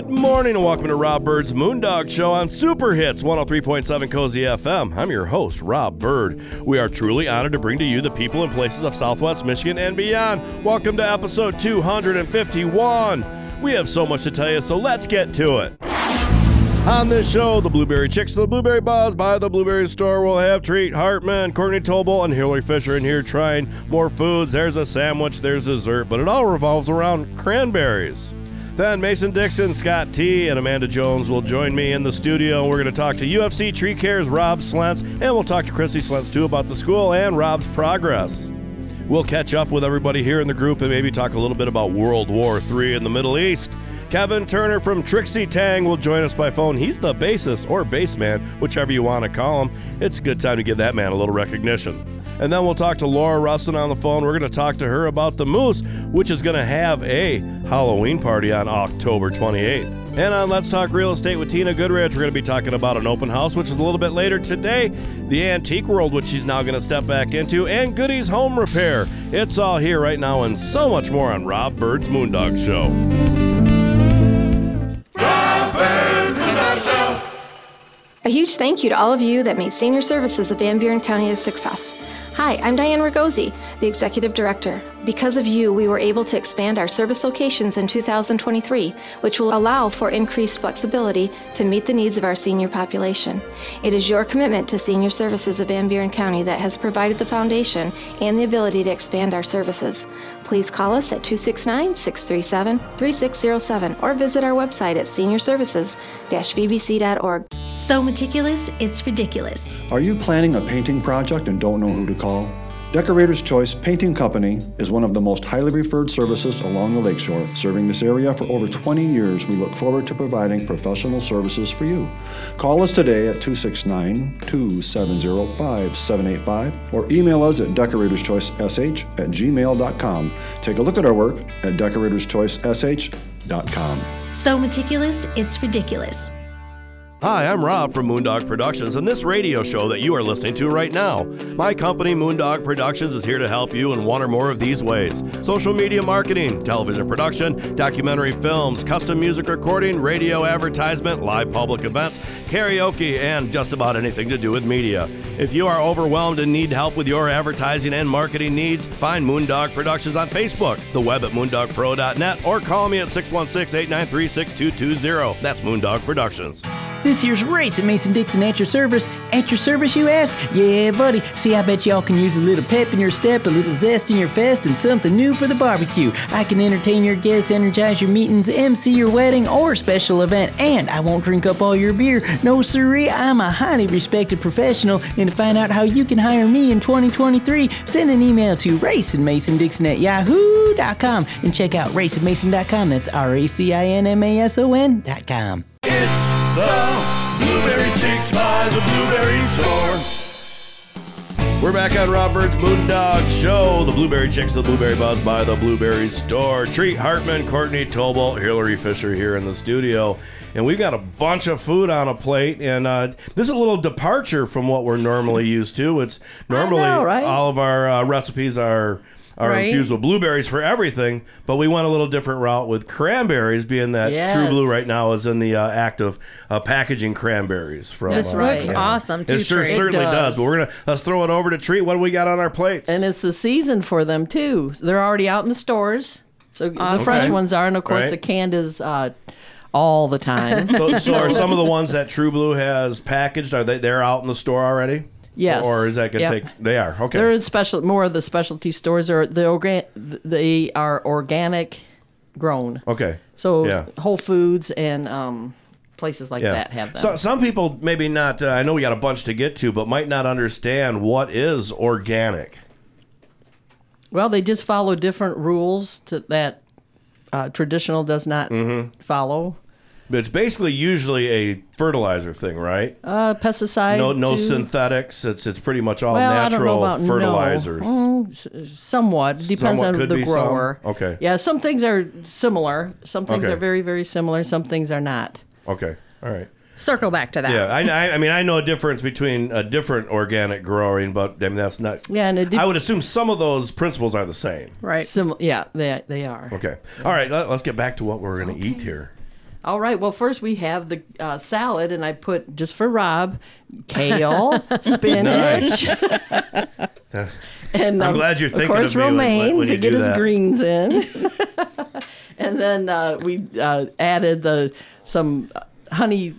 Good morning and welcome to Rob Byrd's Moondog Show on Super Hits 103.7 Cozy FM. I'm your host, Rob Byrd. We are truly honored to bring to you the people and places of Southwest Michigan and beyond. Welcome to episode 251. We have so much to tell you, so let's get to it. On this show, the Blueberry Chicks the Blueberry Buzz by the Blueberry Store will have Treat Hartmann, Courtney Tolbolt, and Hillary Fisher in here trying more foods. There's a sandwich, there's dessert, but it all revolves around cranberries. Then Mason Dixon, Scott T, and Amanda Jones will join me in the studio. We're going to talk to UFC Tree Care's Rob Slentz, and we'll talk to Kristie Slentz too about the school and Rob's progress. We'll catch up with everybody here in the group and maybe talk a little bit about World War III in the Middle East. Kevin Turner from Trixy Tang will join us by phone. He's the bassist or bassman, whichever you want to call him. It's a good time to give that man a little recognition. And then we'll talk to Laura Rusin on the phone. We're going to talk to her about the Moose, which is going to have a Halloween party on October 28th. And on Let's Talk Real Estate with Tina Goodrich, we're going to be talking about an open house, which is a little bit later today, the antique world, which she's now going to step back into, and Goody's Home Repair. It's all here right now and so much more on Rob Byrd's Moondog Show. A huge thank you to all of you that made senior services of Van Buren County a success. Hi, I'm Diane Ragosi, the Executive Director. Because of you, we were able to expand our service locations in 2023, which will allow for increased flexibility to meet the needs of our senior population. It is your commitment to senior services of Van Buren County that has provided the foundation and the ability to expand our services. Please call us at 269 637 3607 or visit our website at seniorservices-vbc.org. So meticulous, it's ridiculous. Are you planning a painting project and don't know who to call? Decorator's Choice Painting Company is one of the most highly referred services along the lakeshore. Serving this area for over 20 years, we look forward to providing professional services for you. Call us today at 269 270 5785 or email us at decoratorschoicesh at gmail.com. Take a look at our work at decoratorschoicesh.com. So meticulous, it's ridiculous. Hi, I'm Rob from Moondog Productions and this radio show that you are listening to right now. My company, Moondog Productions, is here to help you in one or more of these ways social media marketing, television production, documentary films, custom music recording, radio advertisement, live public events, karaoke, and just about anything to do with media. If you are overwhelmed and need help with your advertising and marketing needs, find Moondog Productions on Facebook, the web at moondogpro.net, or call me at 616 893 6220. That's Moondog Productions. This here's Race at Mason Dixon at your service. At your service, you ask? Yeah, buddy. See, I bet y'all can use a little pep in your step, a little zest in your fest, and something new for the barbecue. I can entertain your guests, energize your meetings, MC your wedding or special event, and I won't drink up all your beer. No, sirree, I'm a highly respected professional, and to find out how you can hire me in 2023, send an email to racinmasondixon at yahoo.com and check out racinmason.com. That's R A C I N M A S O N.com. It's the Blueberry Chicks by the Blueberry Store. We're back on Rob Robert's Moondog Show. The Blueberry Chicks, the Blueberry Buzz by the Blueberry Store. Treat Hartmann, Courtney Tolbolt, Hillary Fisher here in the studio. And we've got a bunch of food on a plate. And uh, this is a little departure from what we're normally used to. It's normally know, right? all of our uh, recipes are. Are Right. infused with blueberries for everything, but we went a little different route with cranberries, being that. True Blue right now is in the uh, act of uh, packaging cranberries. From This uh, looks awesome, too, It sure. It certainly does. does. But we're gonna let's throw it over to Treat. What do we got on our plates? And it's the season for them too. They're already out in the stores. So the fresh Okay. ones are, and of course Right. the canned is uh, all the time. So, so are some of the ones that True Blue has packaged? Are they they're out in the store already? Yes. Or is that gonna Yep. take? They are okay. They're in special more of the specialty stores are the organ they are organic grown. okay. So Yeah. Whole Foods and um, places like Yeah. that have them. So, some people maybe not. Uh, I know we got a bunch to get to, but might not understand what is organic. well, they just follow different rules to, that uh, traditional does not Mm-hmm. follow. But it's basically usually a fertilizer thing, right? Uh, pesticide. no, no too. synthetics. It's it's pretty much all Well, I don't know natural about no. fertilizers. Mm, s- somewhat depends Somewhat on the be some. grower. Okay. Yeah, some things are similar. Some things Okay. are very, very similar. Some things are not. Okay. All right. Circle back to that. Yeah, I, I, I mean, I know a difference between a different organic growing, but I mean, that's not. Yeah, and it de- I would assume some of those principles are the same. Right. Sim- yeah, they they are. Okay. All right. Let, us get back to what we're going to eat here. All right. Well, first we have the uh, salad, and I put just for Rob, kale, spinach, and I'm um, glad you're thinking of thinking course of me romaine when you to get his that. greens in. and then uh, we uh, added the some uh, honey.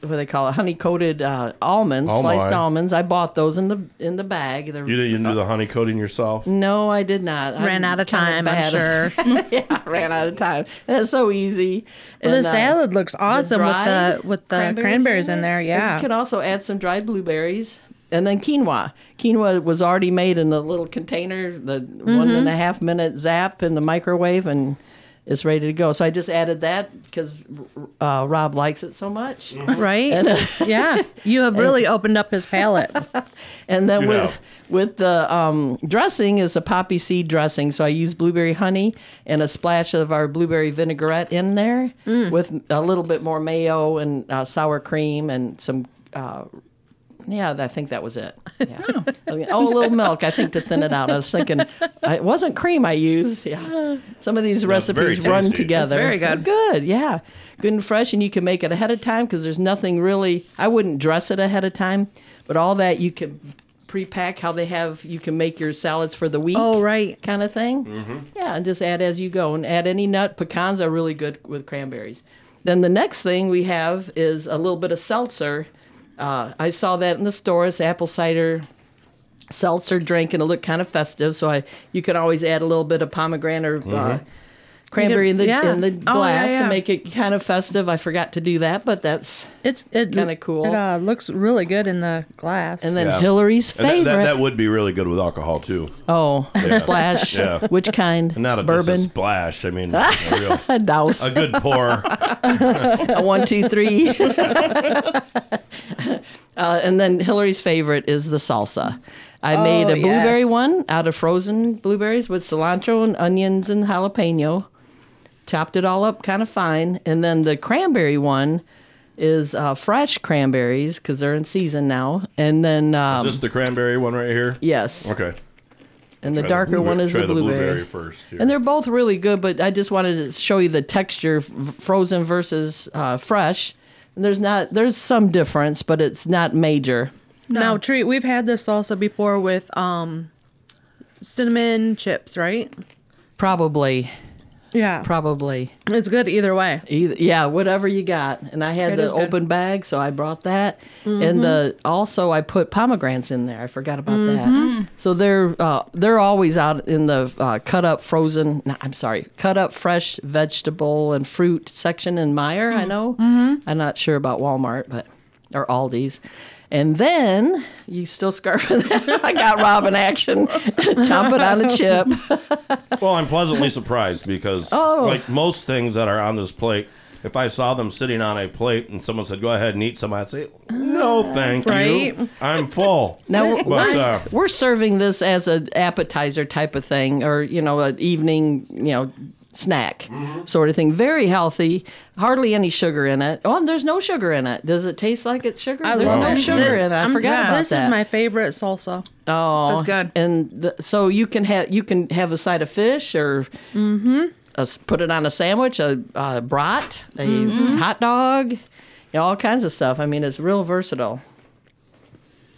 What do they call it? Honey coated uh, almonds, Oh, sliced my. almonds. I bought those in the in the bag. They're, You didn't do the honey coating yourself? no, I did not. Ran I'm out of kinda time, I'm bad sure. yeah, I ran out of time. That's so easy. Well, And, the uh, salad looks awesome with the with the cranberries, in there. And Yeah. You can also add some dried blueberries. And then quinoa. Quinoa was already made in a little container, the one and a half minute zap in the microwave, and it's ready to go. So I just added that because uh, Rob likes it so much. right? uh, yeah. You have really opened up his palate. And then You with with the um, dressing is a poppy seed dressing. So I use blueberry honey and a splash of our blueberry vinaigrette in there with a little bit more mayo and uh, sour cream and some. Uh, yeah, I think that was it. Yeah. oh, a little milk, I think, to thin it out. I was thinking it wasn't cream I used. Yeah, some of these it's very recipes run together. It's very They're good. good, yeah, good and fresh, and you can make it ahead of time because there's nothing really. I wouldn't dress it ahead of time, but all that you can pre-pack how they have. You can make your salads for the week. Oh, right. kind of thing. Mm-hmm. Yeah, and just add as you go, and add any nut. Pecans are really good with cranberries. Then the next thing we have is a little bit of seltzer. Uh, I saw that in the stores, apple cider seltzer drink, and it looked kind of festive. So I, you could always add a little bit of pomegranate or uh, cranberry in the yeah. in the Oh, glass yeah, yeah. and make it kind of festive. I forgot to do that, but that's It's it Kinda cool. It uh, looks really good in the glass. and then Yeah. Hillary's And that, favorite. that, that would be really good with alcohol too. oh, splash. Yeah. Which kind? Not a, bourbon. just a splash. I mean, a, real, A douse. a good pour. A one, two, three. uh, and then Hillary's favorite is the salsa. I made a blueberry yes. one out of frozen blueberries with cilantro and onions and jalapeno. Chopped it all up kind of fine. And then the cranberry one is uh, fresh cranberries because they're in season now. And then, um, Is this the cranberry one right here? yes. Okay. And the Try darker blueberry- one is try the blueberry. blueberry first. Here. And they're both really good, but I just wanted to show you the texture, frozen versus uh, fresh. And there's not, there's some difference, but it's not major. Now, treat. We've had this salsa before with um, cinnamon chips, right? Probably, Yeah, probably. it's good either way. Either, yeah, whatever you got. And I had It the good. open bag, so I brought that. And the also I put pomegranates in there. I forgot about that. So they're uh, they're always out in the uh, cut up frozen. No, I'm sorry, cut up fresh vegetable and fruit section in Meijer. I know. I'm not sure about Walmart, but or Aldi's. And then you still scarfing that. I got Robin action, chomping on a chip. Well, I'm pleasantly surprised because, Oh. like most things that are on this plate, if I saw them sitting on a plate and someone said, "Go ahead and eat some," I'd say, "No, thank Right. you. I'm full." Now but we're, uh, we're serving this as an appetizer type of thing, or you know, an evening, you know, snack Mm-hmm. sort of thing. Very healthy. Hardly any sugar in it. Oh, and there's no sugar in it. Does it taste like it's sugar? there's no it. sugar in it. I I'm- forgot about This that. is my favorite salsa. oh, it's good. And the, so you can have you can have a side of fish or. Mm-hmm. A s put it on a sandwich, a, a brat, a Mm-hmm. hot dog, you know, all kinds of stuff. I mean, it's real versatile.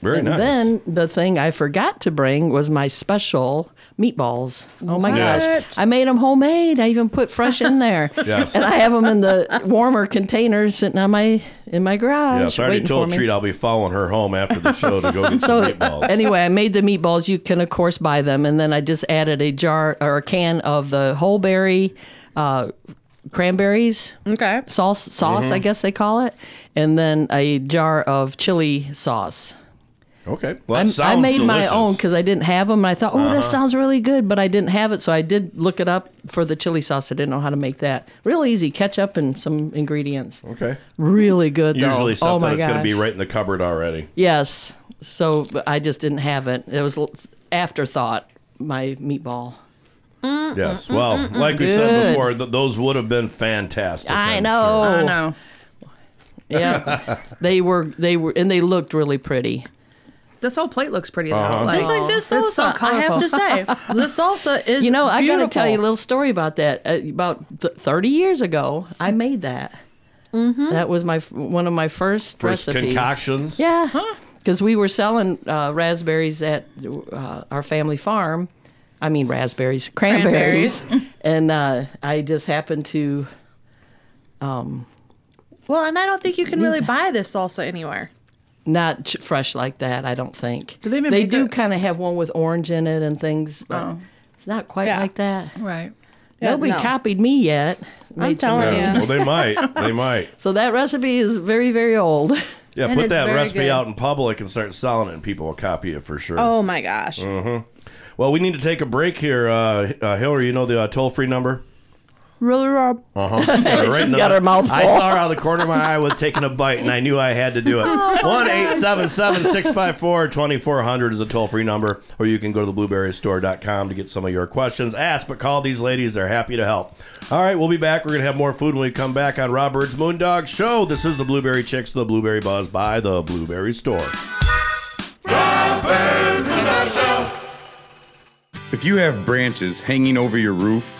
Very And nice. then the thing I forgot to bring was my special meatballs. Oh my Yes. gosh. I made them homemade. I even put fresh in there. Yes. And I have them in the warmer containers sitting on my in my garage yes, I already waiting told for me. Treat I'll be following her home after the show to go get so some meatballs. anyway, I made the meatballs. You can of course buy them, and then I just added a jar or a can of the whole berry uh, cranberries Okay. sauce. Sauce, Mm-hmm. I guess they call it, and then a jar of chili sauce. Okay, well, that I'm- sounds I made my own because I didn't have them. And I thought, oh, Uh-huh. this sounds really good, but I didn't have it, so I did look it up for the chili sauce. I didn't know how to make that. Real easy, ketchup and some ingredients. Okay, Really good though. usually oh stuff my that's going to be right in the cupboard already. Yes. So I just didn't have it. It was afterthought. My meatball. Mm, yes, mm, mm, well, like we Good. said before, th- those would have been fantastic. I I'm know. sure. I know. Yeah. they were. They were, and they looked really pretty. This whole plate looks pretty Uh-huh. though. Just like this it's so salsa, I have to say, the salsa is. You know, I got to tell you a little story about that. Uh, about th- 30 years ago, I made that. Mm-hmm. That was my one of my first, First recipes. concoctions. Yeah, because we were selling uh, raspberries at uh, our family farm. I mean, raspberries, cranberries, and uh, I just happened to. Well, and I don't think you can really buy this salsa anywhere. Not ch- fresh like that, I don't think. Do they even They do it- kind of have one with orange in it and things, but Oh. it's not quite Yeah. like that. Right. Yeah, Nobody no. copied me yet. Made some- telling Yeah. you. Well, they might. They might. So that recipe is very, very old. Yeah, And put that recipe good. out in public and start selling it, and people will copy it for sure. Oh my gosh. Mm. Well, we need to take a break here. Uh, uh, Hillary, you know the uh, toll free number? Really, Rob? Uh-huh. She's got her mouth full. I saw her out of the corner of my eye with taking a bite, and I knew I had to do it. 1 877 654 2400 is a toll free number, or you can go to theblueberrystore.com to get some of your questions asked. But call these ladies, they're happy to help. All right, we'll be back. We're going to have more food when we come back on Rob Byrd's Moondog Show. This is the Blueberry Chicks, the Blueberry Buzz by the Blueberry Store. If you have branches hanging over your roof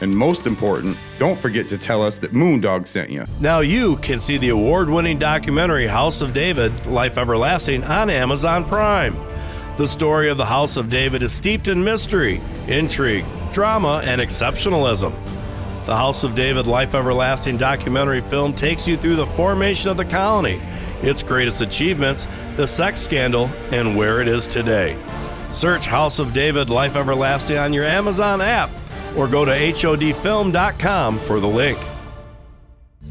And most important, don't forget to tell us that Moondog sent you. Now you can see the award winning documentary House of David Life Everlasting on Amazon Prime. The story of the House of David is steeped in mystery, intrigue, drama, and exceptionalism. The House of David Life Everlasting documentary film takes you through the formation of the colony, its greatest achievements, the sex scandal, and where it is today. Search House of David Life Everlasting on your Amazon app or go to HODfilm.com for the link.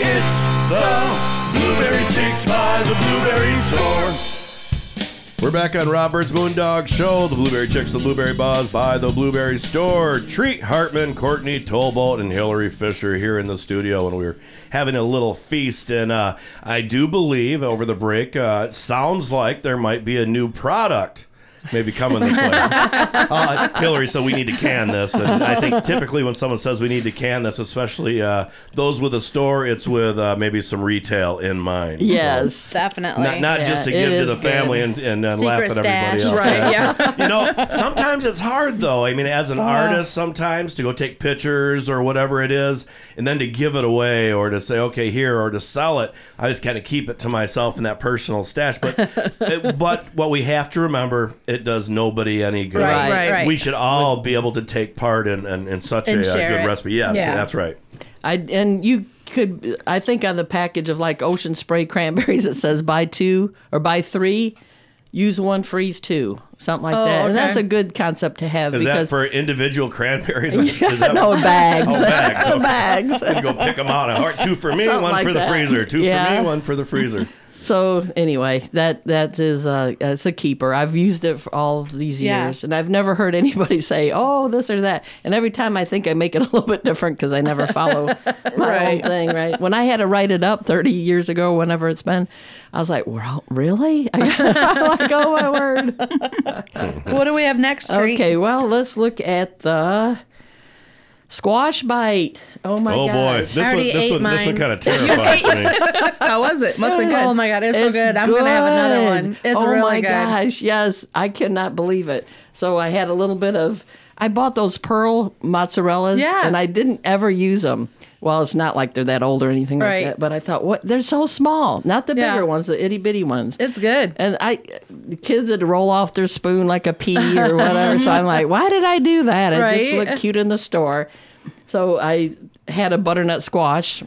It's the Blueberry Chicks by the Blueberry Store. We're back on Robert's Moondog Show, the Blueberry Chicks, the Blueberry Buzz by the Blueberry Store. Treat Hartmann, Courtney Tolbolt, and Hillary Fisher here in the studio, and we're having a little feast. And uh, I do believe over the break, uh, it sounds like there might be a new product. Maybe coming this way. uh, Hillary said we need to can this. And I think typically when someone says we need to can this, especially uh, those with a store, it's with uh, maybe some retail in mind. Yes. Definitely. Not, not just to give to is the family good. and, and uh, laugh at everybody stash. else. Right, yeah. you know, sometimes it's hard though. I mean, as an artist, sometimes to go take pictures or whatever it is, and then to give it away or to say, okay, here, or to sell it, I just kind of keep it to myself in that personal stash. But, it- but what we have to remember, it does nobody any good. Right, Right. right. We should all be able to take part in, in, in such And a, uh, share good it. recipe. Yes, Yeah. that's right. I and you could I think on the package of like ocean spray cranberries it says buy two or buy three, use one, freeze two, something like Oh, that. And that's a good concept to have Is that because for individual cranberries? Is that no bags, Oh, bags, okay. bags. You go pick them out. All right, two for me, Something one like for the freezer. Two for me, one for the freezer. So anyway, that that is uh, it's a keeper. I've used it for all these Yeah. years, and I've never heard anybody say, "Oh, this or that." And every time I think I make it a little bit different because I never follow my Right. own thing. Right? When I had to write it up thirty years ago, whenever it's been, I was like, "Well, really?" I'm like, "Oh my word." What do we have next, Treat? Okay, well, let's look at the squash bite. Oh my gosh. oh boy, this one, already this ate one, this one kind of terrifies me. How was it? Must be good. Oh my god, it's, so It's good. I'm gonna have another one. It's oh really my good. gosh, yes. I could not believe it. So I had a little bit of I bought those pearl mozzarellas Yeah. and I didn't ever use them. Well, it's not like they're that old or anything Right. like that, but I thought, what? They're so small. Not the Yeah. bigger ones, the itty bitty ones. It's good. and I, the kids would roll off their spoon like a pea or whatever. so I'm like, why did I do that? It just looked cute in the store. So I had a butternut squash.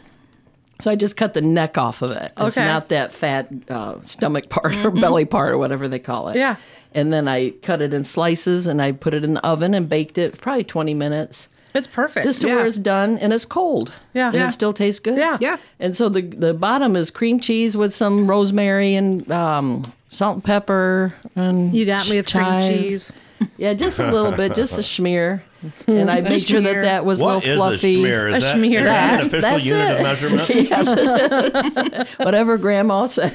So I just cut the neck off of it. It's Okay. not that fat uh, stomach part or belly part or whatever they call it. Yeah. And then I cut it in slices and I put it in the oven and baked it probably 20 minutes. It's perfect. Just to yeah. where it's done and it's cold. Yeah. And Yeah. it still tastes good. Yeah. Yeah. And so the the bottom is cream cheese with some rosemary and um, salt and pepper and You got me with cream cheese. Yeah, just a little bit, just a smear. And I made sure that that was a What little is fluffy. a schmear? Is A that, schmear. is that an official That's unit it. of measurement? Yes. Whatever grandma says.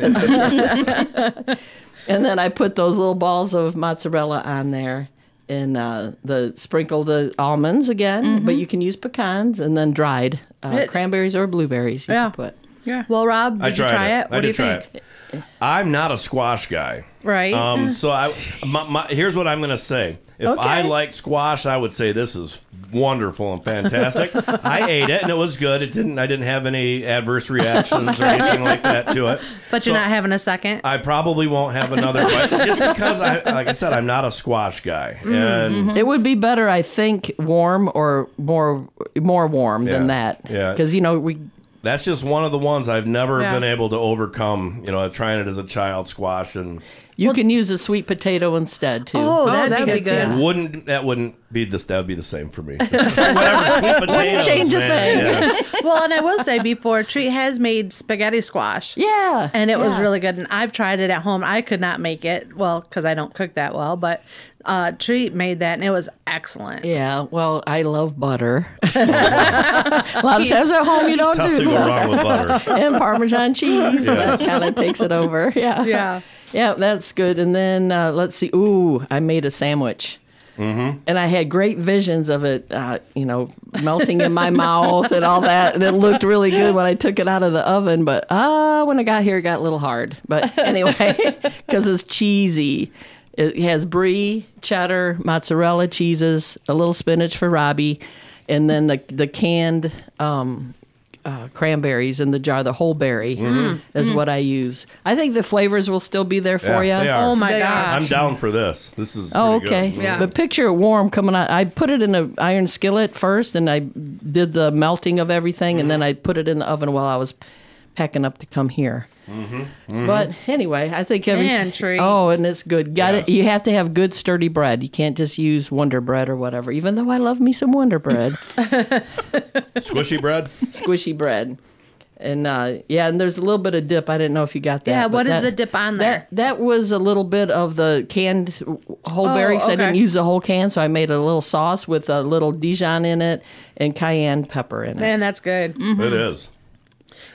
and then I put those little balls of mozzarella on there and uh, the sprinkle the almonds again, but you can use pecans and then dried uh, It- cranberries or blueberries you Yeah. can put. Well, Rob, did I you tried try it. it? I What do did you try think? it. I'm not a squash guy. Right. Um, so I, my, my, here's what I'm going to say. If I like squash, I would say this is wonderful and fantastic. I ate it and it was good. It didn't. I didn't have any adverse reactions or anything like that to it. but you're not having a second. I probably won't have another bite just because I, like I said, I'm not a squash guy. Mm-hmm. And mm-hmm. It would be better, I think, warm or more more warm than that. Yeah. Because you know we that's just one of the ones I've never Yeah. been able to overcome. You know, trying it as a child, squash, and you can use a sweet potato instead too. oh, that'd, that'd be be good. good. too. wouldn't that wouldn't be this? That would be the same for me. Whatever, sweet potatoes, change a thing. Yeah. well, and I will say before, Treat has made spaghetti squash. Yeah. And it was really good. And I've tried it at home. I could not make it, well, because I don't cook that well, but uh, Treat made that and it was excellent. Yeah, well, I love butter. a lot of times at home you don't Tough do to go wrong with butter. and Parmesan cheese. That kind of takes it over. Yeah. Yeah. Yeah, that's good. And then uh, let's see. Ooh, I made a sandwich. Mm-hmm. And I had great visions of it, uh, you know, melting in my mouth and all that. And it looked really good when I took it out of the oven. But uh, when I got here, it got a little hard. But anyway, because it's cheesy. It has brie, cheddar, mozzarella cheeses, a little spinach for Robbie, and then the the canned um, uh, cranberries in the jar, the whole berry mm-hmm. Mm-hmm. is what I use. I think the flavors will still be there for Yeah, you. Oh my They are. gosh. I'm down for this. This is Oh, okay. good. Yeah. But picture it warm coming out. I put it in an iron skillet first, and I did the melting of everything, and then I put it in the oven while I was packing up to come here. Mm-hmm. But anyway, I think every Man, Tree. oh, and it's good. Got Yes. it. You have to have good sturdy bread. You can't just use Wonder Bread or whatever. Even though I love me some Wonder Bread, Squishy bread. squishy bread. And uh, yeah, and there's a little bit of dip. I didn't know if you got that. Yeah, but what is that- the dip on there? That that was a little bit of the canned whole berry 'cause I didn't use the whole can, so I made a little sauce with a little Dijon in it and cayenne pepper in it. Man, that's good. Mm-hmm. It is.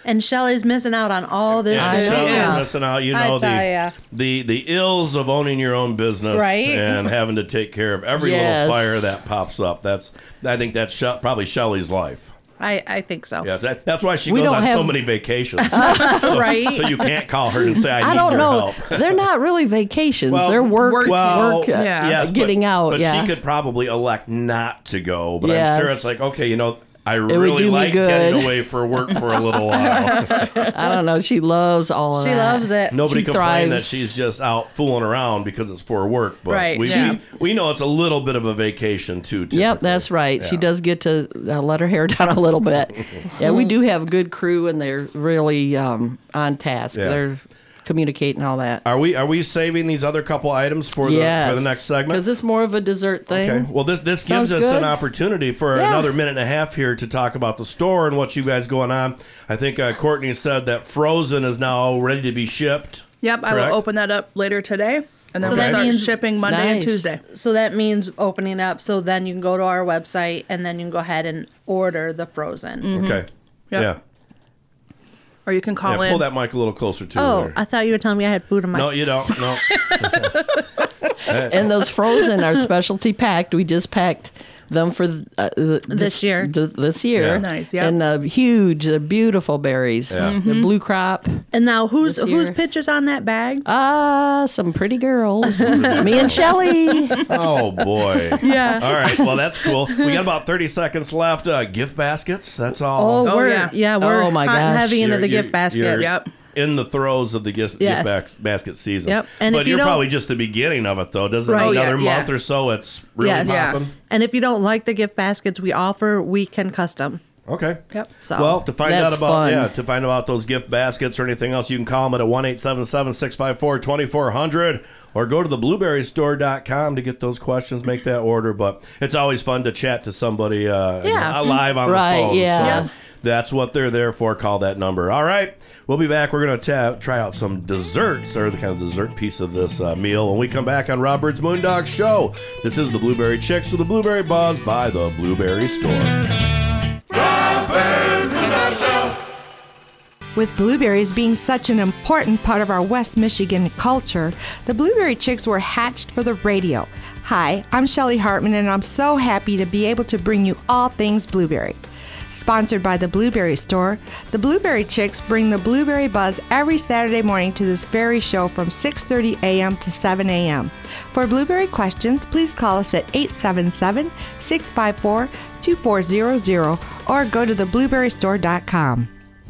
And Shelly's missing out on all this Yeah, good Shelley's stuff. missing out. You know the, the the ills of owning your own business Right? and having to take care of every Yes. little fire that pops up. That's I think that's She- probably Shelley's life. I, I think so. Yeah, that, that's why she We goes don't on so many vacations. Right? so you can't call her and say I, I need don't your know. help. They're not really vacations. Well, They're work, work- Well, work, uh, yeah. yes, but- getting out. But yeah. she could probably elect not to go. But I'm sure it's like, okay, you know, I would really like getting away for work for a little while. I don't know. She loves all of it. She that. loves it. Nobody She complained that thrives. she's just out fooling around because it's for work. But Right, we, yeah. we know it's a little bit of a vacation too. Yep, typically. that's right. She Yeah. does get to uh, let her hair down a little bit. yeah, we do have a good crew, and they're really um, on task. Yeah. They're communicating all that. Are we are we saving these other couple items for the yes, for the next segment? because it's more of a dessert thing. Okay. Well, this this Sounds gives us good. an opportunity for Yeah. another minute and a half here to talk about the store and what you guys going on. I think uh, Courtney said that Frozen is now ready to be shipped. Yep, I will open that up later today, and then So we'll that start means- shipping Monday and Tuesday. So that means opening up. So then you can go to our website and then you can go ahead and order the frozen. Okay. Yep. Yeah. Or you can Yeah. call Pull in. that mic a little closer to Oh, there. I thought you were telling me I had food in my. no, you don't. No. and those frozen are specialty packed. We just packed them for uh, th- This year. th- this year. Yeah. Nice, yeah. And uh, huge, uh, beautiful berries. Yeah. The blue crop. And now who's This whose pictures on that bag? Ah, some pretty girls. Me and Shelly. Oh boy. Yeah. All right. Well, that's cool. We got about thirty seconds left. Uh, gift baskets. That's all. Oh, Oh, we're yeah. yeah, we're Oh, my hot gosh. heavy into You're- the you're- gift basket. Yep. In the throes of the gift, Yes. gift bas- basket season. Yep. And but you you're don't- probably just the beginning of it, though. Doesn't Right. Another yeah, month yeah. or so? It's really Yes. Yeah. popping. And if you don't like the gift baskets we offer, we can custom. Okay. Yep. So Well, to find out about fun. yeah, to find about those gift baskets or anything else, you can call them at a one eight seven seven six five four twenty four hundred or go to the blueberrystore.com to get those questions, make that order. But it's always fun to chat to somebody uh, Yeah. live on Right, the phone. yeah. So that's what they're there for. Call that number. All right. We'll be back. We're going to try out some desserts or the kind of dessert piece of this uh, meal when we come back on Robert's Moondog Show. This is the Blueberry Chicks with the Blueberry Buzz by the Blueberry Store. With blueberries being such an important part of our West Michigan culture, the Blueberry Chicks were hatched for the radio. Hi, I'm Shelly Hartman, and I'm so happy to be able to bring you all things blueberry. Sponsored by the Blueberry Store, the Blueberry Chicks bring the blueberry buzz every Saturday morning to this very show from 6:30 a.m. to 7 a.m. For blueberry questions, please call us at 877-654-2400 or go to theblueberrystore.com.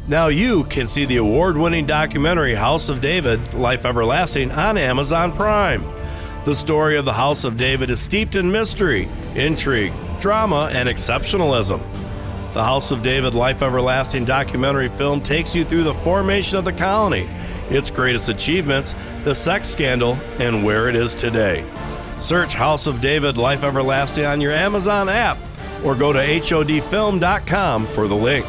Now you can see the award winning documentary House of David Life Everlasting on Amazon Prime. The story of the House of David is steeped in mystery, intrigue, drama, and exceptionalism. The House of David Life Everlasting documentary film takes you through the formation of the colony, its greatest achievements, the sex scandal, and where it is today. Search House of David Life Everlasting on your Amazon app or go to HODfilm.com for the link.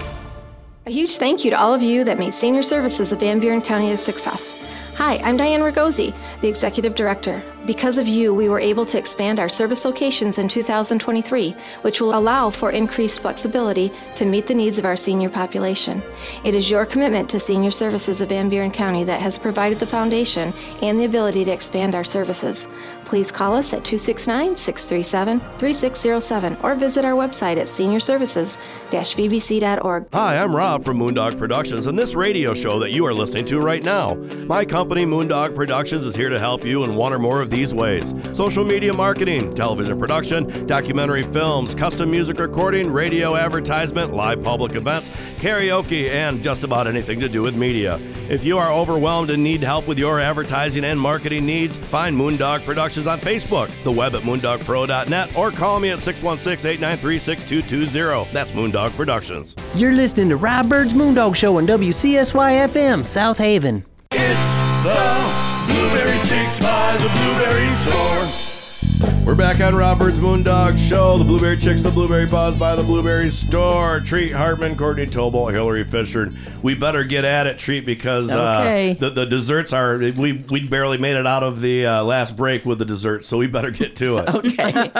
A huge thank you to all of you that made senior services of Van Buren County a success. Hi, I'm Diane Ragosi, the Executive Director. Because of you, we were able to expand our service locations in 2023, which will allow for increased flexibility to meet the needs of our senior population. It is your commitment to senior services of Van Buren County that has provided the foundation and the ability to expand our services. Please call us at 269 637 3607 or visit our website at seniorservices-vbc.org. Hi, I'm Rob from Moondog Productions and this radio show that you are listening to right now. My company, Moondog Productions, is here to help you in one or more of these ways social media marketing, television production, documentary films, custom music recording, radio advertisement, live public events, karaoke, and just about anything to do with media. If you are overwhelmed and need help with your advertising and marketing needs, find Moondog Productions on Facebook, the web at moondogpro.net, or call me at 616 893 6220. That's Moondog Productions. You're listening to Rob Byrd's Moondog Show on WCSY FM, South Haven. It's the Blueberry Chicks by the Blueberry Store. We're back on Robert's Moondog Show. The Blueberry Chicks, the Blueberry Buzz by the Blueberry Store. Treat Hartmann, Courtney Tolbolt, Hillary Fisher. We better get at it, Treat, because Okay. uh, the, the desserts are. We we barely made it out of the uh, last break with the desserts, so we better get to it. Okay.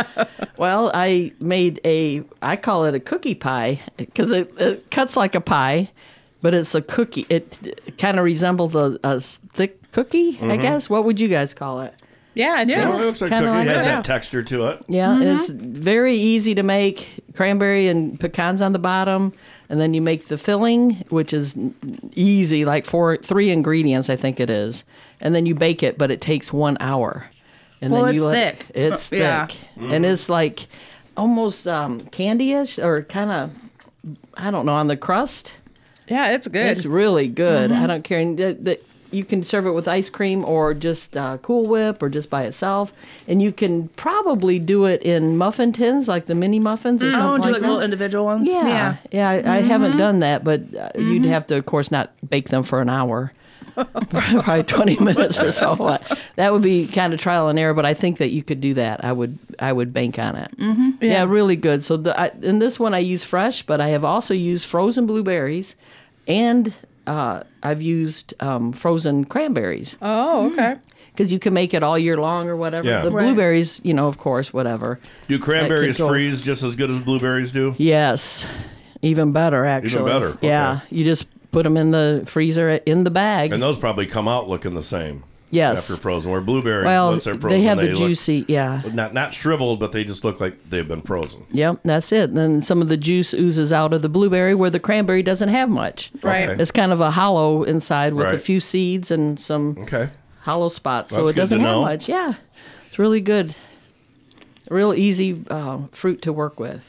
well, I made a, I call it a cookie pie because it, it cuts like a pie, but it's a cookie. It kind of resembles a, a thick cookie, I guess. What would you guys call it? Yeah, I do. Well, it looks like Kinda cookie like has that. that texture to it. Yeah, it's very easy to make. Cranberry and pecans on the bottom, and then you make the filling, which is easy, like four, three ingredients, I think it is, and then you bake it, but it takes one hour. And Well, then you it's let- thick. It's thick, Yeah. and it's like almost um, candy-ish or kind of, I don't know, on the crust. Yeah, it's good. It's really good. I don't care. And the, the, you can serve it with ice cream or just uh, Cool Whip or just by itself. And you can probably do it in muffin tins, like the mini muffins or Oh, something do like like that. little individual ones. yeah, yeah. I, I haven't done that, but uh, you'd have to, of course, not bake them for an hour. Probably twenty minutes or so. That would be kind of trial and error. But I think that you could do that. I would. I would bank on it. Mm-hmm. Yeah. really good. So the, I, in this one, I use fresh, but I have also used frozen blueberries, and uh, I've used um, frozen cranberries oh, okay. because you can make it all year long or whatever. Yeah. The Right. blueberries, you know, of course, whatever. Do cranberries freeze just as good as blueberries do? Yes, even better actually. Even better, Yeah, you just put them in the freezer in the bag. And those probably come out looking the same. Yes. After frozen, where blueberries, well, once they're frozen, they have the look- juicy. Yeah. not not shriveled, but they just look like they've been frozen. Yep, that's it. Then some of the juice oozes out of the blueberry where the cranberry doesn't have much. Right. Okay. It's kind of a hollow inside with a few seeds and some Okay. hollow spots, so That's it good doesn't to have much. Yeah, it's really good. Real easy uh, fruit to work with.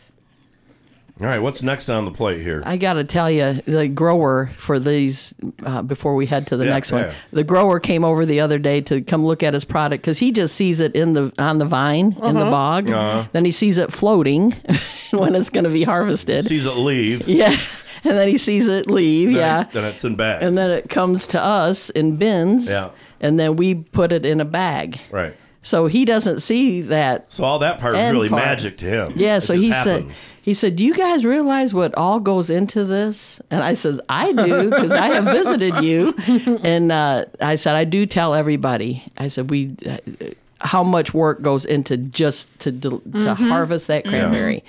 All right, what's next on the plate here? I got to tell you, the grower for these, uh, before we head to the Yeah, next one, yeah. the grower came over the other day to come look at his product because he just sees it in the on the vine in the Uh-huh. bog. Uh-huh. Then he sees it floating when it's going to be harvested. Sees it leave. yeah, and then he sees it leave. Then yeah, it- then it's in bags. and then it comes to us in bins. Yeah. and then we put it in a bag. right. So he doesn't see that So all that part is really part. magic to him. Yeah, It so he happens. said, he said, "Do you guys realize what all goes into this?" And I said, "I do because I have visited you." And uh, I said, "I do tell everybody." I said, "We." Uh, how much work goes into just to del- to Mhm. harvest that Yeah. cranberry?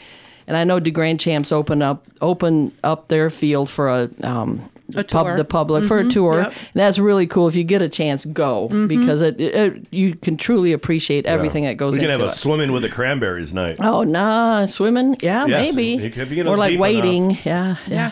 And I know the Grand Champs open up open up their field for a um, A pub, tour. the public for a Mhm. tour. Yep. And that's really cool. If you get a chance, go Mhm. because it, it, you can truly appreciate everything that goes We can into have a it. swimming with the cranberries night. Oh, nah, swimming? Yeah, Yes, maybe. if you- get or like waiting. enough. Yeah, yeah.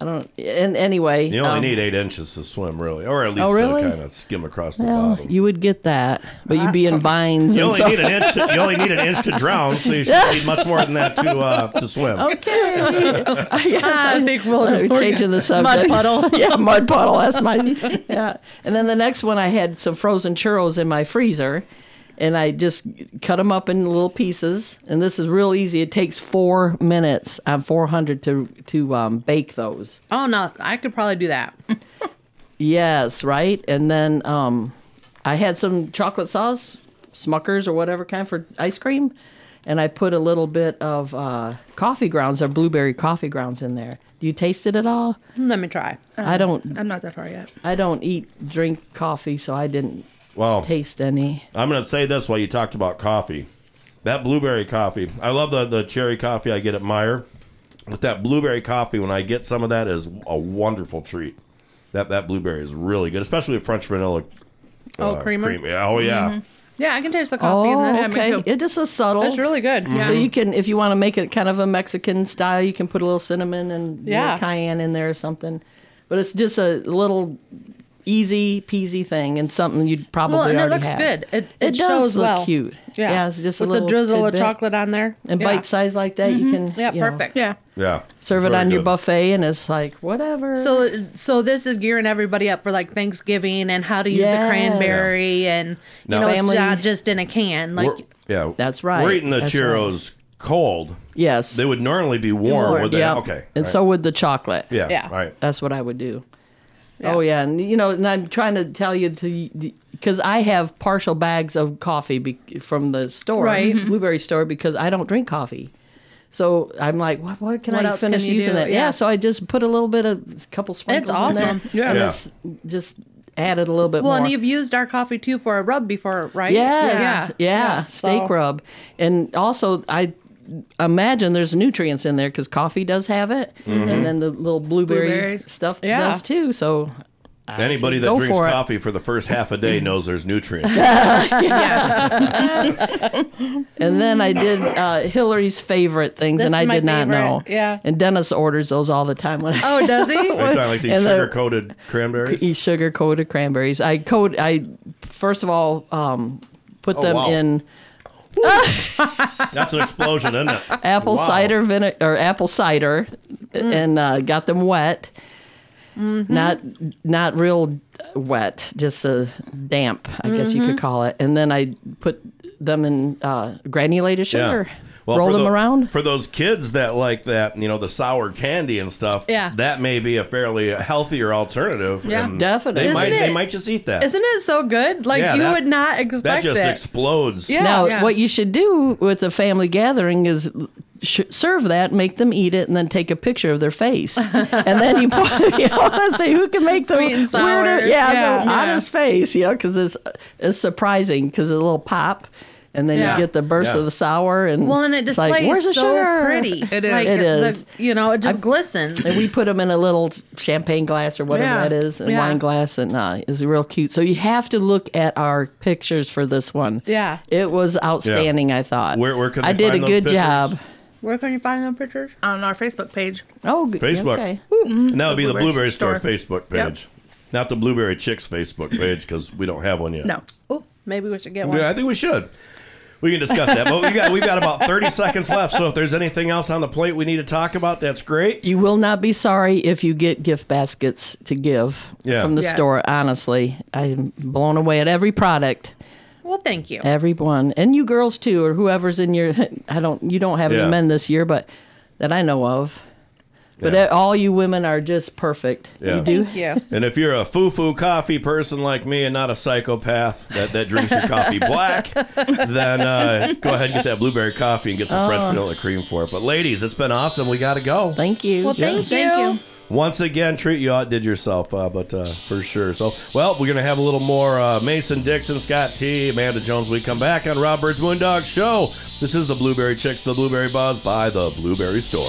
I don't. And anyway, You only um, need eight inches to swim, really, or at least Oh, really? to kind of skim across the Well, bottom. you would get that, but you'd be in vines. You and only so- need an inch. To, you only need an inch to drown, so you should need much more than that to uh, to swim. Okay. yes, Ah, I think we'll- we're we're changing the good. subject. Mud puddle. yeah, mud puddle. That's my. Yeah. And then the next one, I had some frozen churros in my freezer, and I just cut them up in little pieces. And this is real easy. It takes four minutes on 400 to to um, bake those. Oh no, I could probably do that. Yes, right. And then um, I had some chocolate sauce, Smuckers or whatever kind for ice cream, and I put a little bit of uh, coffee grounds or blueberry coffee grounds in there. Do you taste it at all? Let me try. I don't. I'm not that far yet. I don't eat drink coffee, so I didn't Well, taste any. I'm going to say this while you talked about coffee. That blueberry coffee, I love the, the cherry coffee I get at Meijer. But that blueberry coffee, when I get some of that, is a wonderful treat. That that blueberry is really good, especially with French vanilla. Oh, uh, creamer? cream. Yeah, oh yeah. Mhm. Yeah, I can taste the coffee in Oh, that. okay. It just is subtle. It's really good. So you can, if you want to make it kind of a Mexican style, you can put a little cinnamon and Yeah. cayenne in there or something. But it's just a little easy peasy thing and something you'd probably well, and it looks have. good. It, It it, does shows look well. cute. Yeah, Yeah, it's just a with the drizzle tidbit. of chocolate on there and yeah. bite size like that, you mm-hmm. can Yeah, you know, perfect. Yeah. Yeah. serve it Very on your buffet, and it's like whatever. So, so this is gearing everybody up for like Thanksgiving and how to use Yes. the cranberry, and you Now- know, Family- it's not just in a can. Like, We're- yeah, That's right. We're eating the That's churros cold. yes, They would normally be warm, Warm, would they? yeah. Okay. and right. so would the chocolate. yeah, Yeah. right. That's what I would do. Oh yeah, and you know, and I'm trying to tell you to because I have partial bags of coffee be, from the store, Right. Mm-hmm. blueberry store, because I don't drink coffee. So I'm like, what, what can What I finish can using do? it? Yeah. Yeah. so I just put a little bit of a couple sprinkles. It's awesome. In there, Yeah. Yeah. it's just added a little bit well, more. and you've used our coffee too for a rub before, right? Yes. Yeah. Yeah. Steak So- rub. And also, I imagine there's nutrients in there because coffee does have it. Mm-hmm. And then the little blueberry Blueberries. stuff Yeah. does too. So I Anybody say that go drinks for it. coffee for the first half a day knows there's nutrients. yes. And then I did uh, Hillary's favorite things, This and I my did not favorite, know. yeah. And Dennis orders those all the time. When Oh, does he? Are you talking like these And sugar coated cranberries? I sugar coated cranberries. I coat. I first of all um, put Oh, them wow. in That's an explosion, isn't it? apple Wow. cider vinegar or apple cider, and uh, got them wet. Not not real wet, just a damp, I guess you could call it. And then I put them in uh, granulated sugar. Roll them tho- around. For those kids that like that, you know, the sour candy and stuff. Yeah. that may be a fairly healthier alternative. Yeah. and Definitely. They Isn't might. They might just eat that. Isn't it so good? Like Yeah, you that- would not expect that just it. explodes. Yeah. Now, what you should do with a family gathering is serve that, make them eat it, and then take a picture of their face, and then you put, you know, let's see who can make the Sweet and sour. weirder, yeah, Yeah. the Yeah. honest face, you know, because it's it's surprising because a little pop, and then Yeah. you get the burst Yeah. of the sour, and well, and it displays like, Where's the so sugar? pretty. It is. Like, It the- you know, it just glistens. And we put them in a little champagne glass or whatever Yeah. that is, and Yeah. wine glass, and uh, it's real cute. So you have to look at our pictures for this one. Yeah. it was outstanding. I thought. Where- where can I did find a good pictures? job. Where can you find them pictures? On our Facebook page. Oh, good. Facebook. Okay. And that would be the Blueberry Blueberry Store, Store. Facebook Yep. page, not the Blueberry Chicks Facebook page because we don't have one yet. No. Oh, maybe we should get one. Yeah, I think we should. We can discuss that, but we got we've got about thirty seconds left. So if there's anything else on the plate we need to talk about, that's great. You will not be sorry if you get gift baskets to give Yeah. from the Yes. store. Honestly, I'm blown away at every product, Well, thank you. everyone, and you girls too, or whoever's in your. I don't. You don't have Yeah. any men this year, but that I know of. But Yeah. all you women are just perfect. Yeah. You do. Thank you. And if you're a foo-foo coffee person like me and not a psychopath that, that drinks your coffee black, then uh, go ahead and get that blueberry coffee and get some French vanilla cream for it. But ladies, it's been awesome. We got to go. Thank you. Well, thank you. Thank you. Once again, treat you outdid yourself, uh, but uh, for sure. So, well, we're gonna have a little more uh, Mason Dixon, Scott T, Amanda Jones. We come back on Rob Byrd's Moondog Show. This is the Blueberry Chicks, the Blueberry Buzz by the Blueberry Store.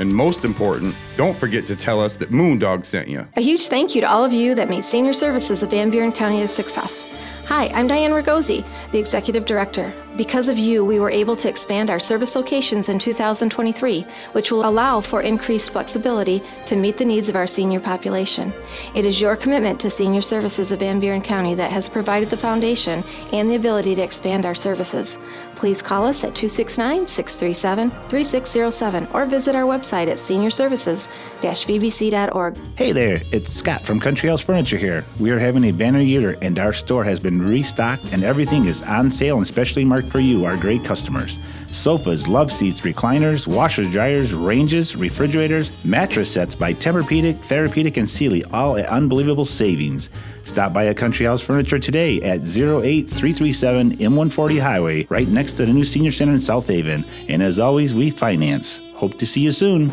And most important, don't forget to tell us that Moondog sent you. A huge thank you to all of you that made senior services of Van Buren County a success. Hi, I'm Diane Ragosi, the Executive Director. Because of you, we were able to expand our service locations in 2023, which will allow for increased flexibility to meet the needs of our senior population. It is your commitment to senior services of Van Buren County that has provided the foundation and the ability to expand our services. Please call us at 269 637 3607 or visit our website at seniorservices-vbc.org. Hey there, it's Scott from Country House Furniture here. We are having a banner year and our store has been restocked and everything is on sale and specially marked for you, our great customers. Sofas, love seats, recliners, washers, dryers, ranges, refrigerators, mattress sets by Tempur-Pedic, Therapeutic, and Sealy, all at unbelievable savings. Stop by a Country House Furniture today at 08337 M140 Highway, right next to the new Senior Center in South Haven. And as always, we finance. Hope to see you soon.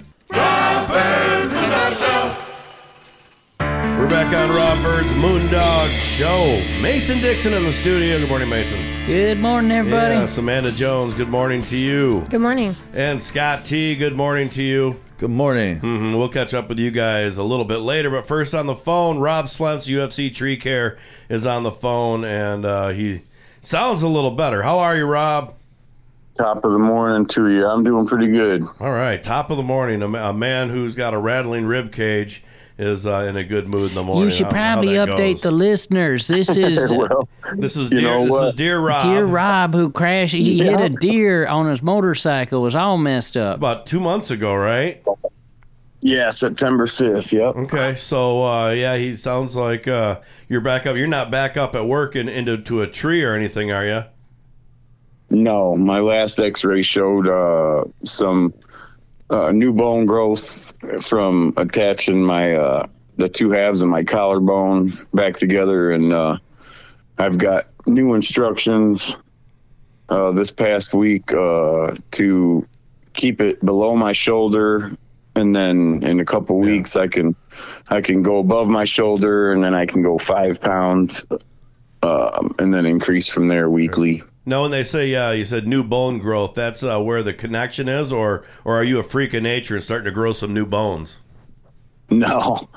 We're back on Rob Byrd's Moondog Show. Mason Dixon in the studio. Good morning, Mason. Good morning, everybody. Yes, Amanda Jones. Good morning to you. Good morning. And Scott T. Good morning to you. Good morning. hmm We'll catch up with you guys a little bit later, but first on the phone, Rob Slentz, UFC Tree Care, is on the phone, and uh, he sounds a little better. How are you, Rob? Top of the morning to you. I'm doing pretty good. All right, top of the morning. A, man who's got a rattling rib cage is uh, in a good mood in the morning. You should How- how probably update goes. the listeners. This is well, This is You dear. This is what? Deer Rob. Deer Rob who crashed. He hit a deer on his motorcycle. Was all messed up. About two months ago, right? yeah, September 5th. Yep. Okay, so uh, yeah, he sounds like uh, you're back up. You're not back up at work and into to a tree or anything, are you? No, my last x ray showed uh, some uh, new bone growth from attaching my uh, the two halves of my collarbone back together. And uh, I've got new instructions uh, this past week uh, to keep it below my shoulder. And then in a couple weeks, I can I can go above my shoulder, and then I can go five pounds, um, and then increase from there weekly. No, when they say yeah, you said new bone growth. That's uh, where the connection is, or or are you a freak of nature and starting to grow some new bones? No,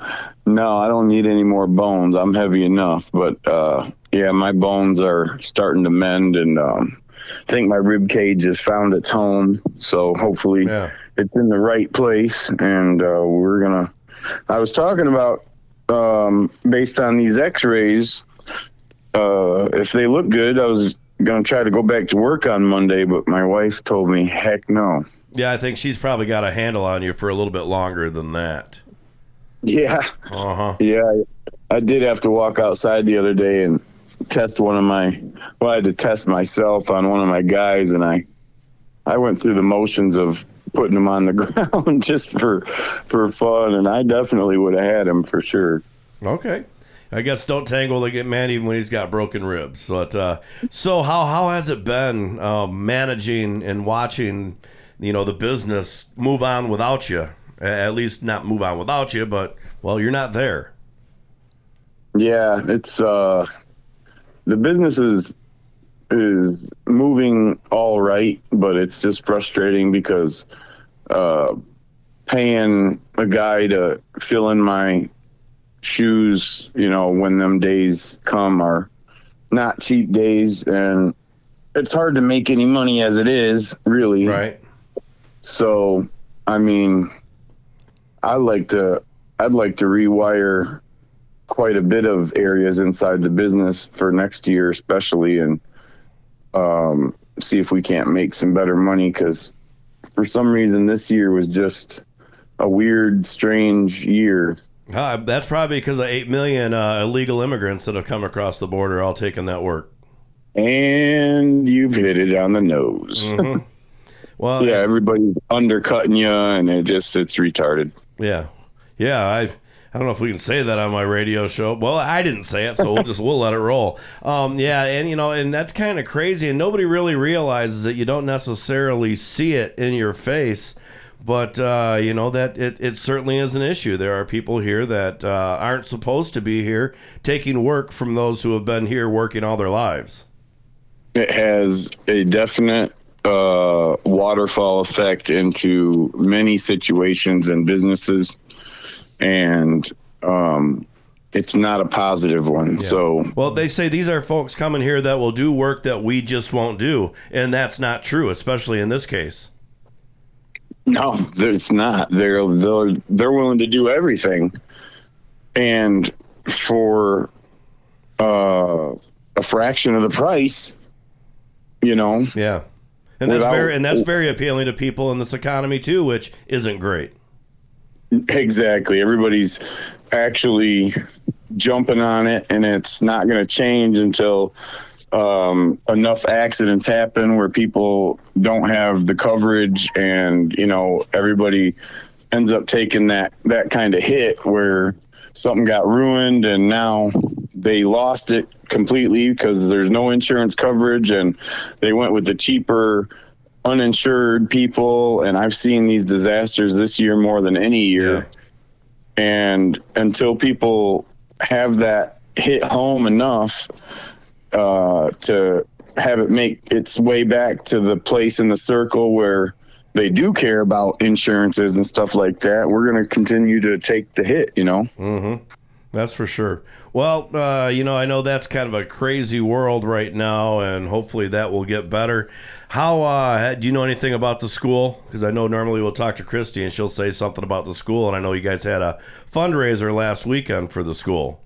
no, I don't need any more bones. I'm heavy enough, but uh, yeah, my bones are starting to mend, and um, I think my rib cage has found its home. So hopefully, Yeah. it's in the right place, and uh, we're gonna. I was talking about um, based on these X-rays. Uh, if they look good, I was gonna try to go back to work on Monday, but my wife told me, "Heck no." Yeah, I think she's probably got a handle on you for a little bit longer than that. Yeah. Uh huh. Yeah, I did have to walk outside the other day and test one of my. Well, I had to test myself on one of my guys, and I I went through the motions of putting him on the ground just for for fun, and I definitely would have had him for sure. Okay. I guess don't tangle the get man even when he's got broken ribs. But uh, so how how has it been um, managing and watching, you know, the business move on without you? At least not move on without you, but well, you're not there. Yeah, it's uh the business is is moving all right, but it's just frustrating because uh paying a guy to fill in my shoes, you know, when them days come are not cheap days and it's hard to make any money as it is, really. Right. So, I mean, I like to I'd like to rewire quite a bit of areas inside the business for next year, especially, and um, see if we can't make some better money. Because for some reason, this year was just a weird, strange year. Uh, that's probably because of eight million uh, illegal immigrants that have come across the border, all taking that work. And you've hit it on the nose. Mhm. Well, yeah, everybody's undercutting you, and it just it's retarded. Yeah, yeah. I I don't know if we can say that on my radio show. Well, I didn't say it, so we'll just we'll let it roll. Um, yeah, and you know, and that's kind of crazy, and nobody really realizes that you don't necessarily see it in your face. But uh, you know that it, it certainly is an issue. There are people here that uh, aren't supposed to be here, taking work from those who have been here working all their lives. it has a definite uh, waterfall effect into many situations and businesses, and um, it's not a positive one. So Well, they say these are folks coming here that will do work that we just won't do, and that's not true, especially in this case. No, it's not. They're they're they're willing to do everything, and for uh, a fraction of the price, you know. Yeah. And that's very and that's very appealing to people in this economy too, which isn't great. Exactly. Everybody's actually jumping on it, and it's not going to change until um, enough accidents happen where people don't have the coverage, and you know everybody ends up taking that that kind of hit where something got ruined, and now they lost it completely because there's no insurance coverage, and they went with the cheaper uninsured people. And i've seen these disasters this year more than any year. And until people have that hit home enough uh, to have it make its way back to the place in the circle where they do care about insurances and stuff like that we're going to continue to take the hit you know Mm-hmm. That's for sure. Well, uh, you know, I know that's kind of a crazy world right now, and hopefully that will get better. How uh, do you know anything about the school? Because I know normally we'll talk to Kristie and she'll say something about the school, and I know you guys had a fundraiser last weekend for the school.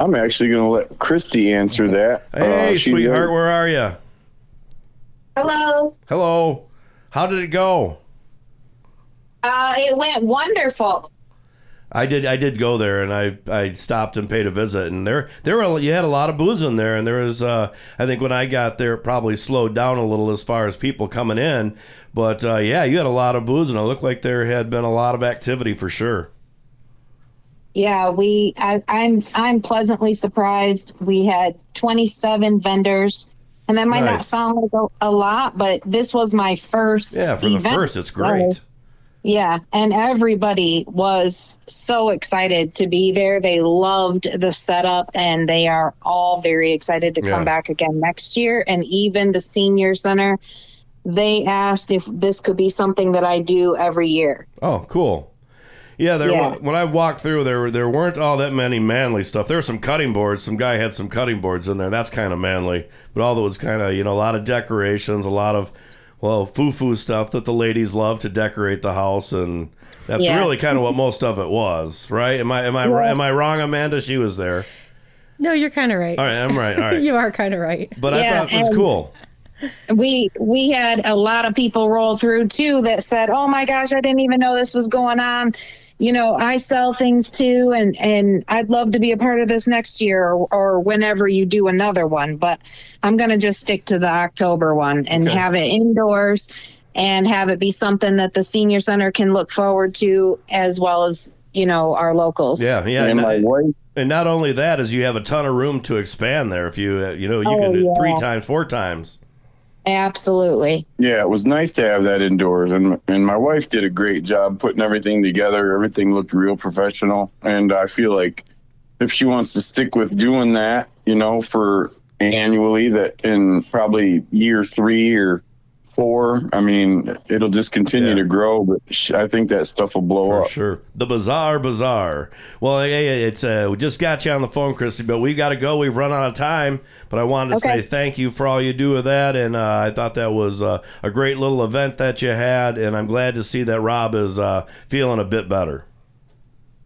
I'm actually going to let Kristie answer that Hey, Uh, sweetheart, wrote- where are you? Hello. Hello. How did it go? Uh, it went wonderful. I did. I did go there, and I, I stopped and paid a visit. And there, there were you had a lot of booze in there, and there was. Uh, I think when I got there, it probably slowed down a little as far as people coming in. But uh, yeah, you had a lot of booze, and it looked like there had been a lot of activity for sure. Yeah, we. I, I'm. I'm pleasantly surprised. We had 27 vendors, and that might not sound like a, a lot, but this was my first. Yeah, for the first, it's so- great. Yeah, and everybody was so excited to be there. They loved the setup and they are all very excited to Yeah. come back again next year. And even the senior center, they asked if this could be something that I do every year. Oh, cool. Yeah, there. Yeah. When I walked through, there were there weren't all that many manly stuff. There were some cutting boards. Some guy had some cutting boards in there. That's kind of manly. But all that was kind of you know a lot of decorations, a lot of well foo foo stuff that the ladies love to decorate the house, and that's Yeah. really kind of what most of it was, right? Am I am I Yeah. am I wrong, Amanda? She was there. No, you're kind of right. All right, I'm right. All right. you are kind of right. But I thought it was and- cool. we we had a lot of people roll through too that said oh my gosh i didn't even know this was going on you know, I sell things too, and and I'd love to be a part of this next year or, or whenever you do another one. But I'm gonna just stick to the October one and Okay. have it indoors and have it be something that the senior center can look forward to as well as you know our locals. Yeah, yeah. And And, my wife, and not only that is you have a ton of room to expand there. If you uh, you know you Oh, can do yeah. three times, four times. Absolutely. yeah, it was nice to have that indoors, and and my wife did a great job putting everything together. Everything looked real professional, and I feel like if she wants to stick with doing that, you know, for annually, that in probably year three or four, I mean, it'll just continue to grow. But sh- I think that stuff will blow For up. sure. The Bazaar Bazaar. Well, hey, hey, it's uh, we just got you on the phone, Kristie, but we've got to go. We've run out of time. But I wanted to Okay. say thank you for all you do with that, and uh, I thought that was uh, a great little event that you had, and I'm glad to see that Rob is uh, feeling a bit better.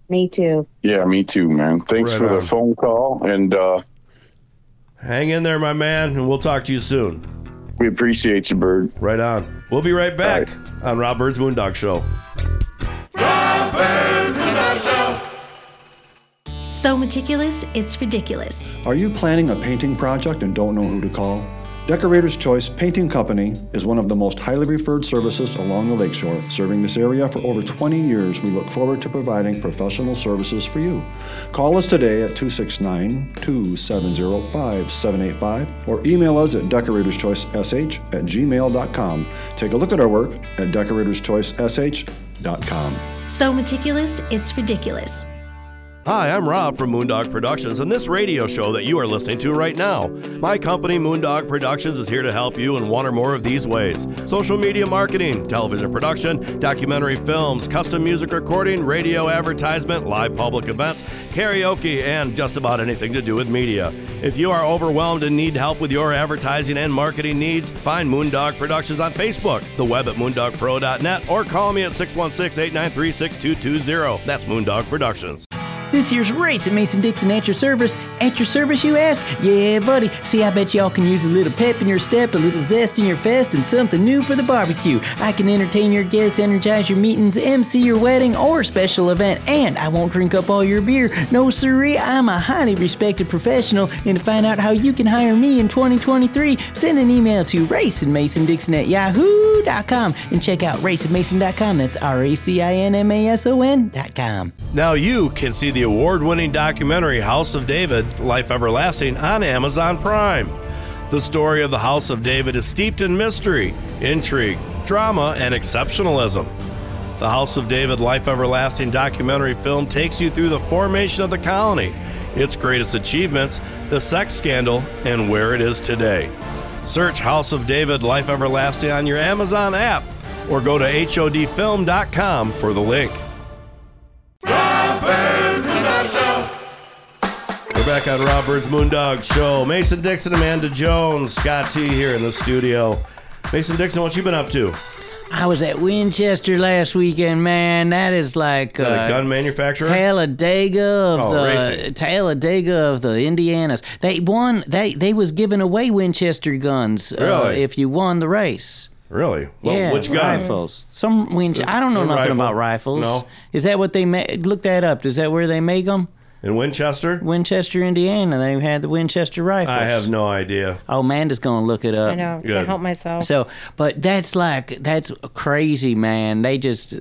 Me too. Yeah, me too, man. Thanks Right for on. the phone call, and uh, Hang in there, my man, and we'll talk to you soon. We appreciate you, Byrd. Right on. We'll be right back on Rob Byrd's Moondog Show. So meticulous, it's ridiculous. Are you planning a painting project and don't know who to call? Decorator's Choice Painting Company is one of the most highly referred services along the lakeshore. Serving this area for over 20 years, we look forward to providing professional services for you. Call us today at 269 270 5785 or email us at decoratorschoicesh at gmail.com. Take a look at our work at decoratorschoicesh.com. So meticulous, it's ridiculous. Hi, I'm Rob from Moondog Productions and this radio show that you are listening to right now. My company, Moondog Productions, is here to help you in one or more of these ways social media marketing, television production, documentary films, custom music recording, radio advertisement, live public events, karaoke, and just about anything to do with media. If you are overwhelmed and need help with your advertising and marketing needs, find Moondog Productions on Facebook, the web at moondogpro.net, or call me at 616 893 6220. That's Moondog Productions. This year's race at Mason Dixon at your service. At your service, you ask? Yeah, buddy. See, I bet y'all can use a little pep in your step, a little zest in your fest, and something new for the barbecue. I can entertain your guests, energize your meetings, MC your wedding or special event, and I won't drink up all your beer. No, sirree, I'm a highly respected professional, and to find out how you can hire me in 2023, send an email to racinmasondixon at yahoo.com and check out racinmason.com. That's R-A-C-I-N-M-A-S-O-N.com. Now you can see the award winning documentary House of David Life Everlasting on Amazon Prime. The story of the House of David is steeped in mystery, intrigue, drama, and exceptionalism. The House of David Life Everlasting documentary film takes you through the formation of the colony, its greatest achievements, the sex scandal, and where it is today. Search House of David Life Everlasting on your Amazon app or go to HODfilm.com for the link. We're back on Rob Byrd's Moondog Show. Mason Dixon, Amanda Jones, Scott T here in the studio. Mason Dixon, what you been up to? I was at Winchester last weekend, man. That is like That a uh, gun manufacturer? Talladega of Oh, the racing. Talladega of the Indianas. They won. They they was giving away Winchester guns uh, Really? if you won the race. Really? Well, yeah, which gun? rifles. Some Winch. I don't know nothing rifle? about rifles. No. Is that what they made? Look that up. Is that where they make them? In Winchester? Winchester, Indiana. They had the Winchester rifles. I have no idea. Oh, Amanda's gonna look it up. I know. Good. Can't help myself. So, but that's like that's crazy, man. They just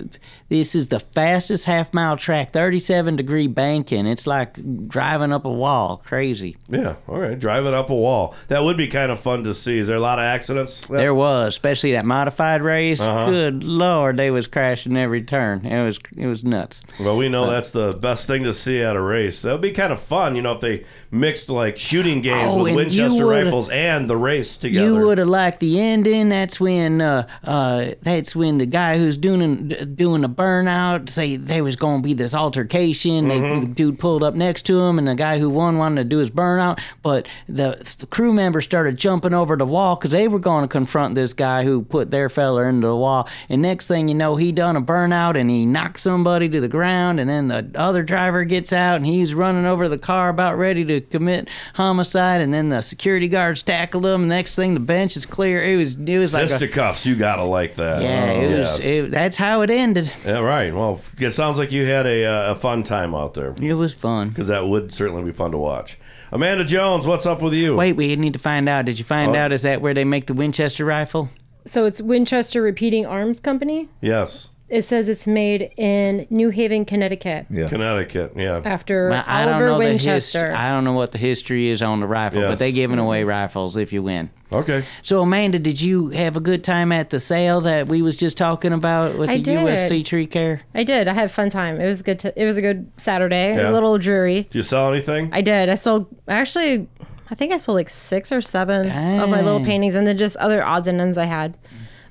this is the fastest half mile track, 37 degree banking. It's like driving up a wall. Crazy. Yeah, all right. Driving up a wall. That would be kind of fun to see. Is there a lot of accidents? There was, especially that modified race. Uh-huh. Good lord, they was crashing every turn. It was it was nuts. Well, we know Uh, that's the best thing to see at a race. That would be kind of fun, you know, if they mixed like shooting games Oh, with Winchester rifles and the race together. You would have liked the ending. That's when uh, uh, that's when the guy who's doing doing the burnout say there was going to be this altercation. Mm-hmm. the dude pulled up next to him, and the guy who won wanted to do his burnout, but the, the crew members started jumping over the wall because they were going to confront this guy who put their fella into the wall. And next thing you know, he done a burnout and he knocked somebody to the ground, and then the other driver gets out and he's running over the car about ready to commit homicide, and then the security guards tackled him. Next thing, the bench is clear. It was it was like a, you gotta like that. yeah, Oh, it was. yes. It, that's how it ended. Yeah, right. Well, it sounds like you had a, uh, a fun time out there. It was fun. Because that would certainly be fun to watch. Amanda Jones, what's up with you? Wait, we need to find out. Did you find What? out is that where they make the Winchester rifle? So it's Winchester Repeating Arms Company. Yes. It says it's made in New Haven, Connecticut. Yeah. Connecticut, yeah. After Well, I don't Oliver know Winchester. the history. I don't know what the history is on the rifle, Yes. but they're giving away rifles if you win. Okay. So Amanda, did you have a good time at the sale that we was just talking about with I the did. UFC tree care? I did. I had a fun time. It was good. To, it was a good Saturday. It was a little dreary. Did you sell anything? I did. I sold actually. I think I sold like six or seven of my little paintings, and then just other odds and ends I had.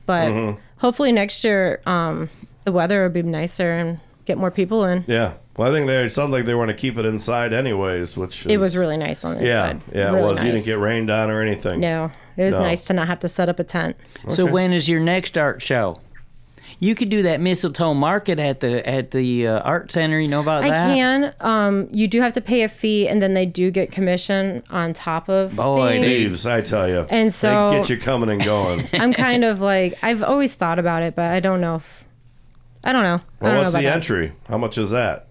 But Mhm. hopefully next year, um, the weather would be nicer and get more people in. Yeah. Well, I think they it sounded like they want to keep it inside anyways, which It is- was really nice on the yeah, inside. yeah, it Really was. You didn't get rained on or anything. No, it was No. nice to not have to set up a tent. So when is your next art show? You could do that mistletoe market at the at the uh, art center. You know about I that? I can. Um, you do have to pay a fee, and then they do get commission on top of. Boy, things. Thieves, I tell you. And so- they get you coming and going. I'm kind of like I've always thought about it, but I don't know if I don't know. I don't what's know the about that. entry? How much is that?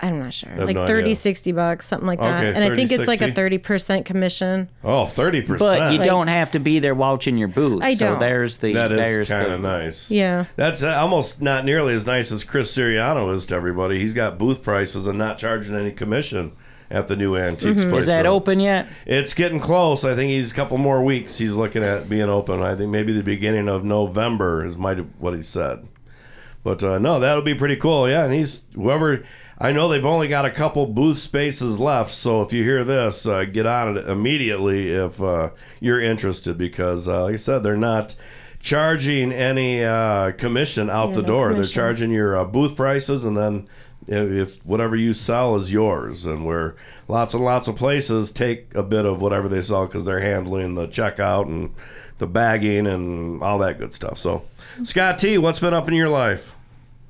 I'm not sure. Like no 30, idea. 60 bucks, something like that. Okay, and I think 30, it's like a 30% commission. Oh, 30%. But you Like- don't have to be there watching your booth. I So don't. there's the That is kind of nice. Yeah. That's uh, almost not nearly as nice as Chris Siriano is to everybody. He's got booth prices and not charging any commission at the new antiques place. Is that So open yet? It's getting close. I think he's a couple more weeks. He's looking at being open. I think maybe the beginning of November is might what he said. But uh, no, that would be pretty cool. Yeah, and he's whoever. I know they've only got a couple booth spaces left, so if you hear this, uh, get on it immediately if uh, you're interested, because uh, like I said, they're not charging any uh, commission out Yeah, the no door. They're charging your uh, booth prices, and then if whatever you sell is yours, and where lots and lots of places take a bit of whatever they sell because they're handling the checkout and the bagging and all that good stuff. So, Scott T, what's been up in your life?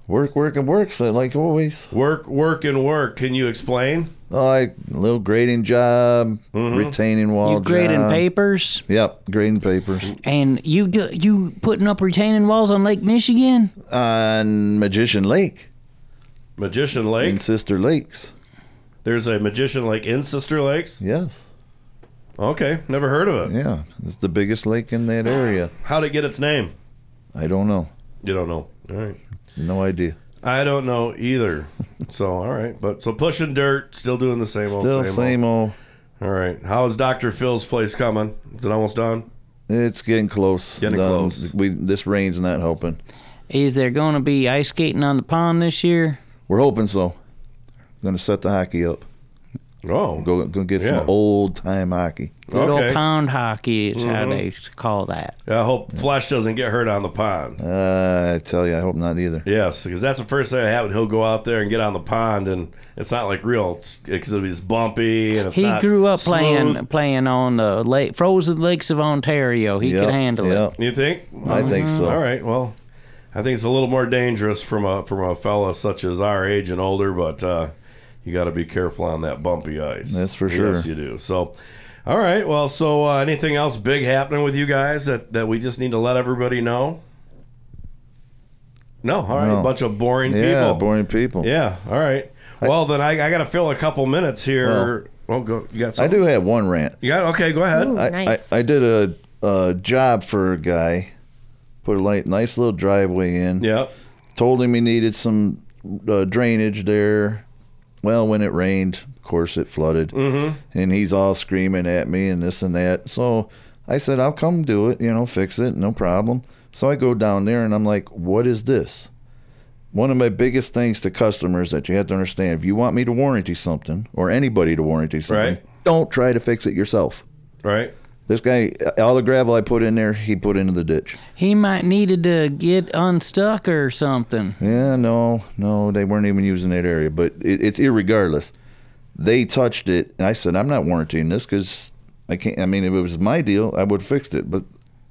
Work, work, and work. So like always. Work, work, and work. Can you explain? Oh, I little grading job, mm-hmm. retaining wall. You grading job. papers? Yep, grading papers And you do, you putting up retaining walls on Lake Michigan? on Magician Lake Magician Lake. in Sister Lakes. There's a Magician Lake in Sister Lakes. Yes. Okay, never heard of it. Yeah, it's the biggest lake in that area. How'd it get its name? I don't know. You don't know. All right. No idea. I don't know either. so all right, but so pushing dirt, still doing the same old, Still same, same old. old. All right. How is Doctor Phil's place coming? Is it almost done? It's getting close. Getting Um, close. We this rain's not helping. Is there going to be ice skating on the pond this year? We're hoping so. Going to set the hockey up. Oh, Go go get Yeah. some old time hockey. Good Okay. old pond hockey is how Mhm. they call that. I hope Flash doesn't get hurt on the pond. Uh, I tell you, I hope not either. Yes, because that's the first thing that happened. He'll go out there and get on the pond, and it's not like real. Because it'll be just bumpy and it's He not grew up smooth. playing playing on the lake, frozen lakes of Ontario. He Yep, could handle yep. it. You think? I think so. All right. Well, I think it's a little more dangerous from a from a fella such as our age and older, but uh, you got to be careful on that bumpy ice. That's for Yes, sure. you do. So, all right. Well, so uh, anything else big happening with you guys that that we just need to let everybody know? No. All right. No. A bunch of boring Yeah, people. Yeah, boring people. Yeah. All right. Well, then I, I got to fill a couple minutes here. Well, go. You got. I do have one rant. You got. Okay. Go ahead. Ooh, I, nice. I, I did a, a job for a guy, put a light, nice little driveway in. Yep. Told him he needed some uh, drainage there. Well, when it rained, of course it flooded, Mm-hmm. and he's all screaming at me and this and that. So I said, "I'll come do it. You know, fix it, no problem." So I go down there and I'm like, "What is this?" One of my biggest things to customers that you have to understand: if you want me to warranty something or anybody to warranty something, Right. don't try to fix it yourself. Right. This guy, all the gravel I put in there, he put into the ditch. He might needed to get unstuck or something. Yeah, no, no, they weren't even using that area. But it, it's irregardless. They touched it, and I said, I'm not warranting this because I can't. I mean, if it was my deal, I would have fixed it. But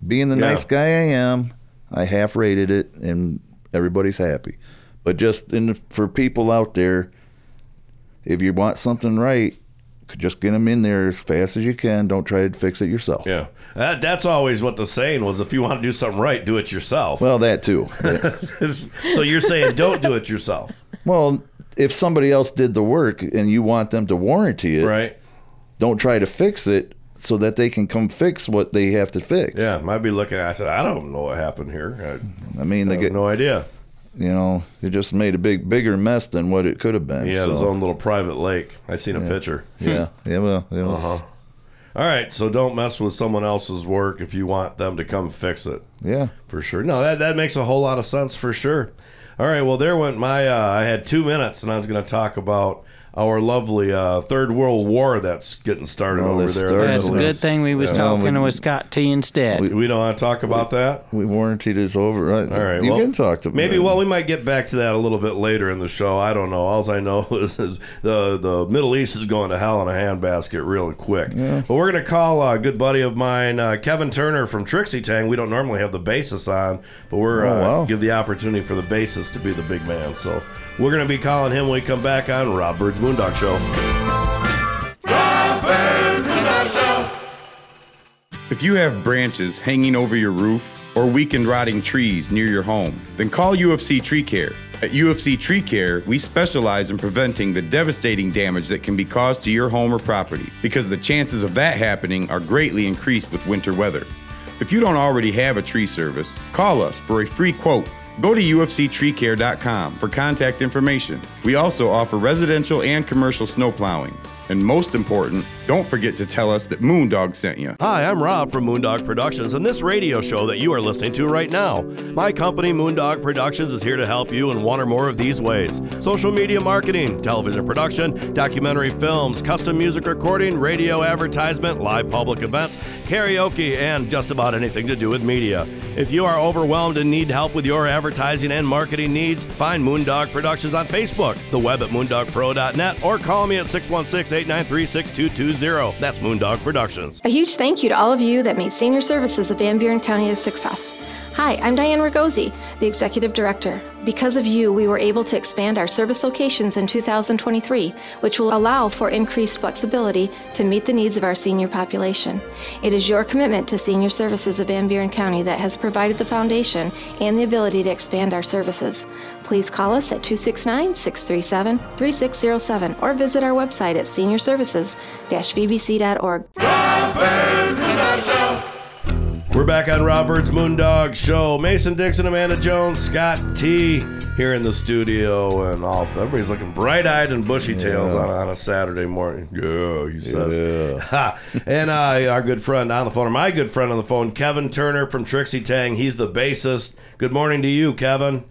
being the Yeah. nice guy I am, I half rated it, and everybody's happy. But just in the, for people out there, if you want something right, just get them in there as fast as you can. Don't try to fix it yourself. Yeah, that, that's always what the saying was. If you want to do something right, do it yourself. Well, that too. so you're saying don't do it yourself. Well, if somebody else did the work and you want them to warranty it, right? Don't try to fix it so that they can come fix what they have to fix. Yeah, might be looking. at I said, I don't know what happened here. I, I mean, I they have get no idea. You know, it just made a big, bigger mess than what it could have been. He had so. his own little private lake. I seen a Yeah. picture. Yeah, yeah. Well, it was, Uh-huh. All right, so don't mess with someone else's work if you want them to come fix it. Yeah, for sure. No, that that makes a whole lot of sense for sure. All right, well there went my. Uh, I had two minutes, and I was going to talk about our lovely uh, Third World War that's getting started Oh, over there. starting. That's a good thing we was Yeah. talking with Scott T instead. We, we don't want to talk about that. We warranted is over, right? All right, you well, can talk to maybe. Well, we might get back to that a little bit later in the show. I don't know. All I know is, is the the Middle East is going to hell in a handbasket really quick. Yeah. But we're gonna call a good buddy of mine, uh, Kevin Turner from Trixy Tang. We don't normally have the bassist on, but we're Oh, uh, wow. give the opportunity for the bassist to be the big man. So we're gonna be calling him when we come back on Rob Byrd's Moondog Show. If you have branches hanging over your roof or weakened rotting trees near your home, then call UFC Tree Care. At UFC Tree Care, we specialize in preventing the devastating damage that can be caused to your home or property because the chances of that happening are greatly increased with winter weather. If you don't already have a tree service, call us for a free quote. Go to ufctreecare.com for contact information. We also offer residential and commercial snow plowing. And most important, don't forget to tell us that Moondog sent you. Hi, I'm Rob from Moondog Productions and this radio show that you are listening to right now. My company, Moondog Productions, is here to help you in one or more of these ways social media marketing, television production, documentary films, custom music recording, radio advertisement, live public events, karaoke, and just about anything to do with media. If you are overwhelmed and need help with your advertising and marketing needs, find Moondog Productions on Facebook, the web at moondogpro.net, or call me at 616 893 6220. That's Moondog Productions. A huge thank you to all of you that made senior services of Van Buren County a success. Hi, I'm Diane Ragosi, the Executive Director. Because of you, we were able to expand our service locations in 2023, which will allow for increased flexibility to meet the needs of our senior population. It is your commitment to senior services of Van Buren County that has provided the foundation and the ability to expand our services. Please call us at 269 637 3607 or visit our website at seniorservices-vbc.org. We're back on Rob Byrd's Moondog Show. Mason Dixon, Amanda Jones, Scott T here in the studio, and all everybody's looking bright-eyed and bushy-tailed on, on a Saturday morning. Yeah, he says. Ha. and uh, our good friend on the phone, or my good friend on the phone, Kevin Turner from Trixy Tang. He's the bassist. Good morning to you, Kevin.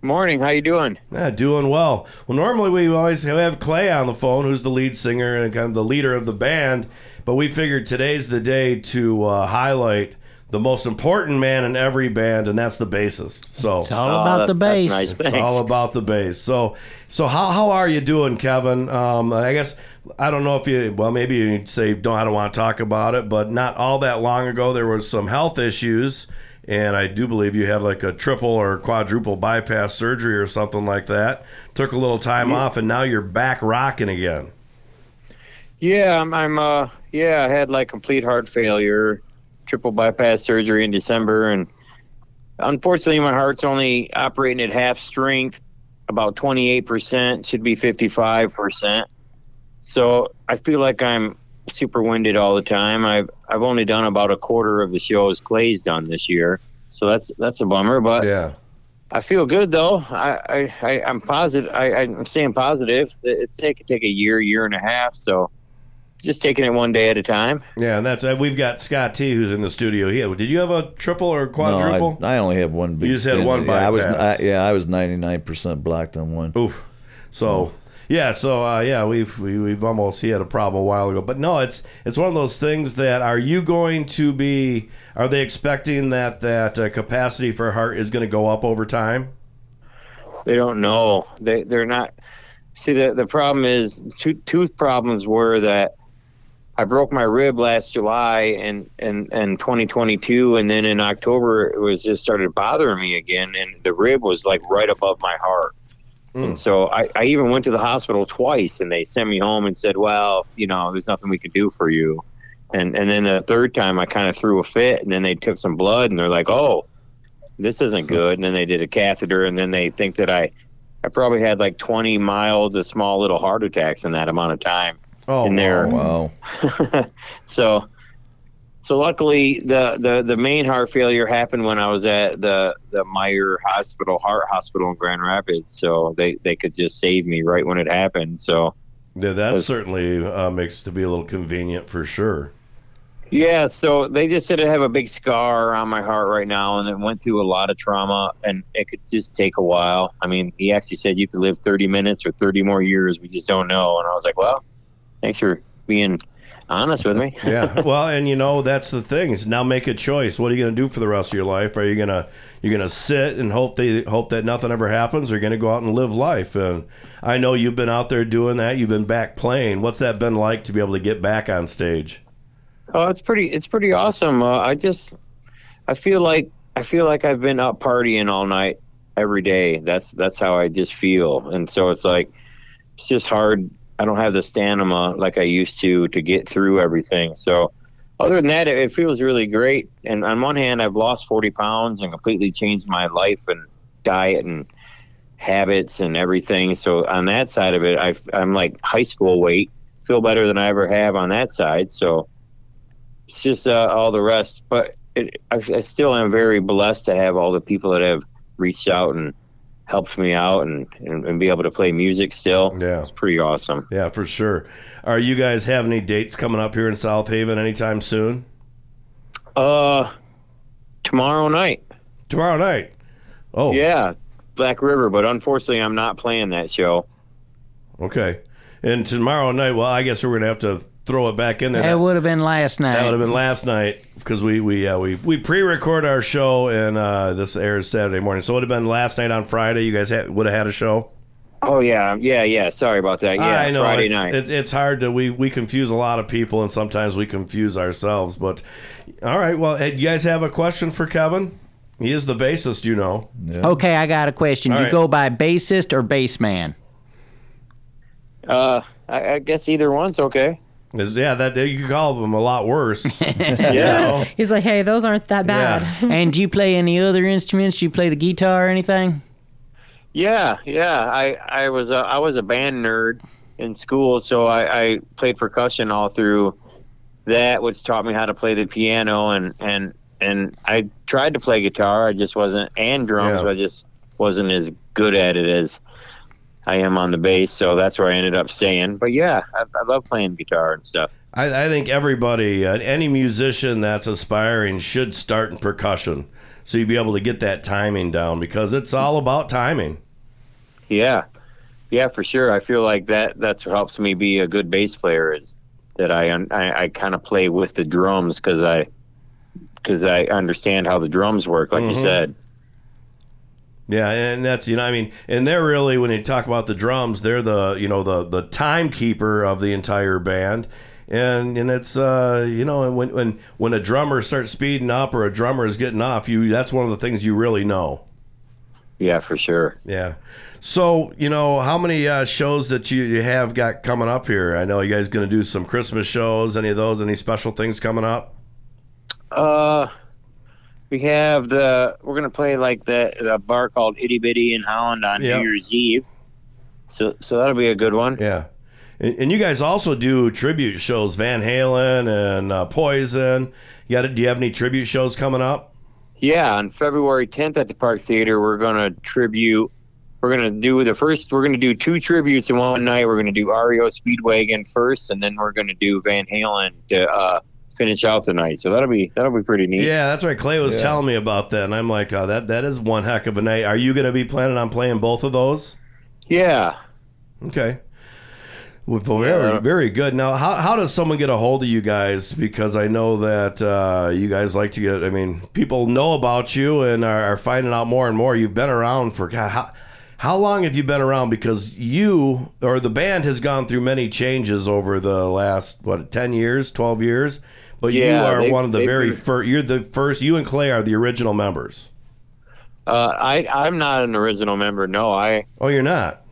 Morning. How you doing? Yeah, doing well. Well, normally we always have Clay on the phone, who's the lead singer and kind of the leader of the band. But we figured today's the day to uh, highlight the most important man in every band, and that's the bassist. So It's all about the bass. nice. It's Thanks. all about the bass. So, so how, how are you doing, Kevin? Um, I guess I don't know if you well maybe you say don't I don't want to talk about it, but not all that long ago there was some health issues, and I do believe you had like a triple or quadruple bypass surgery or something like that. Took a little time off, and now you're back rocking again. Yeah, I'm. I'm uh, yeah, I had like complete heart failure, triple bypass surgery in December, and unfortunately, my heart's only operating at half strength, about 28%, should be 55%. So I feel like I'm super winded all the time. I've I've only done about a quarter of the shows Clay's done this year, so that's that's a bummer. But yeah, I feel good though. I, I, I I'm positive. I, I'm staying positive. It's take take a year, year and a half. So just taking it one day at a time. Yeah, and that's uh, we've got Scott T who's in the studio here. Did you have a triple or quadruple? No, I, I only have one. Big You just had one yeah, I was. I, yeah, I was ninety nine percent blocked on one. Oof. So yeah, so uh, yeah, we've we, we've almost he had a problem a while ago, but no, it's it's one of those things that are you going to be? Are they expecting that that uh, capacity for heart is going to go up over time? They don't know. They they're not. See the the problem is two tooth problems were that I broke my rib last July and and and 2022, and then in October it was just started bothering me again, and the rib was like right above my heart. Hmm. And so I, I even went to the hospital twice and they sent me home and said, well, you know, there's nothing we can do for you. And, and then the third time I kind of threw a fit and then they took some blood and they're like, oh, this isn't hmm. good. And then they did a catheter and then they think that I, I probably had like 20 mild to small little heart attacks in that amount of time. Oh, in there. Wow. so so luckily the, the the main heart failure happened when I was at the the Meijer Hospital Heart Hospital in Grand Rapids. So they they could just save me right when it happened. So Yeah, that certainly uh, makes it to be a little convenient for sure. yeah, so they just said I have a big scar on my heart right now, and it went through a lot of trauma, and it could just take a while. I mean, he actually said you could live 30 minutes or 30 more years. We just don't know. And I was like, well, thanks for being honest with me. yeah. Well, and you know that's the thing is now make a choice. What are you going to do for the rest of your life? Are you gonna you're gonna sit and hope they hope that nothing ever happens, or you're gonna go out and live life? And I know you've been out there doing that. You've been back playing. What's that been like to be able to get back on stage? Oh, it's pretty. It's pretty awesome. Uh, I just, I feel like I feel like I've been up partying all night, every day. That's that's how I just feel, and so it's like it's just hard. I don't have the stamina like I used to to get through everything. So, other than that, it, it feels really great. And on one hand, I've lost forty pounds and completely changed my life and diet and habits and everything. So on that side of it, I, I'm like high school weight. Feel better than I ever have on that side. So it's just uh, all the rest. But it, I, I still am very blessed to have all the people that have reached out and helped me out and, and, and be able to play music still. Yeah. It's pretty awesome. Yeah, for sure. Are you guys have any dates coming up here in South Haven anytime soon? Uh, tomorrow night. Tomorrow night. Oh. Yeah, Black River. But unfortunately, I'm not playing that show. Okay. And tomorrow night, well, I guess we're gonna have to throw it back in there. That would have been last night. That would have been last night because we we uh, we we pre-record our show and uh, this airs Saturday morning. So it would have been last night on Friday. You guys had, would have had a show. Oh yeah, yeah, yeah. Sorry about that. Yeah, I know Friday it's, night. It, it's hard to we we confuse a lot of people and sometimes we confuse ourselves. But all right, well, hey, you guys have a question for Kevin? He is the bassist, you know. Okay, I got a question. All you right. go by bassist or bassman? Uh, I, I guess either one's okay. Yeah, that you could call them a lot worse. Yeah. He's like, hey, those aren't that bad. Yeah. and do you play any other instruments? Do you play the guitar or anything? Yeah, yeah. I I was a, I was a band nerd in school, so I, I played percussion all through that, which taught me how to play the piano and and and I tried to play guitar. I just wasn't, and drums. Yeah. I just wasn't as good at it as I am on the bass. So that's where I ended up staying. But yeah, I, I love playing guitar and stuff. I, I think everybody, uh, any musician that's aspiring, should start in percussion, so you'd be able to get that timing down because it's all about timing. Yeah, yeah, for sure. I feel like that that's what helps me be a good bass player is that I I, I kind of play with the drums because I because I understand how the drums work, like you Mhm. said. Yeah, and that's you know I mean, and they're really when you talk about the drums, they're the you know the the timekeeper of the entire band, and and it's uh you know and when when when a drummer starts speeding up or a drummer is getting off, you that's one of the things you really know. Yeah, for sure. Yeah. So you know how many uh, shows that you, you have got coming up here? I know you guys going to do some Christmas shows. Any of those? Any special things coming up? Uh, we have the we're gonna play like the the bar called Itty Bitty in Holland on Yep. New Year's Eve. So so that'll be a good one. Yeah. And, and you guys also do tribute shows, Van Halen and uh, Poison. You got? It do you have any tribute shows coming up? Yeah, on February 10th at the Park Theater, we're gonna tribute. We're gonna do the first. We're gonna do two tributes in one night. We're gonna do REO Speedwagon first, and then we're gonna do Van Halen to uh, finish out the night. So that'll be that'll be pretty neat. Yeah, that's right. Clay was Yeah. telling me about that, and I'm like, oh, that that is one heck of a night. Are you going to be planning on playing both of those? Yeah. Okay. Well, very, very good. Now, how, how does someone get a hold of you guys? Because I know that uh, you guys like to get. I mean, people know about you and are, are finding out more and more. You've been around for God. How, how long have you been around? Because you or the band has gone through many changes over the last what ten years, twelve years. But you are they- one of the very first. You're the first. You and Clay are the original members. Uh, I I'm not an original member. No, I. Oh, you're not.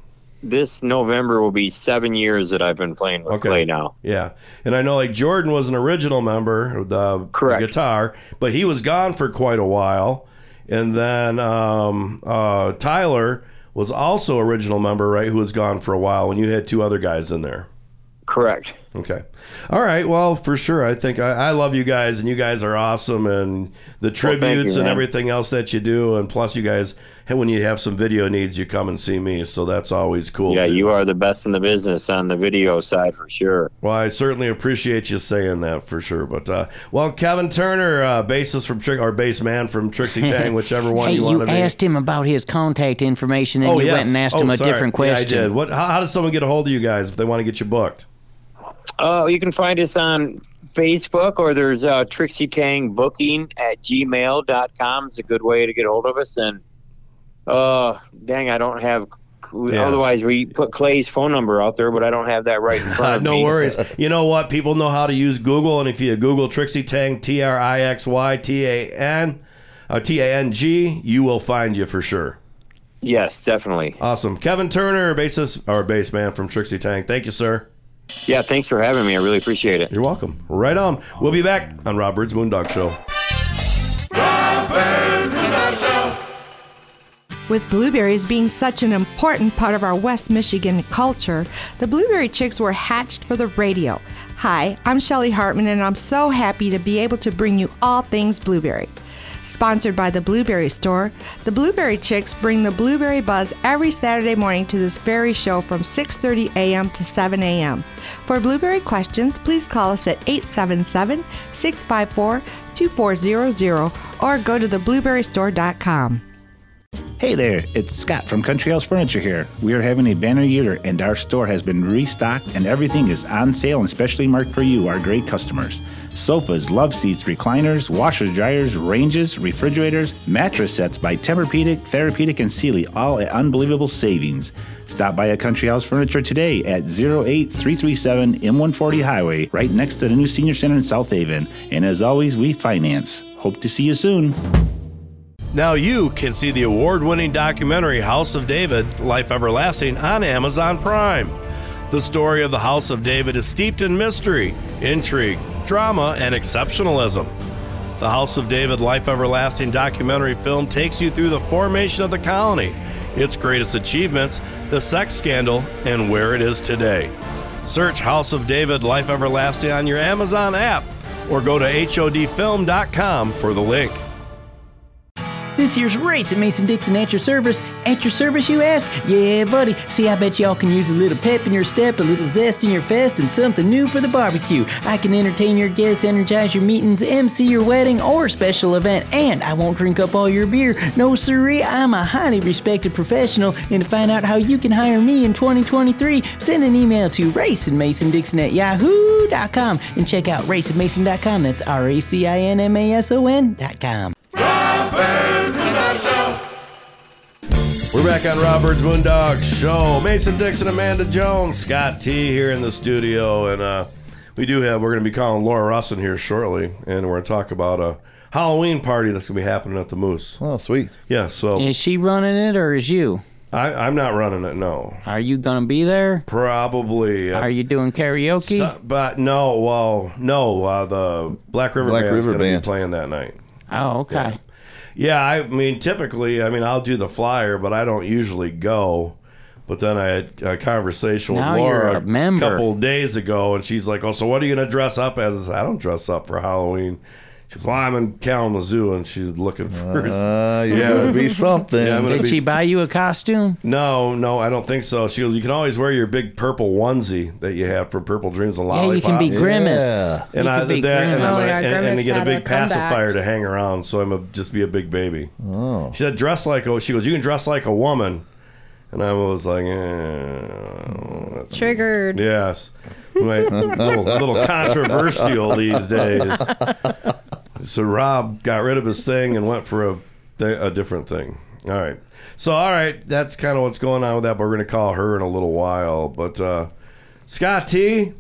this November will be seven years that I've been playing with Clay now. Yeah, and I know like Jordan was an original member of the Correct. guitar, but he was gone for quite a while, and then um, uh, Tyler was also original member, right? Who was gone for a while, and you had two other guys in there. Correct. Okay. All right. Well, for sure. I think I, I love you guys, and you guys are awesome, and the Well, tributes you, and man. everything else that you do, and plus you guys, when you have some video needs, you come and see me, so that's always cool. Yeah, too. you are the best in the business on the video side for sure. Well, I certainly appreciate you saying that for sure. But uh, well, Kevin Turner, uh, bassist from Trick or bass man from Trixy Tang, whichever one hey, you you want to be. You asked him about his contact information, and oh you yes. went and asked oh, him a sorry. different Yeah, question. I did. What? How, how does someone get a hold of you guys if they want to get you booked? Uh, you can find us on Facebook or there's uh, Trixy Tang booking at gmail.com. It's a good way to get a hold of us. And uh, dang, I don't have. Yeah. Otherwise, we put Clay's phone number out there, but I don't have that right in front of no me. No worries. You know what? People know how to use Google, and if you Google Trixy Tang, T R I X Y T A N, uh, T A N G, you will find you for sure. Yes, definitely. Awesome. Kevin Turner, bassist or bass man from Trixy Tang. Thank you, sir. Yeah, thanks for having me. I really appreciate it. You're welcome. Right on. We'll be back on Rob Byrd's Moondog Show. With blueberries being such an important part of our West Michigan culture, the Blueberry Chicks were hatched for the radio. Hi, I'm Shelly Hartmann, and I'm so happy to be able to bring you all things blueberry. Sponsored by the Blueberry Store, the Blueberry Chicks bring the blueberry buzz every Saturday morning to this very show from 6:30 a.m. to 7 a.m. For blueberry questions, please call us at 877-654-2400 or go to theblueberrystore.com. Hey there, it's Scott from Country House Furniture here. We are having a banner year and our store has been restocked and everything is on sale and specially marked for you, our great customers. Sofas, love seats, recliners, washers, dryers, ranges, refrigerators, mattress sets by Tempur-Pedic, Therapedic, and Sealy, all at unbelievable savings. Stop by a Country House Furniture today at 08337 M140 Highway, right next to the new Senior Center in South Haven. And as always, we finance. Hope to see you soon. Now you can see the award winning documentary House of David Life Everlasting on Amazon Prime. The story of the House of David is steeped in mystery, intrigue, drama, and exceptionalism. The House of David Life Everlasting documentary film takes you through the formation of the colony, its greatest achievements, the sex scandal, and where it is today. Search House of David Life Everlasting on your Amazon app or go to HODfilm.com for the link. This year's race at Mason Dixon at your service. At your service, you ask? Yeah, buddy. See, I bet y'all can use a little pep in your step, a little zest in your fest, and something new for the barbecue. I can entertain your guests, energize your meetings, MC your wedding or special event, and I won't drink up all your beer. No, sirree, I'm a highly respected professional, and to find out how you can hire me in 2023, send an email to racinmasondixon at yahoo.com and check out racinmason.com. That's R A C I N M A S O N.com. We're back on Rob Byrd's Moondog Show. Mason Dixon, Amanda Jones, Scott T here in the studio, and uh, we do have. We're going to be calling Laura Rusin here shortly, and we're going to talk about a Halloween party that's going to be happening at the Moose. Oh, sweet. Yeah. So Is she running it or is you? I, I'm not running it. No. Are you gonna be there? Probably. Are you doing karaoke? So- but no. Well, no. Uh, the Black River Black Band's River going to Band. be playing that night. oh, okay. Yeah, I mean, typically, I mean, I'll do the flyer, but I don't usually go. But then I had a conversation with Laura a member. couple days ago, and she's like, "Oh, so what are you gonna dress up as?" I, said, I don't dress up for Halloween. She goes, "Well, I'm in Kalamazoo, and she's looking for." Uh, you're gonna be something. Yeah, Did be- she buy you a costume? No, no, I don't think so. She goes, "You can always wear your big purple onesie that you have for Purple Dreams and Yeah, you can be Grimace. Yeah. And You I could be that, and, Grimace. I'm Oh, yeah, and, and to get a big a comeback. pacifier to hang around, so I'm a, just be a big baby. Oh. She said, "Dress like a." She goes, "You can dress like a woman," and I was like, eh, that's- Triggered. Yes, Like, a little, little controversial these days. So Rob got rid of his thing and went for a a different thing. All right. So all right, that's kind of what's going on with that. But we're gonna call her in a little while. But uh, Scott T.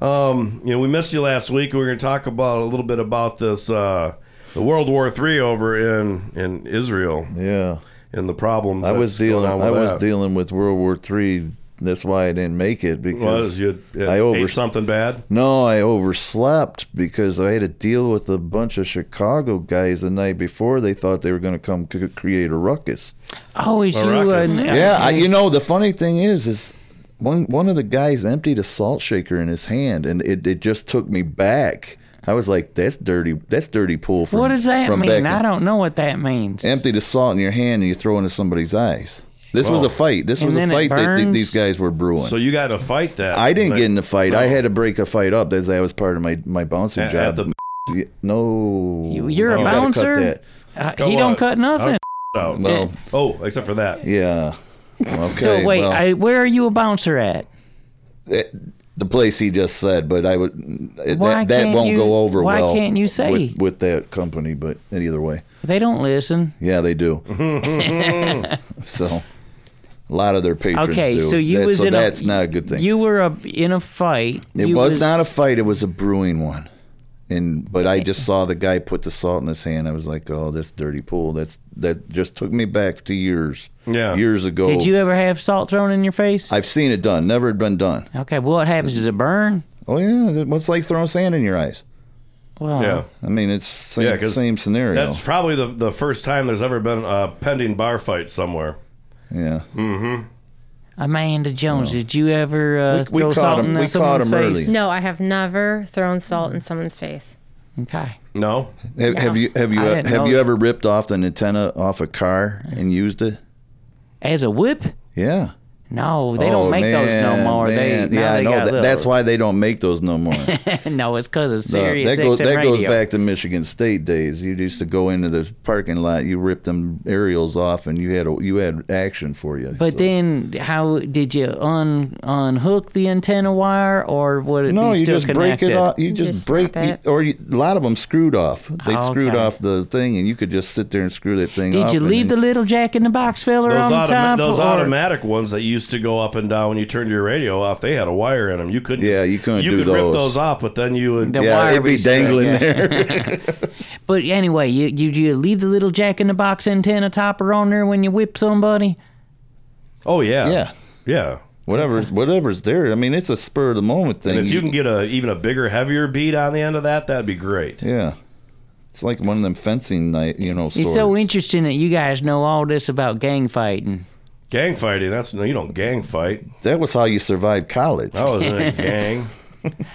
Um, you know, we missed you last week. We are going to talk about a little bit about this uh, the World War Three over in in Israel. Yeah. and the problems. I was dealing. I was that. dealing with World War Three. That's why I didn't make it because Was you, you I ate over something bad? No, I overslept because I had to deal with a bunch of Chicago guys the night before. They thought they were going to come c- create a ruckus. Oh, is A you uh, ruckus. and yeah, I, you know the funny thing is, is one one of the guys emptied a salt shaker in his hand, and it, it just took me back. I was like, "That's dirty. That's dirty pool." From, what does that from mean? back I don't know what that means. Empty the salt in your hand and you throw it into somebody's eyes. This was a fight. This And was a then it fight that th- burns? these guys were brewing. So you got to fight that. I didn't Like- get in the fight. I had to break a fight up as I was part of my my bouncing At- at job. Yeah, no, You're a You gotta cut bouncer? that. Uh, Go he don't cut nothing. Oh, Well- eh. oh, except for that. Yeah. Okay. so wait, well, I, where are you a bouncer at? it- the place he just said, but I would eh, Why that, that can't won't you- go over why well. can't you say? with, with that company? But either way, They don't listen. yeah, they do. so a lot of their patrons Okay, do. so you That- was so in that's a, not a good thing. You were a, in a fight. It You was, not a fight. It was a brewing one. And but I just saw the guy put the salt in his hand. I was like, "Oh, this dirty pool." That's that just took me back to years. Yeah, years ago. Did you ever have salt thrown in your face? I've seen it done. Never had been done. Okay, well, what happens? Does it burn? Oh yeah, what's like throwing sand in your eyes? Well, Yeah. I mean it's same, Yeah, 'cause same scenario. That's probably the, the first time there's ever been a pending bar fight somewhere. Yeah. Mm-hmm. Amanda Jones, did you ever uh, We- we throw caught salt him- in we someone's him face? early. No, I have never thrown salt in someone's face. Okay. No. Have, have you have you I didn't have you that. ever ripped off the antenna off a car and used it? As a whip? Yeah. No, they don't Oh, make those no more. man. They yeah, they I know. That, little- that's why they don't make those no more. no, it's because of No, serious that goes XM that goes back to Michigan State days. You used to go into the parking lot, you ripped them aerials off, and you had a, you had action for you. But then, how did you un unhook the antenna wire, or would it no, be you still just connected? break it off. You just, Just break, it. or you, a lot of them screwed off. They Oh, screwed okay. off the thing, and you could just sit there and screw that thing. Off. Did you leave the little jack in the box filler Those, on the automa- top? those or- automatic ones that used to go up and down when you turned your radio off, they had a wire in them. You couldn't. Yeah, you couldn't You do could rip those. those off, but then you would. The Yeah, wire it'd be was stuck, dangling yeah. there. But anyway, you, you you leave the little jack in the box antenna topper on there when you whip somebody. Oh yeah. yeah, Yeah. whatever, whatever's there. I mean, it's a spur of the moment thing. And if you can get a even a bigger, heavier bead on the end of that, that'd be great. yeah, it's like one of them fencing night, you know. It's Swords. so interesting that you guys know all this about gang fighting. Gang fighting. That's no, you don't gang fight. that was how you survived college. I was in a gang.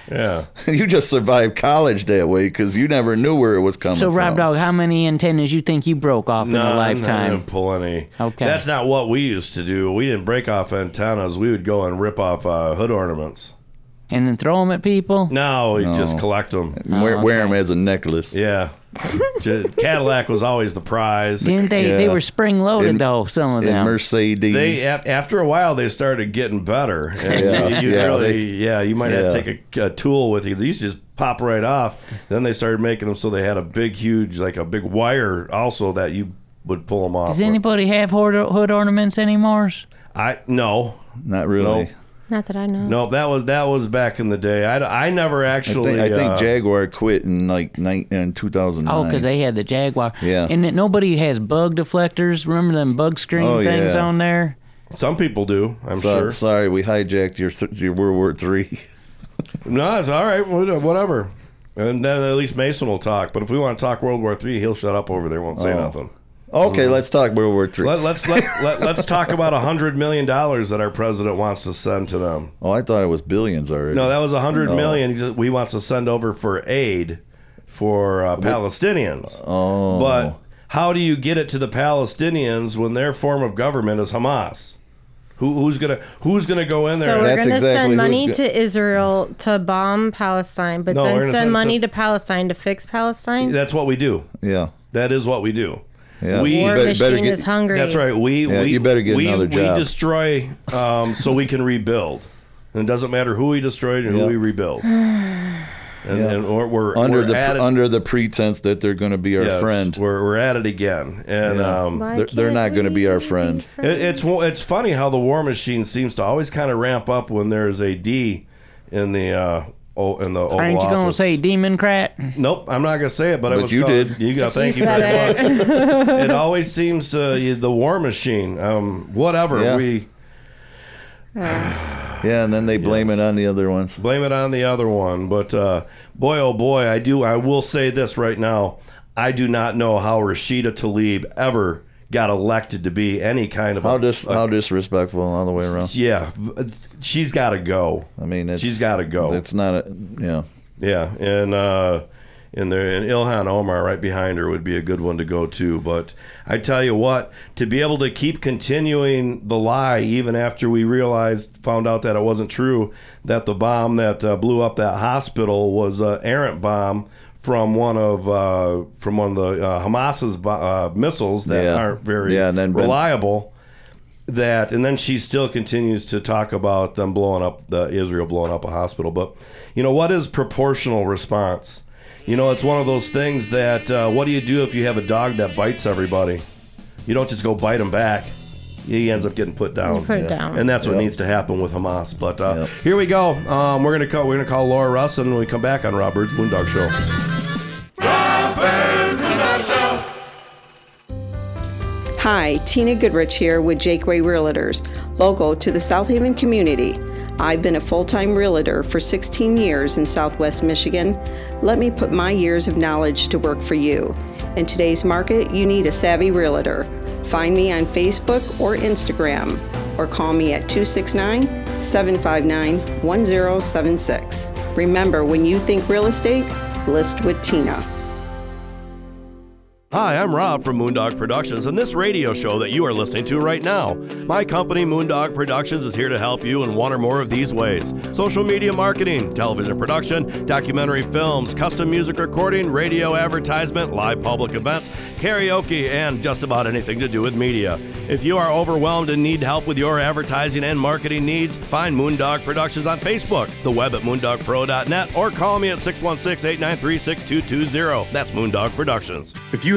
Yeah. you just survived college that way because you never knew where it was coming from. So, from. Rob Dog, how many antennas you think you broke off in No, a I lifetime? didn't pull any. Okay. That's not what we used to do. We didn't break off antennas. We would go and rip off uh, hood ornaments. And then throw them at people? No, we No. just collect them. wear, Oh, wear okay. them as a necklace. Yeah. Ju- Cadillac was always the prize. Didn't they? They Yeah. were spring loaded And- though. Some of And them. Mercedes. They a- after a while they started getting better. And Yeah, you yeah, really, they- yeah, you might have to yeah. take a, a tool with you. These just pop right off. Then they started making them so they had a big, huge, like a big wire also that you would pull them off. Does with. anybody have hood, hood ornaments anymore? I no, Not really. No. Not that I know. no. That was that was back in the day. I, I never I actually. think, I think uh, Jaguar quit in like nine, in 2009. Oh, because they had the Jaguar. Yeah. And that nobody has bug deflectors. Remember them bug screen Oh, things yeah. on there? some people do. I'm So- sure. Sorry, we hijacked your th- your World War Three. No, it's all right. Whatever. And then at least Mason will talk. But if we want to talk World War Three, he'll shut up over there. Won't say Oh. nothing. Okay, let's talk World War Three. Let, let's let, let, let's talk about a hundred million dollars that our president wants to send to them. Oh, I thought it was billions already. No, that was a hundred Oh. million. We wants to send over for aid for uh, Palestinians. Oh, But how do you get it to the Palestinians when their form of government is Hamas? Who, who's gonna Who's gonna go in there? So we're That's going to exactly send money go- to Israel to bomb Palestine, but No, then send, send money to- to Palestine to fix Palestine. That's what we do. yeah, That is what we do. Yeah. We- War better- better machine get- is hungry. That's right. We Yeah, we you better get we, another job. We destroy um, so we can rebuild. And it doesn't matter who we destroyed and Yeah. who we rebuild. And, Yeah. and we're, we're under we're the at it- under the pretense that they're going to be our yes, friend. We're we're at it again. And Yeah. um, They're, they're can't going to be our we friend. it, it's it's funny how the war machine seems to always kind of ramp up when there's a D in the uh, oh, in the Oval Aren't you gonna Office. say democrat? Nope, I'm not gonna say it, but, I But was you gonna- did. You got. Thank you very said much. it. it always seems uh, you- the War Machine. Um, whatever Yeah. we Yeah, and then they blame it on the other ones. blame it on the other one. But uh, boy, oh boy, I do. I will say this right now. I do not know how Rashida Tlaib ever got elected to be any kind of How a, dis how disrespectful all the way around. yeah. She's got to go. I mean, it's, She's gotta go. It's not a yeah. Yeah, and uh, and there and Ilhan Omar right behind her would be a good one to go to. But I tell you what, to be able to keep continuing the lie even after we realized, found out that it wasn't true, that the bomb that uh, blew up that hospital was an errant bomb from one of uh, from one of the uh, Hamas's uh, missiles that Yeah. aren't very Yeah, and then reliable. That and then she still continues to talk about them blowing up the Israel blowing up a hospital. But you know what is proportional response? You know, it's one of those things that uh, what do you do if you have a dog that bites everybody? You don't just go bite him back. He ends up getting put down. You put it down. and that's what Yep. needs to happen with Hamas. But uh, here we go. Um, we're gonna call we're gonna call Laura Russ, and when we come back on Rob Byrd's Moondog Show. Hi, Tina Goodrich here with Jaqua Realtors, local to the South Haven community. I've been a full time realtor for 16 years in Southwest Michigan. Let me put my years of knowledge to work for you. In today's market, you need a savvy realtor. Find me on Facebook or Instagram, or call me at 269 759 1076. Remember, when you think real estate, list with Tina. Hi, I'm Rob from Moondog Productions and this radio show that you are listening to right now. My company, Moondog Productions, is here to help you in one or more of these ways social media marketing, television production, documentary films, custom music recording, radio advertisement, live public events, karaoke, and just about anything to do with media. If you are overwhelmed and need help with your advertising and marketing needs, find Moondog Productions on Facebook, the web at moondogpro.net, or call me at 616 893 6220. That's Moondog Productions. If you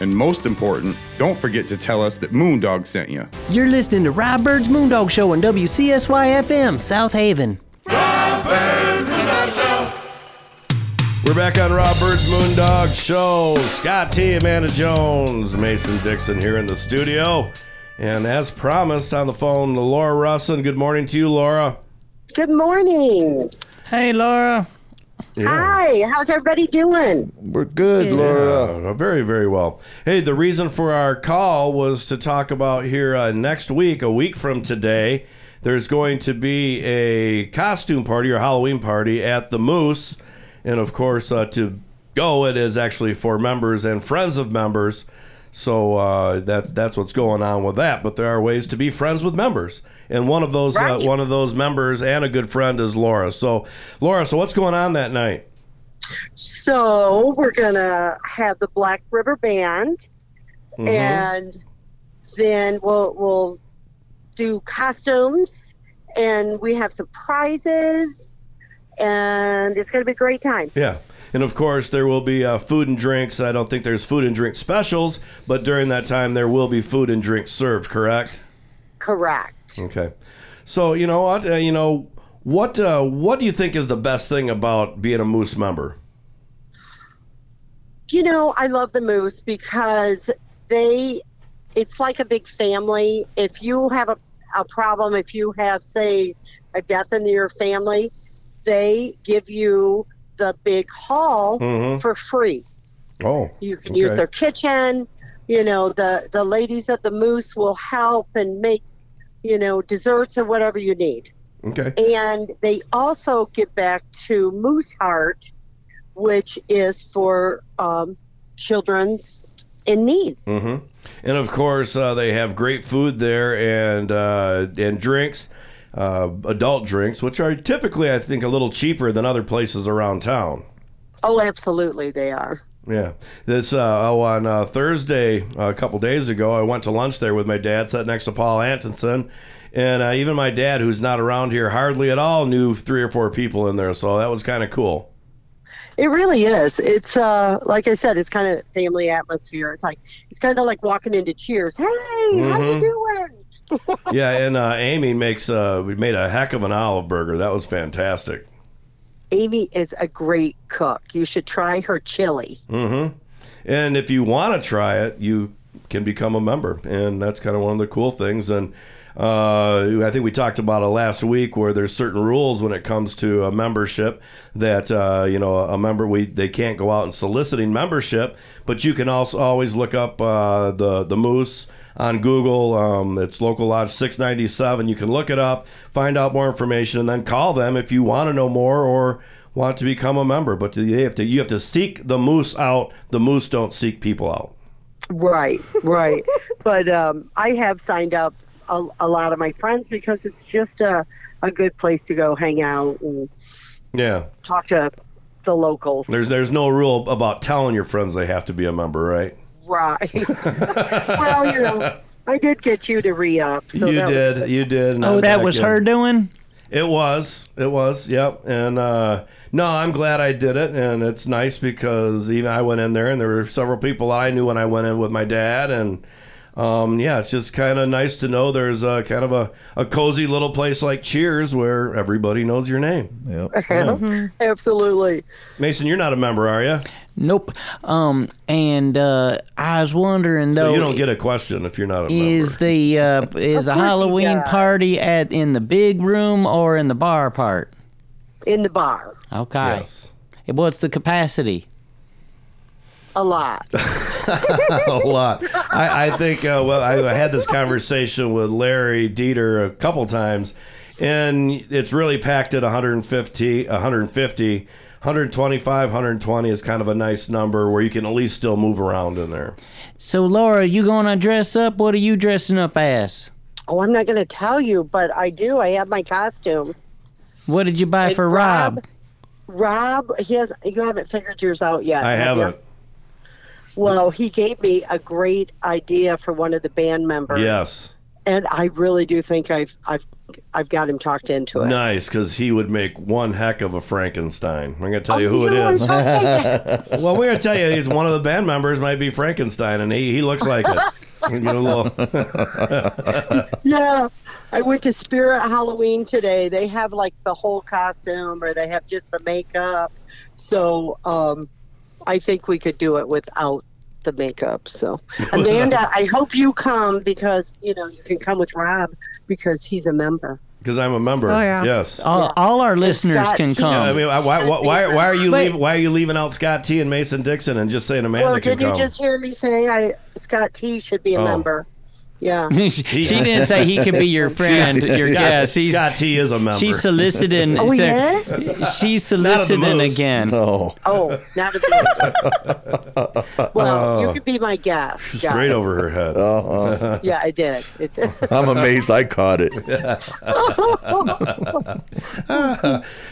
And most important, don't forget to tell us that Moondog sent you. You're listening to Rob Byrd's Moondog Show on WCSY FM, South Haven. We're back on Rob Byrd's Moondog Show. Scott T, Amanda Jones, Mason Dixon here in the studio. And as promised on the phone, Laura Rusin. Good morning to you, Laura. Good morning. Hey, Laura. Hi, how's everybody doing? We're good, Laura. Yeah, very, very well. Hey, the reason for our call was to talk about here uh, next week, a week from today, there's going to be a costume party or Halloween party at the Moose. And of course, uh, to go, it is actually for members and friends of members. So uh, that that's what's going on with that. But there are ways to be friends with members, and one of those Right. uh, one of those members and a good friend is Laura. So, Laura, so what's going on that night? So we're gonna have the Black River Band, Mhm. and then we'll we'll do costumes, and we have some prizes, and it's gonna be a great time. Yeah. And of course, there will be uh, food and drinks. I don't think there's food and drink specials, but during that time, there will be food and drinks served, correct? Correct. Okay. So, you know what? Uh, you know, what uh, what do you think is the best thing about being a Moose member? You know, I love the Moose because they, it's like a big family. If you have a, a problem, if you have, say, a death in your family, they give you the big hall Mhm. for free. Oh. You can use their kitchen. You know, the, the ladies at the Moose will help and make, you know, desserts or whatever you need. Okay. And they also give back to Mooseheart, which is for um, children's in need. hmm And of course, uh, they have great food there and uh, and drinks, uh, adult drinks, which are typically, I think, a little cheaper than other places around town. Oh, absolutely, they are. Yeah. This uh, oh, on uh, Thursday, a couple days ago, I went to lunch there with my dad, sat next to Paul Antonson. And uh, even my dad, who's not around here hardly at all, knew three or four people in there. So that was kind of cool. It really is. It's uh, like I said, it's kind of family atmosphere. It's like it's kind of like walking into Cheers. Hey, how you Mhm. doing? Yeah, and uh, Amy makes uh, we made a heck of an olive burger. That was fantastic. Amy is a great cook. You should try her chili. hmm And if you want to try it, you can become a member, and that's kind of one of the cool things. And uh, I think we talked about it last week, where there's certain rules when it comes to a membership that uh, you know a member we they can't go out and soliciting membership, but you can also always look up uh, the the moose on Google. Um, it's Local Lodge 697. You can look it up, find out more information, and then call them if you want to know more or want to become a member. But you have to you have to seek the moose out. The moose don't seek people out. Right, right. but um, I have signed up a, a lot of my friends because it's just a, a good place to go hang out and Yeah. talk to the locals. There's there's no rule about telling your friends they have to be a member, right? Right. well, you know, I did get you to re up. So you that was did, you did. and Oh, I'm that was in. her doing? It was. It was. Yep. And uh, no, I'm glad I did it, and it's nice because even I went in there, and there were several people I knew when I went in with my dad, and um, yeah, it's just kind of nice to know there's a kind of a, a cozy little place like Cheers where everybody knows your name. Yep. Absolutely. Mason, you're not a member, are you? Nope. Um, and uh, I was wondering though. So you don't get a question if you're not a member. Is the uh, is the Halloween party at in the big room or in the bar part? In the bar. Okay. What's the capacity? A lot. a lot. I, I think uh, well, I had this conversation with Larry Dieter a couple times, and it's really packed at 150, 150, 125, 120 is kind of a nice number where you can at least still move around in there. So Laura, you gonna dress up? What are you dressing up as? Oh, I'm not going to tell you, but I do. I have my costume. What did you buy And for Rob? Rob, he has. You haven't figured yours out yet. I have haven't. Well, he gave me a great idea for one of the band members. Yes. And I really do think I've I've I've got him talked into it. Nice, because he would make one heck of a Frankenstein. I'm going to tell you Oh, who you it is. well, we're going to tell you, one of the band members might be Frankenstein, and he, he looks like it. You little. no, I went to Spirit Halloween today. They have like the whole costume, or they have just the makeup. So um, I think we could do it without the makeup. So Amanda, I hope you come because you know you can come with Rob because he's a member. Because I'm a member. Oh, yeah. Yes. All, all our listeners can T. come. I mean, why, why, why, why are you But- leaving? Why are you leaving out Scott T and Mason Dixon and just saying Amanda well, can did you just hear me say I Scott T should be a Oh. member? Yeah. she, she didn't say he could be your friend, your Scott, guest. He's, Scott T is a member. She's soliciting. Oh, he is? She's soliciting again. No. Oh, not a bit. Well, you Oh. could be my guest. guys. Straight over her head. Uh-huh. Yeah, I did. It did. I'm amazed I caught it.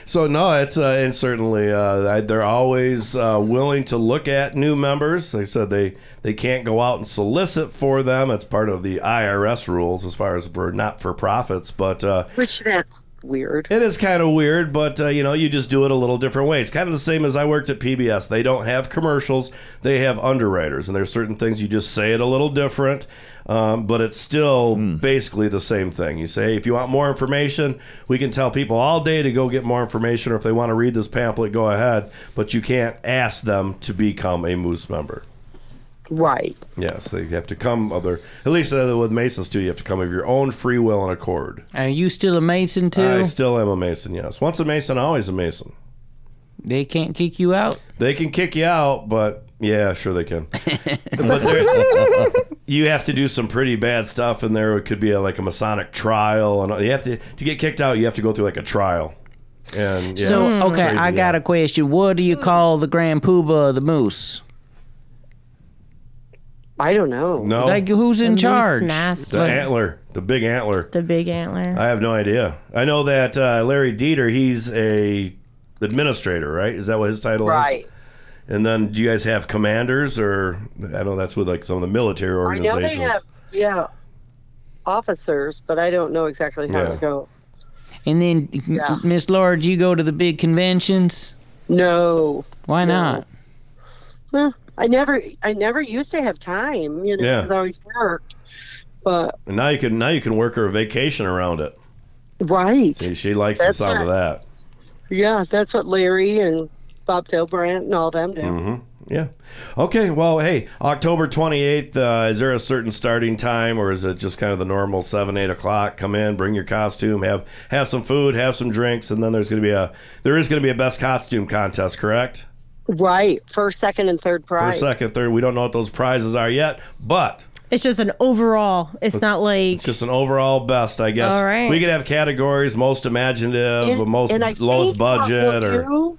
so no, it's uh, and certainly uh, they're always uh, willing to look at new members. They said they they can't go out and solicit for them. It's part of the IRS rules as far as for not for profits, but. Uh, Which that's weird. It is kind of weird, but uh, you know, you just do it a little different way. It's kind of the same as I worked at PBS. They don't have commercials; they have underwriters, and there's certain things you just say it a little different, um, but it's still basically the same thing. You say, if you want more information, we can tell people all day to go get more information, or if they want to read this pamphlet, go ahead. But you can't ask them to become a Moose member. Right. Yes, you have to come. Other, at least uh, with Masons too, you have to come of your own free will and accord. Are you still a Mason too? I still am a Mason, yes. Once a Mason, always a Mason. they can't kick you out. They can kick you out, but yeah, sure they can. but you have to do some pretty bad stuff, in there It could be a, like a Masonic trial, and you have to to get kicked out. You have to go through like a trial. And yeah, so okay, crazy, I yeah. got a question. What do you call the Grand Poobah of the moose? I don't know. no Like who's in The moose charge? master. the Like- antler, the big antler. The big antler. I have no idea. I know that uh, Larry Dieter, he's a administrator, right? Is that what his title is? Right. And then do you guys have commanders or I know that's with like some of the military I know organizations. they have, yeah, officers, but I don't know exactly how Yeah. to go. And then, Yeah. Miss Laura, do you go to the big conventions? No. Why not? Well, I never, I never used to have time, you know, Yeah. because I always worked. But And now you can now you can work her a vacation around it. right, See, she likes That's the sound of that. yeah, that's what Larry and Bob Philbrandt and all them do. Mm-hmm. Yeah. Okay. Well, hey, October 28th, uh, is there a certain starting time or is it just kind of the normal 7, 8 o'clock? Come in, bring your costume, have have some food, have some drinks, and then there's going to be a there is going to be a best costume contest, correct? Right, first, second, and third prize. First, second, third. We don't know what those prizes are yet, but It's just an overall. It's not like it's just an overall best, I guess. All right. We could have categories: most imaginative, And- most and lowest budget, we'll or do-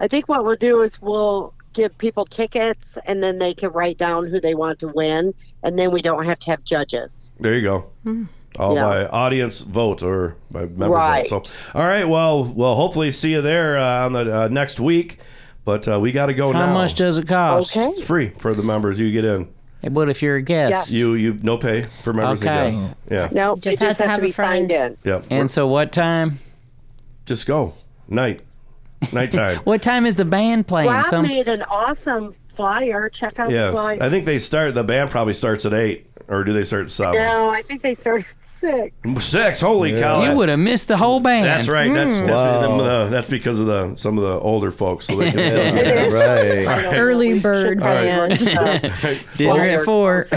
I think what we'll do is we'll give people tickets, and then they can write down who they want to win, and then we don't have to have judges. There you go. All Yeah. by audience vote or by member Right. vote. So, all right. Well, we'll hopefully see you there uh, on the uh, next week. But uh, we got to go now. How now. much does it cost? Okay. It's free for the members. You get in. Hey, What if you're a guest? You you no pay for members Okay. and guests. Yeah. No, they just have, to, be signed in. Yep. And so, what time? Just go night, nighttime. What time is the band playing? Rob Some made an awesome flyer. Check out the yes. flyer. I think they start. The band probably starts at eight, or do they start at seven? no, I think they start at six. Six. Holy cow! you would have missed the whole band. That's right. That's that's, Wow. uh, that's because of the some of the older folks, so they can still do that. right. early bird All right. band. Dinner at four.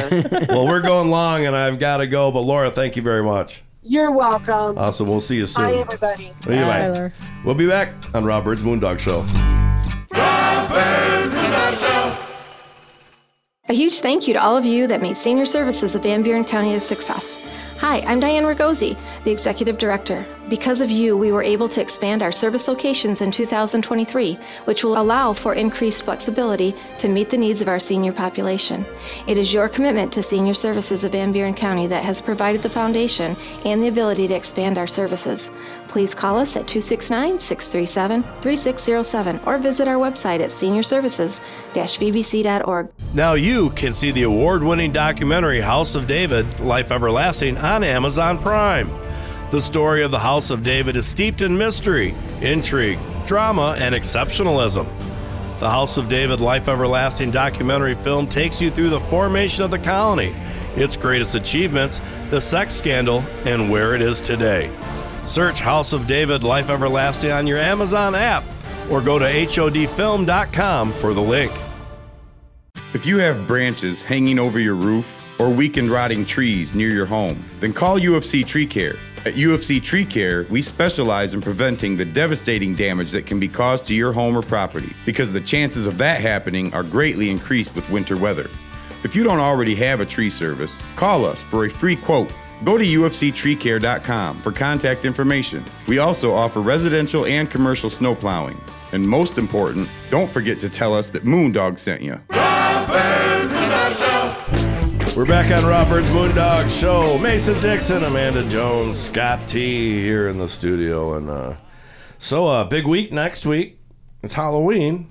well, we're going long, and I've got to go. But Laura, thank you very much. You're welcome. Awesome. We'll see you soon. Bye, everybody. Bye, bye. Laura. We'll be back on Rob Byrd's Moondog Show. A huge thank you to all of you that made senior services of Van Buren County a success. Hi, I'm Diane Ragosi, the Executive Director. Because of you, we were able to expand our service locations in 2023, which will allow for increased flexibility to meet the needs of our senior population. It is your commitment to senior services of Van Buren County that has provided the foundation and the ability to expand our services. Please call us at 269 637 3607 or visit our website at seniorservices-vbc.org. Now you can see the award-winning documentary House of David: Life Everlasting on Amazon Prime. The story of the House of David is steeped in mystery, intrigue, drama, and exceptionalism. The House of David Life Everlasting documentary film takes you through the formation of the colony, its greatest achievements, the sex scandal, and where it is today. Search House of David Life Everlasting on your Amazon app or go to HODfilm.com for the link. If you have branches hanging over your roof or weakened rotting trees near your home, then call UFC Tree Care. At UFC Tree Care, we specialize in preventing the devastating damage that can be caused to your home or property because the chances of that happening are greatly increased with winter weather. If you don't already have a tree service, call us for a free quote. Go to ufctreecare.com for contact information. We also offer residential and commercial snow plowing. And most important, don't forget to tell us that Moondog sent you. We're back on Rob Byrd's Moondog Show. Mason Dixon, Amanda Jones, Scott T here in the studio, and uh, so uh, big week next week. It's Halloween.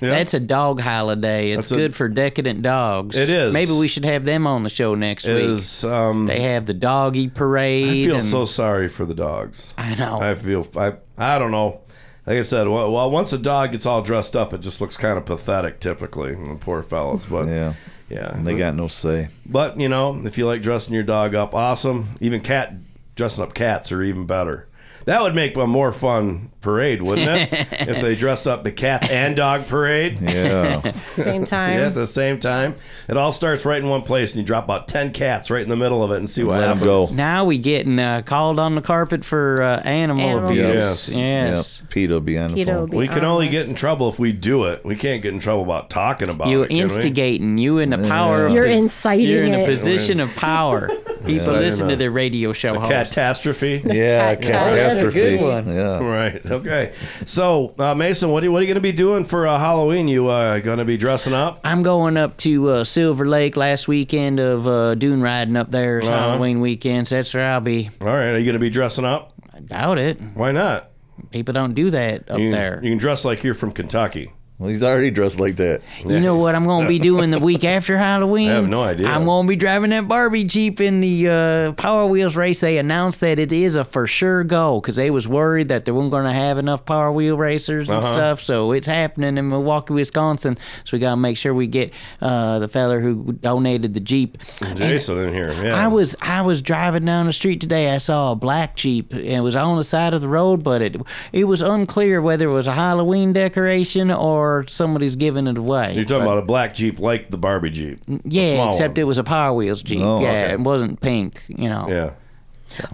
Yeah. That's a dog holiday. It's That's a- good for decadent dogs. It is. Maybe we should have them on the show next week. Is um, They have the doggy parade. I feel and so sorry for the dogs. I know. I feel I I don't know. Like I said, well, well, once a dog gets all dressed up, it just looks kind of pathetic, typically. The poor fellas, but Yeah. yeah, They got no say. But you know, if you like dressing your dog up, awesome. Even cat dressing up cats are even better. That would make a more fun parade, wouldn't it? if they dressed up the cat and dog parade. Yeah. Same time. Yeah, at the same time. It all starts right in one place, and you drop about ten cats right in the middle of it, and see what Let 'em happens. go. now we getting uh, called on the carpet for uh, animal, Animal abuse. abuse. Yes. Yes. Yep. Pete will be on the Peter will phone. be We can only this. get in trouble if we do it. We can't get in trouble about talking about You it. can we? instigating. You in the power. Of You're the- inciting You're in a it. position of power. People Yeah. listen to their radio show hosts. catastrophe. Yeah, Cat- catastrophe. That's a good one. Yeah. Right. Okay. So, uh, Mason, what are, you, what are you going to be doing for uh, Halloween? You uh, going to be dressing up? I'm going up to uh, Silver Lake last weekend of uh, dune riding up there. It's Uh-huh. Halloween weekend, so that's where I'll be. All right. Are you going to be dressing up? I doubt it. Why not? People don't do that up you, there. You can dress like you're from Kentucky. Well, he's already dressed like that. You know what I'm going to be doing the week after Halloween? I have no idea. I'm going to be driving that Barbie Jeep in the uh, Power Wheels race. They announced that it is a for sure go because they was worried that they weren't going to have enough Power Wheel racers and Uh-huh. stuff. So it's happening in Milwaukee, Wisconsin. So we got to make sure we get uh, the feller who donated the Jeep. Jason in here. Yeah. I was I was driving down the street today. I saw a black Jeep. It was on the side of the road, but it it was unclear whether it was a Halloween decoration or somebody's giving it away. You're talking But- about a black Jeep like the Barbie Jeep. Yeah, except one. it was a Power Wheels Jeep. Oh, yeah, okay. it wasn't pink. You know. Yeah.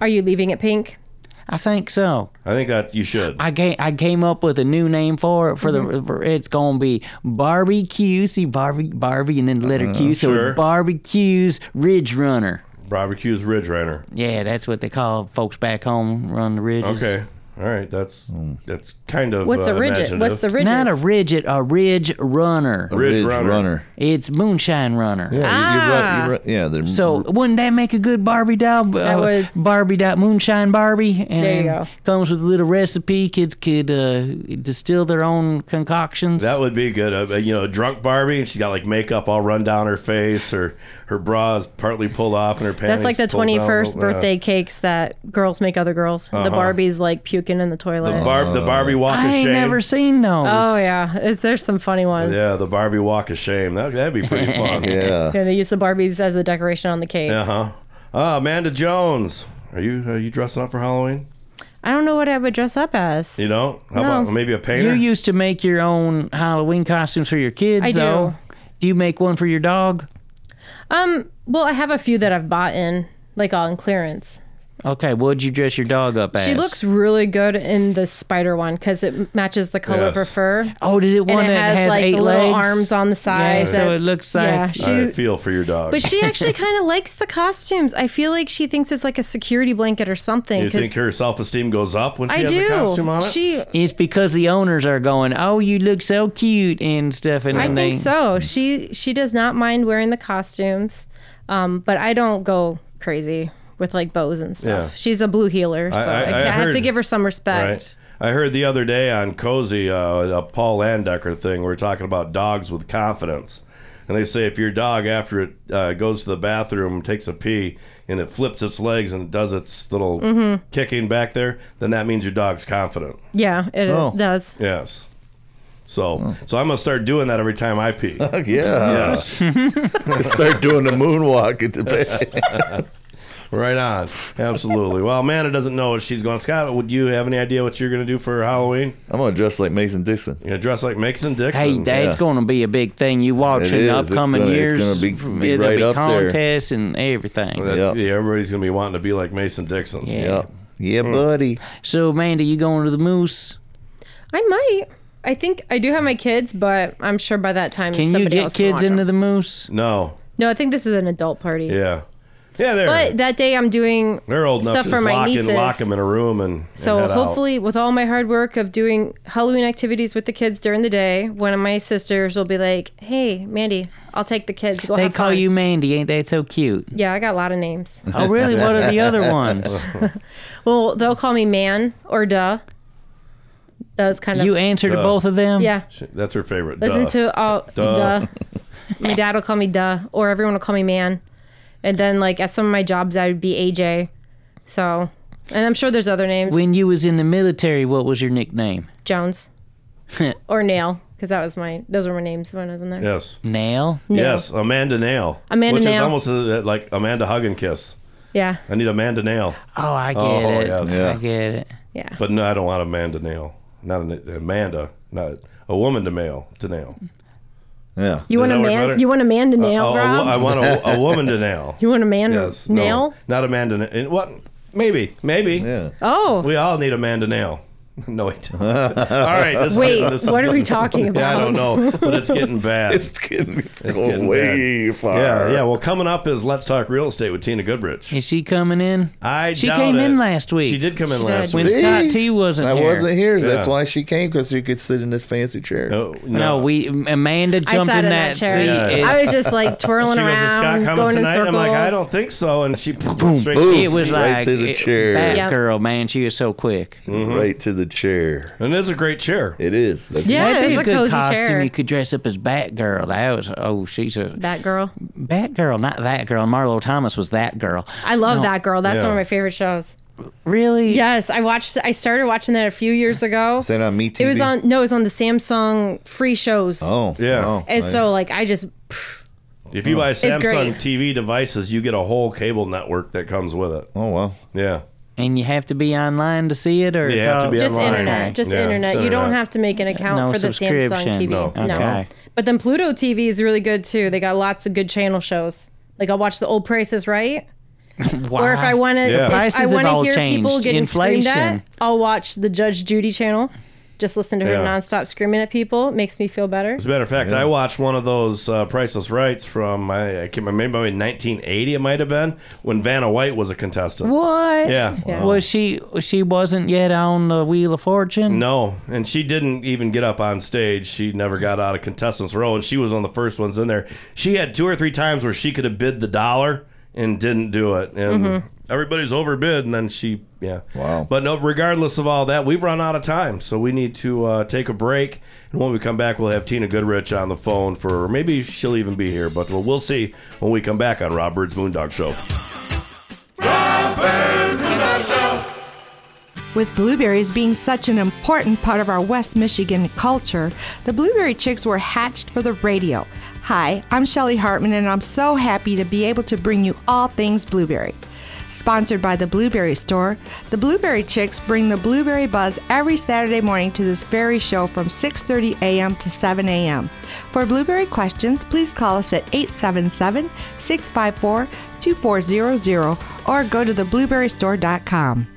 Are you leaving it pink? I think so. I think that you should. I came I came up with a new name for it for Mm-hmm. the for, it's gonna be barbecue. See Barbie Barbie and then the letter Q. So. Sure. it's barbecues Ridge Runner. Barbecue's Ridge Runner. Yeah, that's what they call folks back home run the ridges. Okay. All right. That's that's kind of What's uh, a ridget? What's the ridges? Not a ridget, a ridge runner. A Ridge Ridge runner. runner. It's moonshine runner. Yeah, you, you run, you run, yeah. They're, So wouldn't that make a good Barbie doll? That Uh, would. Barbie doll, moonshine Barbie, and There you go. comes with a little recipe. Kids could uh, distill their own concoctions. That would be good. Uh, you know, a drunk Barbie, and she's got like makeup all run down her face, or her bra is partly pulled off, and her pants. That's like the pulled down. 21st Yeah. birthday cakes that girls make other girls. The Uh-huh. Barbie's like puking in the toilet. The Barb, the Barbie walk I of ain't shame. never seen those. oh yeah, it's, there's some funny ones. Yeah, the Barbie walk of shame. That that'd be pretty fun. yeah. Yeah, they use the Barbies as the decoration on the cake. Uh huh. Ah, Amanda Jones. Are you are you dressing up for Halloween? I don't know what I would dress up as. You don't? How No. about maybe a painter? You used to make your own Halloween costumes for your kids, I do. though. Do you make one for your dog? Um, well, I have a few that I've bought in, like on clearance. Okay, what'd you dress your dog up as? She looks really good in the spider one because it matches the color of her Yes. fur. Oh, does it and one it that has, has like eight the little arms on the side. Yeah, so it looks like- yeah. I She, feel for your dog. but she actually kind of likes the costumes. I feel like she thinks it's like a security blanket or something. you 'cause think her self esteem goes up when she I has do. a costume on it? She, It's because the owners are going, "Oh, you look so cute" and stuff, and I then think they. so. She she does not mind wearing the costumes, um, but I don't go crazy with like bows and stuff. Yeah. She's a blue heeler, so I- I, I- I I have to give her some respect. Right. I heard the other day on Cozy, uh, a Paul Landecker thing, we are talking about dogs with confidence. And they say if your dog, after it uh, goes to the bathroom, takes a pee, and it flips its legs and does its little Mhm. kicking back there, then that means your dog's confident. Yeah, it Oh. does. Yes. So, so I'm gonna start doing that every time I pee. yeah. Yes. Start doing the moonwalk at the bed. right on. Absolutely. Well, Amanda doesn't know what she's going. Scott, would you have any idea what you're gonna do for Halloween? I'm gonna dress like Mason Dixon. You're gonna dress like Mason Dixon. Hey, that's going to be a big thing. You watch It in the is. It's upcoming gonna- it's years. gonna be- be it'll right be up there. contests and everything. That's, Yeah, everybody's gonna be wanting to be like Mason Dixon. Yeah. Yeah, hmm. buddy. So, Amanda, you going to the Moose? I might. I think I do have my kids, but I'm sure by that time Can you get else kids into them. the Moose? No. No, I think this is an adult party. Yeah. Yeah, they're But that day I'm doing they're old enough stuff to for just my lock, nieces. in, lock them in a room and, and So head out. hopefully, with all my hard work of doing Halloween activities with the kids during the day, one of my sisters will be like, "Hey, Mandy, I'll take the kids. Go they have call fun." you Mandy. Ain't that so cute? Yeah, I got a lot of names. Oh, really? What are the other ones? well, they'll call me Man or Duh. Does kind of You answer to both of them? Yeah. That's her favorite. Listen Duh. to all Duh. duh. my dad will call me Duh, or everyone will call me Man. And then, like at some of my jobs, I would be AJ. So, and I'm sure there's other names. When you was in the military, what was your nickname? Jones or Nail, because that was my those were my names when I was in there. Yes. Nail? Nail. Yes, Amanda Nail. Amanda which is Nail. almost uh like Amanda Hug and Kiss. Yeah. I need Amanda Nail. Oh, I get Oh, it. yes. I get it. Yeah. But no, I don't want Amanda Nail. Not an, Amanda. Not a woman to male to nail. Yeah. You want a man? better? You want a man to nail, Uh, a- a Rob? I want a, a woman to nail. You want a man Yes. to nail? No, not Amanda. Na- and What? Maybe. Maybe. Yeah. Oh. We all need a man to Nail. No, wait. All right. This Wait, getting- this is what are we getting- talking Yeah, I don't know, but it's getting bad. It's getting, it's It's going getting way bad. far. Yeah, yeah. Well, coming up is Let's Talk Real Estate with Tina Goodrich. Is she coming in? I She doubt came it. in last week. She did come in She last did. When week. See? Scott T wasn't I here. wasn't here. That's Yeah. why she came because you could sit in this fancy chair. No, No, we Amanda I jumped sat in in that that chair. seat. Yeah. It's- I was just like twirling she goes, "Is Scott around, coming going in tonight?" circles. I'm like, I don't think so. And she boom, straight boom. it was Right like to the chair. Bat Yep. girl, man. She was so quick. Mm-hmm. Right to the the chair. And it's a great chair. It is. That's Yeah, That'd be it's a a good cozy costume. chair. You could dress up as Batgirl. That was oh, she's a Batgirl. Batgirl, not that girl. Marlo Thomas was that girl. I love No. that girl. That's Yeah. one of my favorite shows. Really? Yes, I watched. I started watching that a few years ago. Is that on Me TV? It was on. No, it was on the Samsung free shows. Oh, Yeah. oh, And I- so, like, I just If you buy Samsung. TV devices, you get a whole cable network that comes with it. Oh wow. Yeah. And you have to be online to see it, or You it's have to all- be just online. internet, just Yeah, internet. it's You don't internet. have to make an account No for the Samsung subscription. TV. No. Okay. But then Pluto TV is really good too. They got lots of good channel shows. Like I'll watch the old prices, right? Or if I want to, Yeah. if Prices I have want to all hear people changed. getting screamed at, Inflation. I'll watch the Judge Judy channel. Just listen to her Yeah. nonstop screaming at people. It makes me feel better. As a matter of fact, I watched one of those uh, priceless rights from I, I can't remember maybe 1980. It might have been when Vanna White was a contestant. What? Yeah. Was she? She wasn't yet on the Wheel of Fortune. No, and she didn't even get up on stage. She never got out of contestants row, and she was one of the first ones in there. She had two or three times where she could have bid the dollar and didn't do it, and Mm-hmm. Mhm. Everybody's overbid, and then she, yeah. Wow. But no, regardless of all that, we've run out of time, so we need to uh, take a break. And when we come back, we'll have Tina Goodrich on the phone for, or maybe she'll even be here, but we'll, we'll see when we come back on Rob Byrd's Moondog Show. With blueberries being such an important part of our West Michigan culture, the Blueberry Chicks were hatched for the radio. Hi, I'm Shelly Hartmann, and I'm so happy to be able to bring you all things blueberry. Sponsored by the Blueberry Store, the Blueberry Chicks bring the blueberry buzz every Saturday morning to this very show from 6:30 a.m. to 7 a.m. For blueberry questions, please call us at 877-654-2400 or go to theblueberrystore.com.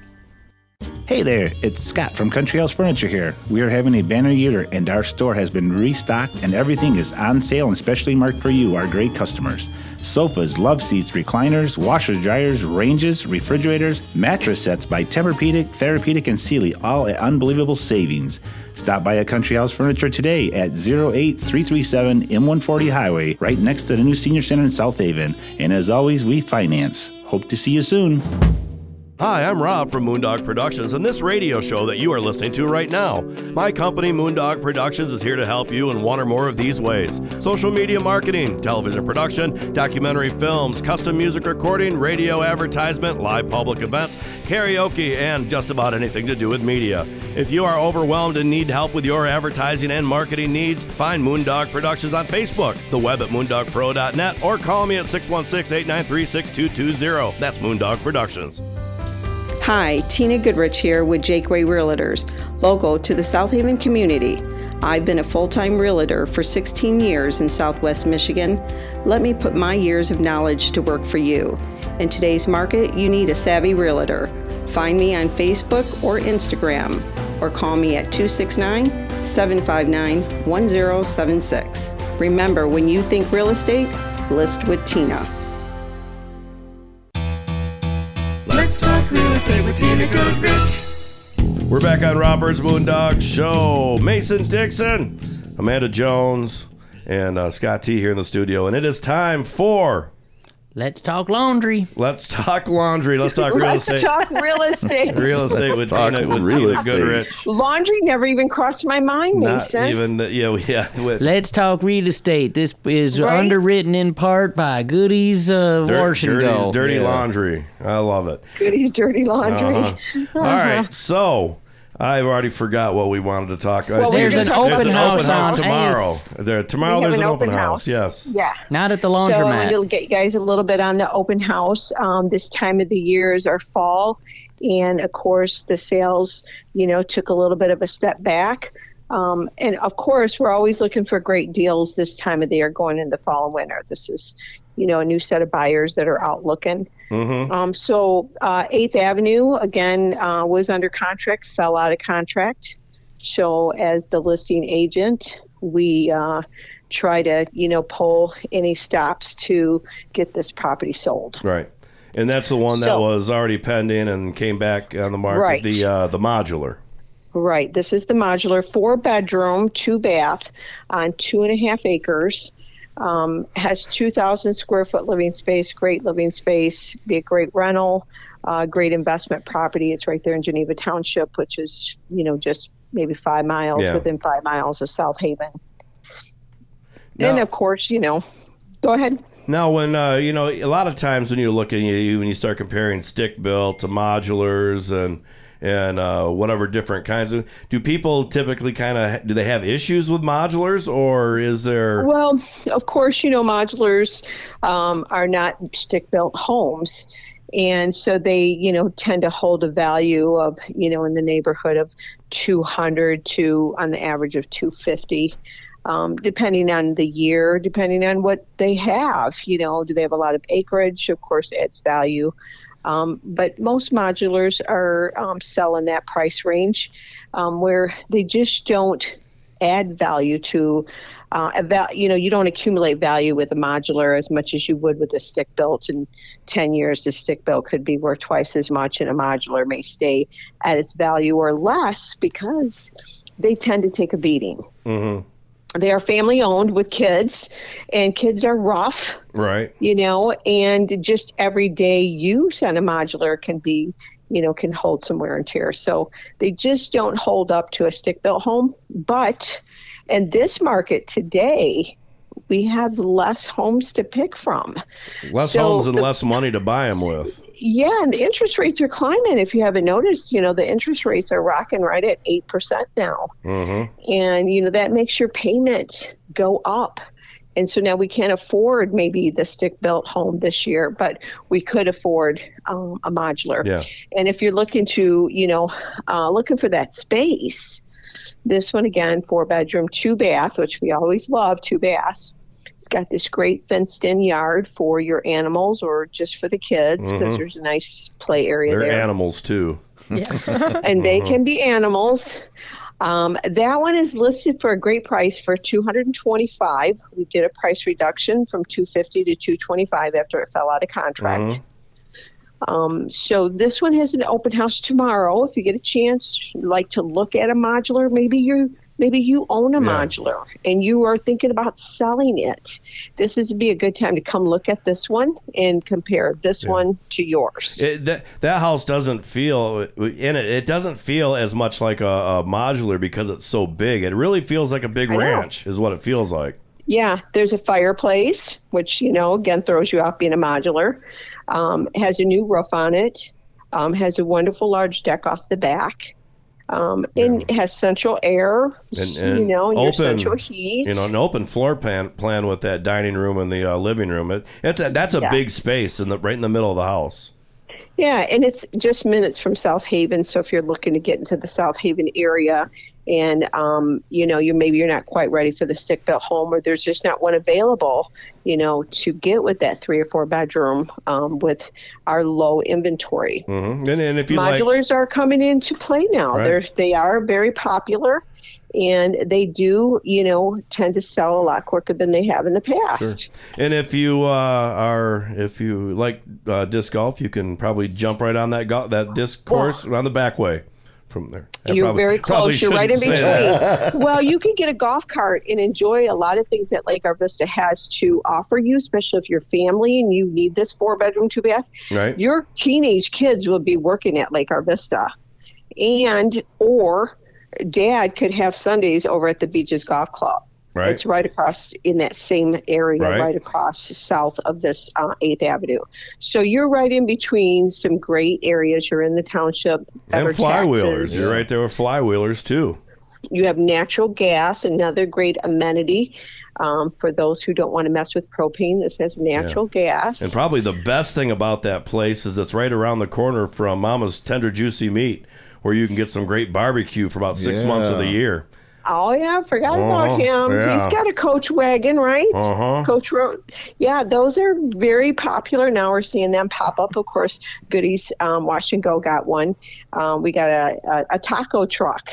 Hey there, it's Scott from Country House Furniture here. We are having a banner year and our store has been restocked and everything is on sale and specially marked for you, our great customers. Sofas, love seats, recliners, washers, dryers, ranges, refrigerators, mattress sets by Tempur-Pedic, Therapedic, and Sealy, all at unbelievable savings. Stop by a Country House Furniture today at 08337 M140 Highway, right next to the new Senior Center in South Haven. And as always, we finance. Hope to see you soon. Hi, I'm Rob from Moondog Productions and this radio show that you are listening to right now. My company, Moondog Productions, is here to help you in one or more of these ways social media marketing, television production, documentary films, custom music recording, radio advertisement, live public events, karaoke, and just about anything to do with media. If you are overwhelmed and need help with your advertising and marketing needs, find Moondog Productions on Facebook, the web at moondogpro.net, or call me at 616 893 6220. That's Moondog Productions. Hi, Tina Goodrich here with Jakeway Realtors, local to the South Haven community. I've been a full time realtor for 16 years in Southwest Michigan. Let me put my years of knowledge to work for you. In today's market, you need a savvy realtor. Find me on Facebook or Instagram, or call me at 269 759 1076. Remember, when you think real estate, list with Tina. We're back on Rob Byrd's Moondog Show. Mason Dixon, Amanda Jones, and uh, Scott T here in the studio, and it is time for Let's talk laundry. Let's talk laundry. Let's talk real estate. Let's talk real estate. real estate with talk Tina with real Tina estate. Goodrich. Laundry never even crossed my mind, Not Mason. even yeah yeah. With Let's talk real estate. This is Right? underwritten in part by Goodies uh, Dirt- Wash and dirty, Go. dirty Yeah. laundry. I love it. Goodies, dirty laundry. Uh-huh. All right, so I've already forgot what we wanted to talk. About. Well, I see we're gonna there's talk an open open house house. tomorrow. There tomorrow there's an an open open house. house. Yes. Yeah. Not at the So I laundromat. wanted to get you guys a little bit on the open house. Um, this time of the year is our fall, and of course the sales, you know, took a little bit of a step back. Um, and of course, we're always looking for great deals this time of the year going into fall and winter. This is, you know, a new set of buyers that are out looking. Mm-hmm. Um, so uh, Eighth Avenue again uh, was under contract, fell out of contract. So as the listing agent, we uh, try to you know pull any stops to get this property sold. Right. And that's the one that was already pending and came back on the market. Right. The uh, the modular. Right. This is the modular four bedroom, two bath on two and a half acres. Um, has 2,000 square foot living space, great living space, be a great rental. uh, great investment property. It's right there in Geneva Township, which is you know just maybe five miles Yeah. within five miles of South Haven. Now- and of course, you know, go ahead. Now, when uh, you know, a lot of times when you look at you when you start comparing stick built to modulars and and uh, whatever different kinds of, do people typically kind of do they have issues with modulars or is there? Well, of course, you know, modulars um, are not stick built homes. And so they, you know, tend to hold a value of, you know, in the neighborhood of 200 to on the average of 250, um, depending on the year, depending on what they have. You know, do they have a lot of acreage? Of course, adds value. Um, but most modulars are um, sell in that price range um, where they just don't add value to uh, you know you don't accumulate value with a modular as much as you would with a stick built in 10 years the stick built could be worth twice as much and a modular may stay at its value or less because they tend to take a beating Mm-hmm. They are family owned with kids and kids are rough Right. you know, and just everyday use on a modular can be, you know, can hold some wear and tear. So they just don't hold up to a stick built home. But in this market today, we have less homes to pick from. Less So homes and the- less money to buy them with. Yeah, and the interest rates are climbing. If you haven't noticed, you know, the interest rates are rocking right at 8% now Mm-hmm. and you know that makes your payment go up and so now we can't afford maybe the stick built home this year but we could afford um, a modular Yeah. and if you're looking to you know uh, looking for that space this one again four bedroom two bath which we always love two baths it's got this great fenced in yard for your animals or just for the kids because Mhm. there's a nice play area They're there animals too. and they Mhm. can be animals. Um, that one is listed for a great price for 225. We did a price reduction from 250 to 225 after it fell out of contract. Mhm. Um, so this one has an open house tomorrow. If you get a chance, like to look at a modular, maybe you maybe you own a Yeah. modular and you are thinking about selling it. This is be a good time to come look at this one and compare this one to yours. It, that that house doesn't feel in it. It doesn't feel as much like a, a modular because it's so big. It really feels like a big I know. ranch, is what it feels like. Yeah, there's a fireplace, which you know again throws you off being a modular. Um, has a new roof on it. Um, has a wonderful large deck off the back. Um, and has central air. And, you know, and open, central heat. You know, an open floor plan plan with that dining room and the uh, living room. It, it's a, that's a Yeah. big space in the right in the middle of the house. Yeah, and it's just minutes from South Haven. So if you're looking to get into the South Haven area, and um, you know, you maybe you're not quite ready for the stick built home, or there's just not one available, you know, to get with that three or four bedroom um, with our low inventory. hmm And, and if you like, Modulars are coming into play now. Right. They're they are very popular, and they do you know tend to sell a lot quicker than they have in the past. and if you uh, are if you like uh, disc golf, you can probably jump right on that go- that disc course around the back way from there. I You're probably- very close. You're right in between. well, you can get a golf cart and enjoy a lot of things that Lake Arvista has to offer you, especially if you're family and you need this four bedroom, two bath. Right. Your teenage kids will be working at Lake Arvista. And or dad could have Sundays over at the Beaches Golf Club. Right. It's right across in that same area, Right. right, across south of this uh, 8th Avenue. So you're right in between some great areas. You're in the township. and flywheelers. You're right there with flywheelers too. You have natural gas, another great amenity um, for those who don't want to mess with propane. This has natural gas. And probably the best thing about that place is it's right around the corner from Mama's Tender Juicy Meat, where you can get some great barbecue for about six months of the year. Oh yeah, forgot Uh-huh, about him. yeah. He's got a coach wagon, right? Uh-huh. Coach Road. Yeah, those are very popular. Now we're seeing them pop up. Of course, Goodies um, Wash and Go got one. Um, we got a, a, a taco truck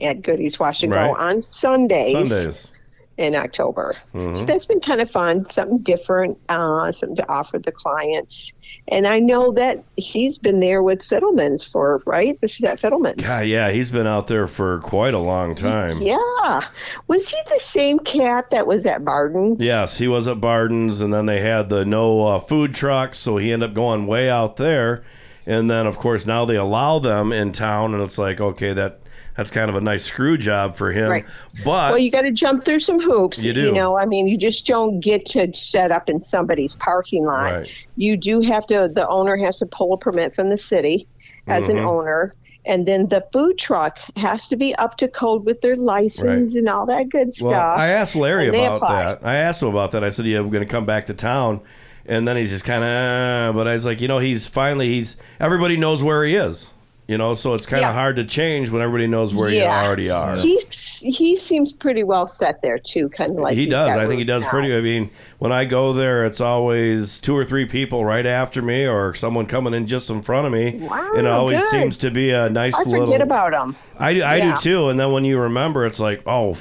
at Goodies Wash and Right. Go on Sundays. Sundays. In October. Mhm. So that's been kind of fun, something different, uh, something to offer the clients. And I know that he's been there with Fiddlemans for, right? This is at Fiddlemans. Yeah, yeah, he's been out there for quite a long time. Yeah. Was he the same cat that was at Barden's? Yes, he was at Barden's, and then they had the no uh, food trucks, so he ended up going way out there. and then of course now they allow them in town, and it's like okay, that that's kind of a nice screw job for him. Right. But well, you got to jump through some hoops. You do. You know, I mean, you just don't get to set up in somebody's parking lot. Right. You do have to. The owner has to pull a permit from the city as an Mhm. owner. And then the food truck has to be up to code with their license Right. and all that good Well, stuff. I asked Larry about apply. that. I asked him about that. I said, "Yeah, we're going to come back to town," and then he's just kind of. But I was like, you know, he's finally he's everybody knows where he is. You know, so it's kind of Yeah. hard to change when everybody knows where you already are. He he seems pretty well set there too, kind of like he does. I think he does now. pretty. I mean, when I go there, it's always two or three people right after me, or someone coming in just in front of me. Wow, and it always good. seems to be a nice I little. forget about him. I do. I Yeah. do too. And then when you remember, it's like, oh,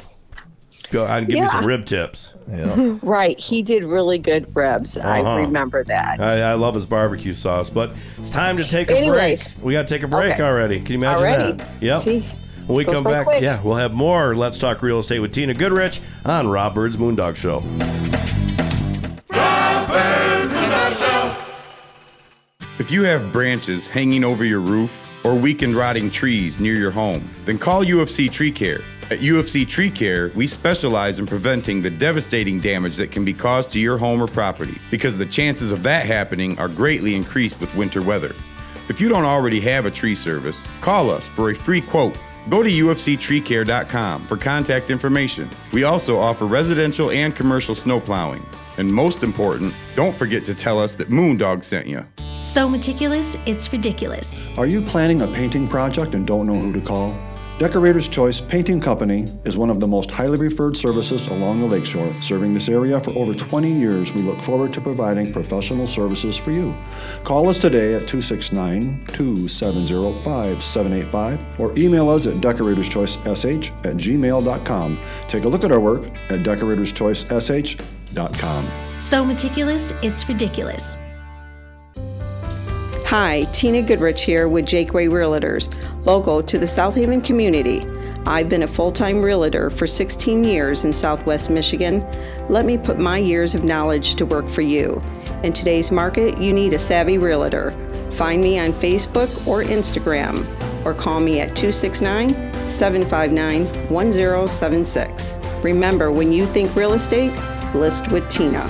go and give me some rib tips. Right, he did really good ribs. Uh-huh. I remember that. I, I love his barbecue sauce, but it's time to take a Anyways. break. We got to take a break Okay. already. Can you imagine Already? that? Yep. Jeez. When we Goes come back, quick. yeah, we'll have more Let's Talk Real Estate with Tina Goodrich on Rob Byrd's Moondog Show. If you have branches hanging over your roof or weakened rotting trees near your home, then call UFC Tree Care. At UFC Tree Care, we specialize in preventing the devastating damage that can be caused to your home or property because the chances of that happening are greatly increased with winter weather. If you don't already have a tree service, call us for a free quote. Go to ufctreecare.com for contact information. We also offer residential and commercial snow plowing. And most important, don't forget to tell us that Moondog sent you. So meticulous, it's ridiculous. Are you planning a painting project and don't know who to call? Decorator's Choice Painting Company is one of the most highly referred services along the lakeshore. Serving this area for over 20 years, we look forward to providing professional services for you. Call us today at 269 270 5785 or email us at decoratorschoicesh at gmail.com. Take a look at our work at decoratorschoicesh.com. So meticulous, it's ridiculous. Hi, Tina Goodrich here with Jake Jakeway Realtors, local to the South Haven community. I've been a full time realtor for 16 years in Southwest Michigan. Let me put my years of knowledge to work for you. In today's market, you need a savvy realtor. Find me on Facebook or Instagram, or call me at 269 759 1076. Remember, when you think real estate, list with Tina.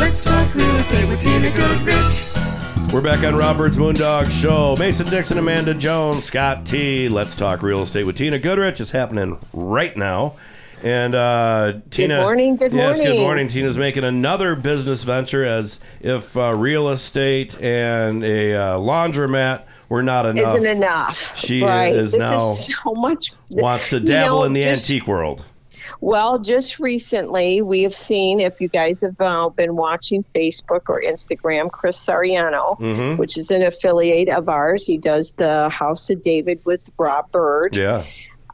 Let's talk real estate with Tina Goodrich. We're back on Rob Byrd's Moondog Show. Mason Dixon, Amanda Jones, Scott T. Let's talk real estate with Tina Goodrich is happening right now. And uh, Tina, Good morning, good yes, good morning. morning. Tina's making another business venture as if uh, real estate and a uh, laundromat were not enough. Isn't enough. She right. is this now is so much. wants to you dabble know, in the just- antique world. Well, just recently, we have seen, if you guys have uh, been watching Facebook or Instagram, Chris Sariano, Mhm. which is an affiliate of ours. He does the House of David with Rob Byrd. Yeah.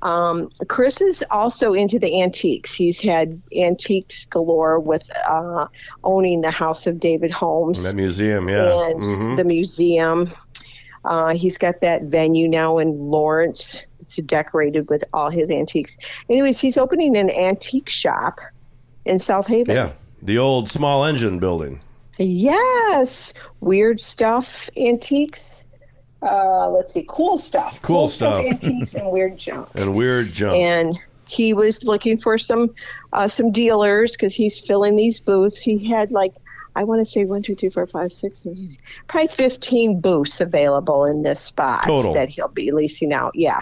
Um, Chris is also into the antiques. He's had antiques galore with uh, owning the House of David Homes That museum, yeah. and Mhm. the museum. Uh, he's got that venue now in Lawrence. It's decorated with all his antiques. Anyways, he's opening an antique shop in South Haven. yeah. The old small engine building. Yes, weird stuff, antiques. Uh, let's see, cool stuff. Cool stuff. antiques, and weird junk. And weird junk. And he was looking for some uh, some dealers because he's filling these booths. He had like I want to say one, two, three, four, five, six, probably fifteen booths available in this spot Total. that he'll be leasing out. Yeah.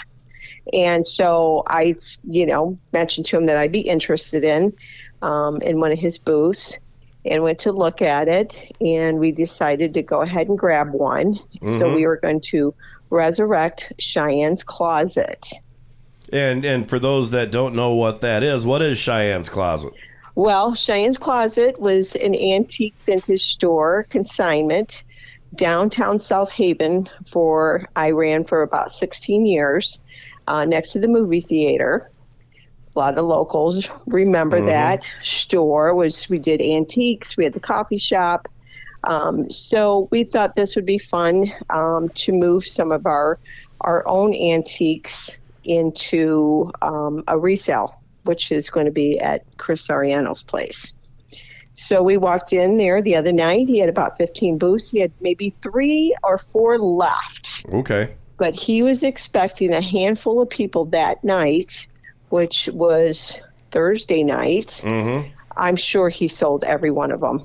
And so I, you know, mentioned to him that I'd be interested in um, in one of his booths, and went to look at it, and we decided to go ahead and grab one. So Mhm. we were going to resurrect Cheyenne's Closet. And and for those that don't know what that is, what is Cheyenne's Closet? Well, Cheyenne's Closet was an antique vintage store consignment downtown South Haven for I ran for about 16 years uh, next to the movie theater. A lot of locals remember Mhm. that store was we did antiques, we had the coffee shop. Um, so we thought this would be fun um, to move some of our our own antiques into um, a resale, which is going to be at Chris Ariano's place. So we walked in there the other night. He had about 15 booths. He had maybe three or four left, Okay. but he was expecting a handful of people that night, which was Thursday night. Mm-hmm. I'm sure he sold every one of them.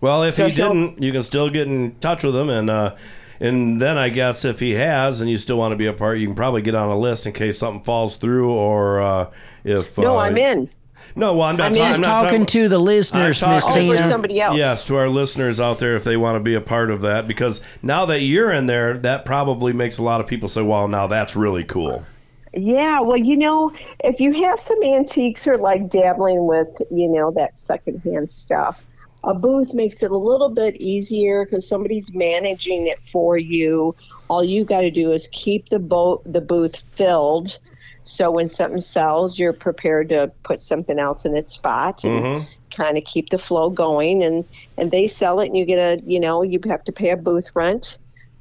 Well, if So he didn't, you can still get in touch with him, and uh, and then I guess if he has, and you still want to be a part, you can probably get on a list in case something falls through, or uh, if No, uh, I'm in. No, well, I'm not, I'm ta- I'm He's not talking to the listeners, I'm Miss Tina. somebody else. Yes, to our listeners out there, if they want to be a part of that, because now that you're in there, that probably makes a lot of people say, "Well, now that's really cool." Yeah, well, you know, if you have some antiques or like dabbling with, you know, that secondhand stuff, a booth makes it a little bit easier because somebody's managing it for you. All you got to do is keep the boat, the booth filled. So when something sells, you're prepared to put something else in its spot and Mhm. kind of keep the flow going. And and they sell it, and you get a, you know, you have to pay a booth rent,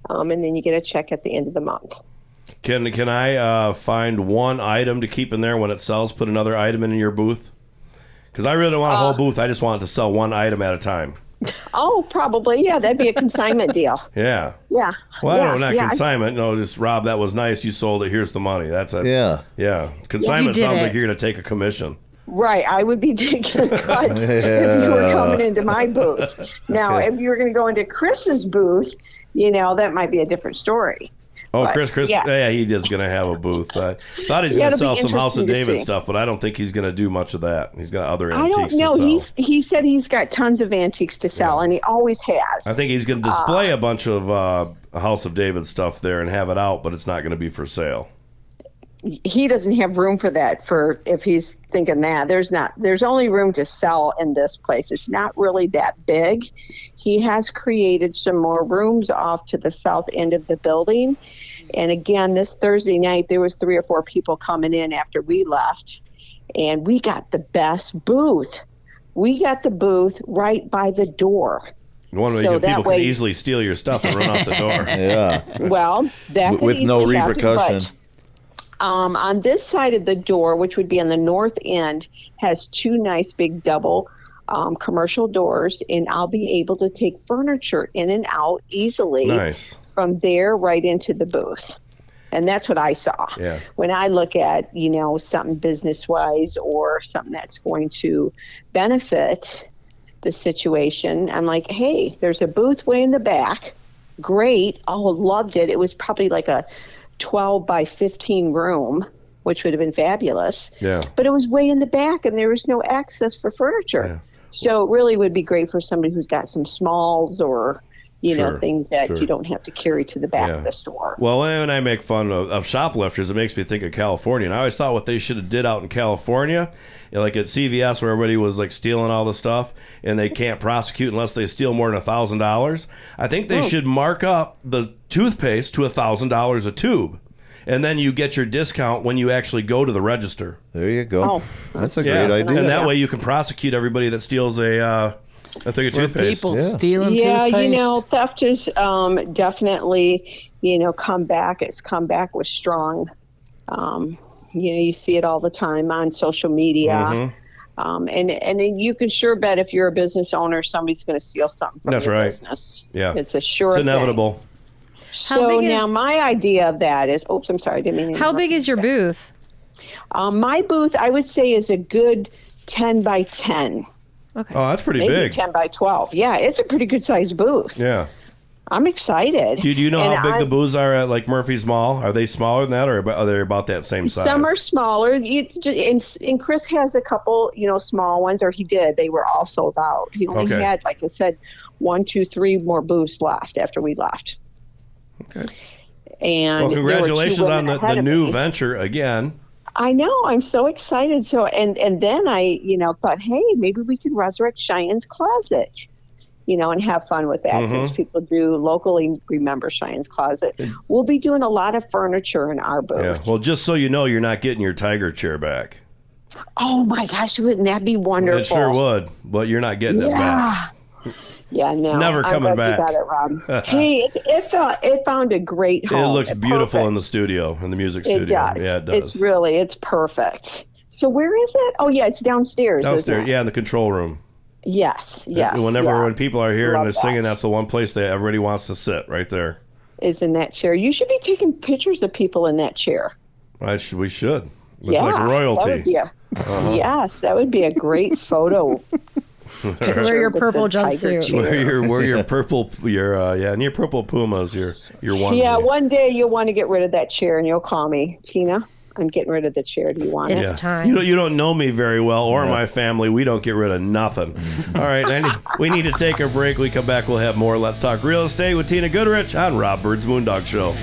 um, and then you get a check at the end of the month. Can can I uh, find one item to keep in there when it sells? Put another item in your booth. Because I really don't want a whole Uh, booth. I just want it to sell one item at a time. Oh, probably. Yeah, that'd be a consignment deal. Yeah. Yeah. Well, yeah, no, not yeah. consignment. No, just Rob. That was nice. You sold it. Here's the money. That's it. Yeah. Yeah. Consignment did sounds it. like you're going to take a commission. Right. I would be taking a cut if you were coming into my booth. Now, Okay. if you were going to go into Chris's booth, you know, that might be a different story. Oh, But, Chris, Chris, yeah. yeah. he is going to have a booth. I thought he's Yeah, going to sell some House of David see. stuff, but I don't think he's going to do much of that. He's got other antiques. I don't know. He's he said he's got tons of antiques to sell, and he always has. I think he's going to display a bunch of uh, House of David stuff there and have it out, but it's not going to be for sale. he doesn't have room for that for if he's thinking that there's not there's only room to sell in this place it's not really that big he has created some more rooms off to the south end of the building and again this thursday night there was three or four people coming in after we left and we got the best booth we got the booth right by the door One way So you- that people way- can easily steal your stuff and run out the door. Yeah. well, that W- with no easily happen, repercussion. but, um, on this side of the door, which would be on the north end, has two nice big double um, commercial doors, and I'll be able to take furniture in and out easily Nice. From there right into the booth. And that's what I saw. Yeah. When I look at, you know, something business wise or something that's going to benefit the situation, I'm like, hey, there's a booth way in the back. Great. Oh, loved it. It was probably like a 12 by 15 room, which would have been fabulous. Yeah. But it was way in the back and there was no access for furniture. Yeah. So it really would be great for somebody who's got some smalls or, you know, things that sure. you don't have to carry to the back Yeah. of the store. Well, when I make fun of, of shoplifters, it makes me think of California. And I always thought what they should have did out in California, you know, like at CVS where everybody was like stealing all the stuff, and they can't prosecute unless they steal more than a thousand dollars. I think they Oh. should mark up the toothpaste to a thousand dollars a tube, and then you get your discount when you actually go to the register. There you go. Oh, that's a Yeah, great idea. And that way you can prosecute everybody that steals a uh, a think of Where toothpaste. people stealing yeah, toothpaste. you know, theft is um, definitely, you know, come back. It's come back with strong. Um, you know, you see it all the time on social media. Mhm. Um, and and you can sure bet if you're a business owner, somebody's going to steal something from That's your right. business. Yeah, it's a sure It's thing. inevitable. So is- now my idea of that is, oops, I'm sorry, I didn't mean. to How big is your booth? Um, my booth, I would say, is a good ten by ten. Okay. Oh, that's pretty Maybe big. ten by twelve. Yeah, it's a pretty good sized booth. Yeah. I'm excited. Do, do you know And how big the I'm- booths are at like Murphy's Mall? Are they smaller than that, or are they about that same size? Some are smaller. You, and, and Chris has a couple, you know, small ones, or he did. They were all sold out. He only Okay. had, like I said, one, two, three more booths left after we left. Okay. And well, there were two congratulations on the, the new me. venture again. I know. I'm so excited. So, and and then I, you know, thought, hey, maybe we could resurrect Cheyenne's Closet, you know, and have fun with that. Since Mhm. people do locally remember Cheyenne's Closet, we'll be doing a lot of furniture in our booth. Yeah. Well, just so you know, you're not getting your tiger chair back. Oh my gosh, wouldn't that be wonderful? It sure would, but you're not getting it back. Yeah. Yeah, no, never I'm coming back. You got it, Rob. hey, it it, found, it found a great home. It looks beautiful in the studio, in the music studio. It does. Yeah, it does. It's really, it's perfect. So where is it? Oh yeah, it's downstairs. Downstairs, it? yeah, in the control room. Yes, yes. Whenever yeah. when people are here Love and they're singing, that's the one place that everybody wants to sit right there. is in that chair. You should be taking pictures of people in that chair. I should, we should. It's yeah, like That would royalty. be a, Uh-huh. Yes, that would be a great photo. Wear your purple jumpsuit. chair. Wear your wear your purple your uh, yeah and your purple pumas your your one. Yeah, one day you'll want to get rid of that chair, and you'll call me, Tina. I'm getting rid of the chair. Do you want it? It's time. You don't, you don't know me very well or my family. We don't get rid of nothing. All right, I need- we need to take a break. We come back, we'll have more. Let's talk real estate with Tina Goodrich on Rob Byrd's Moondog Show.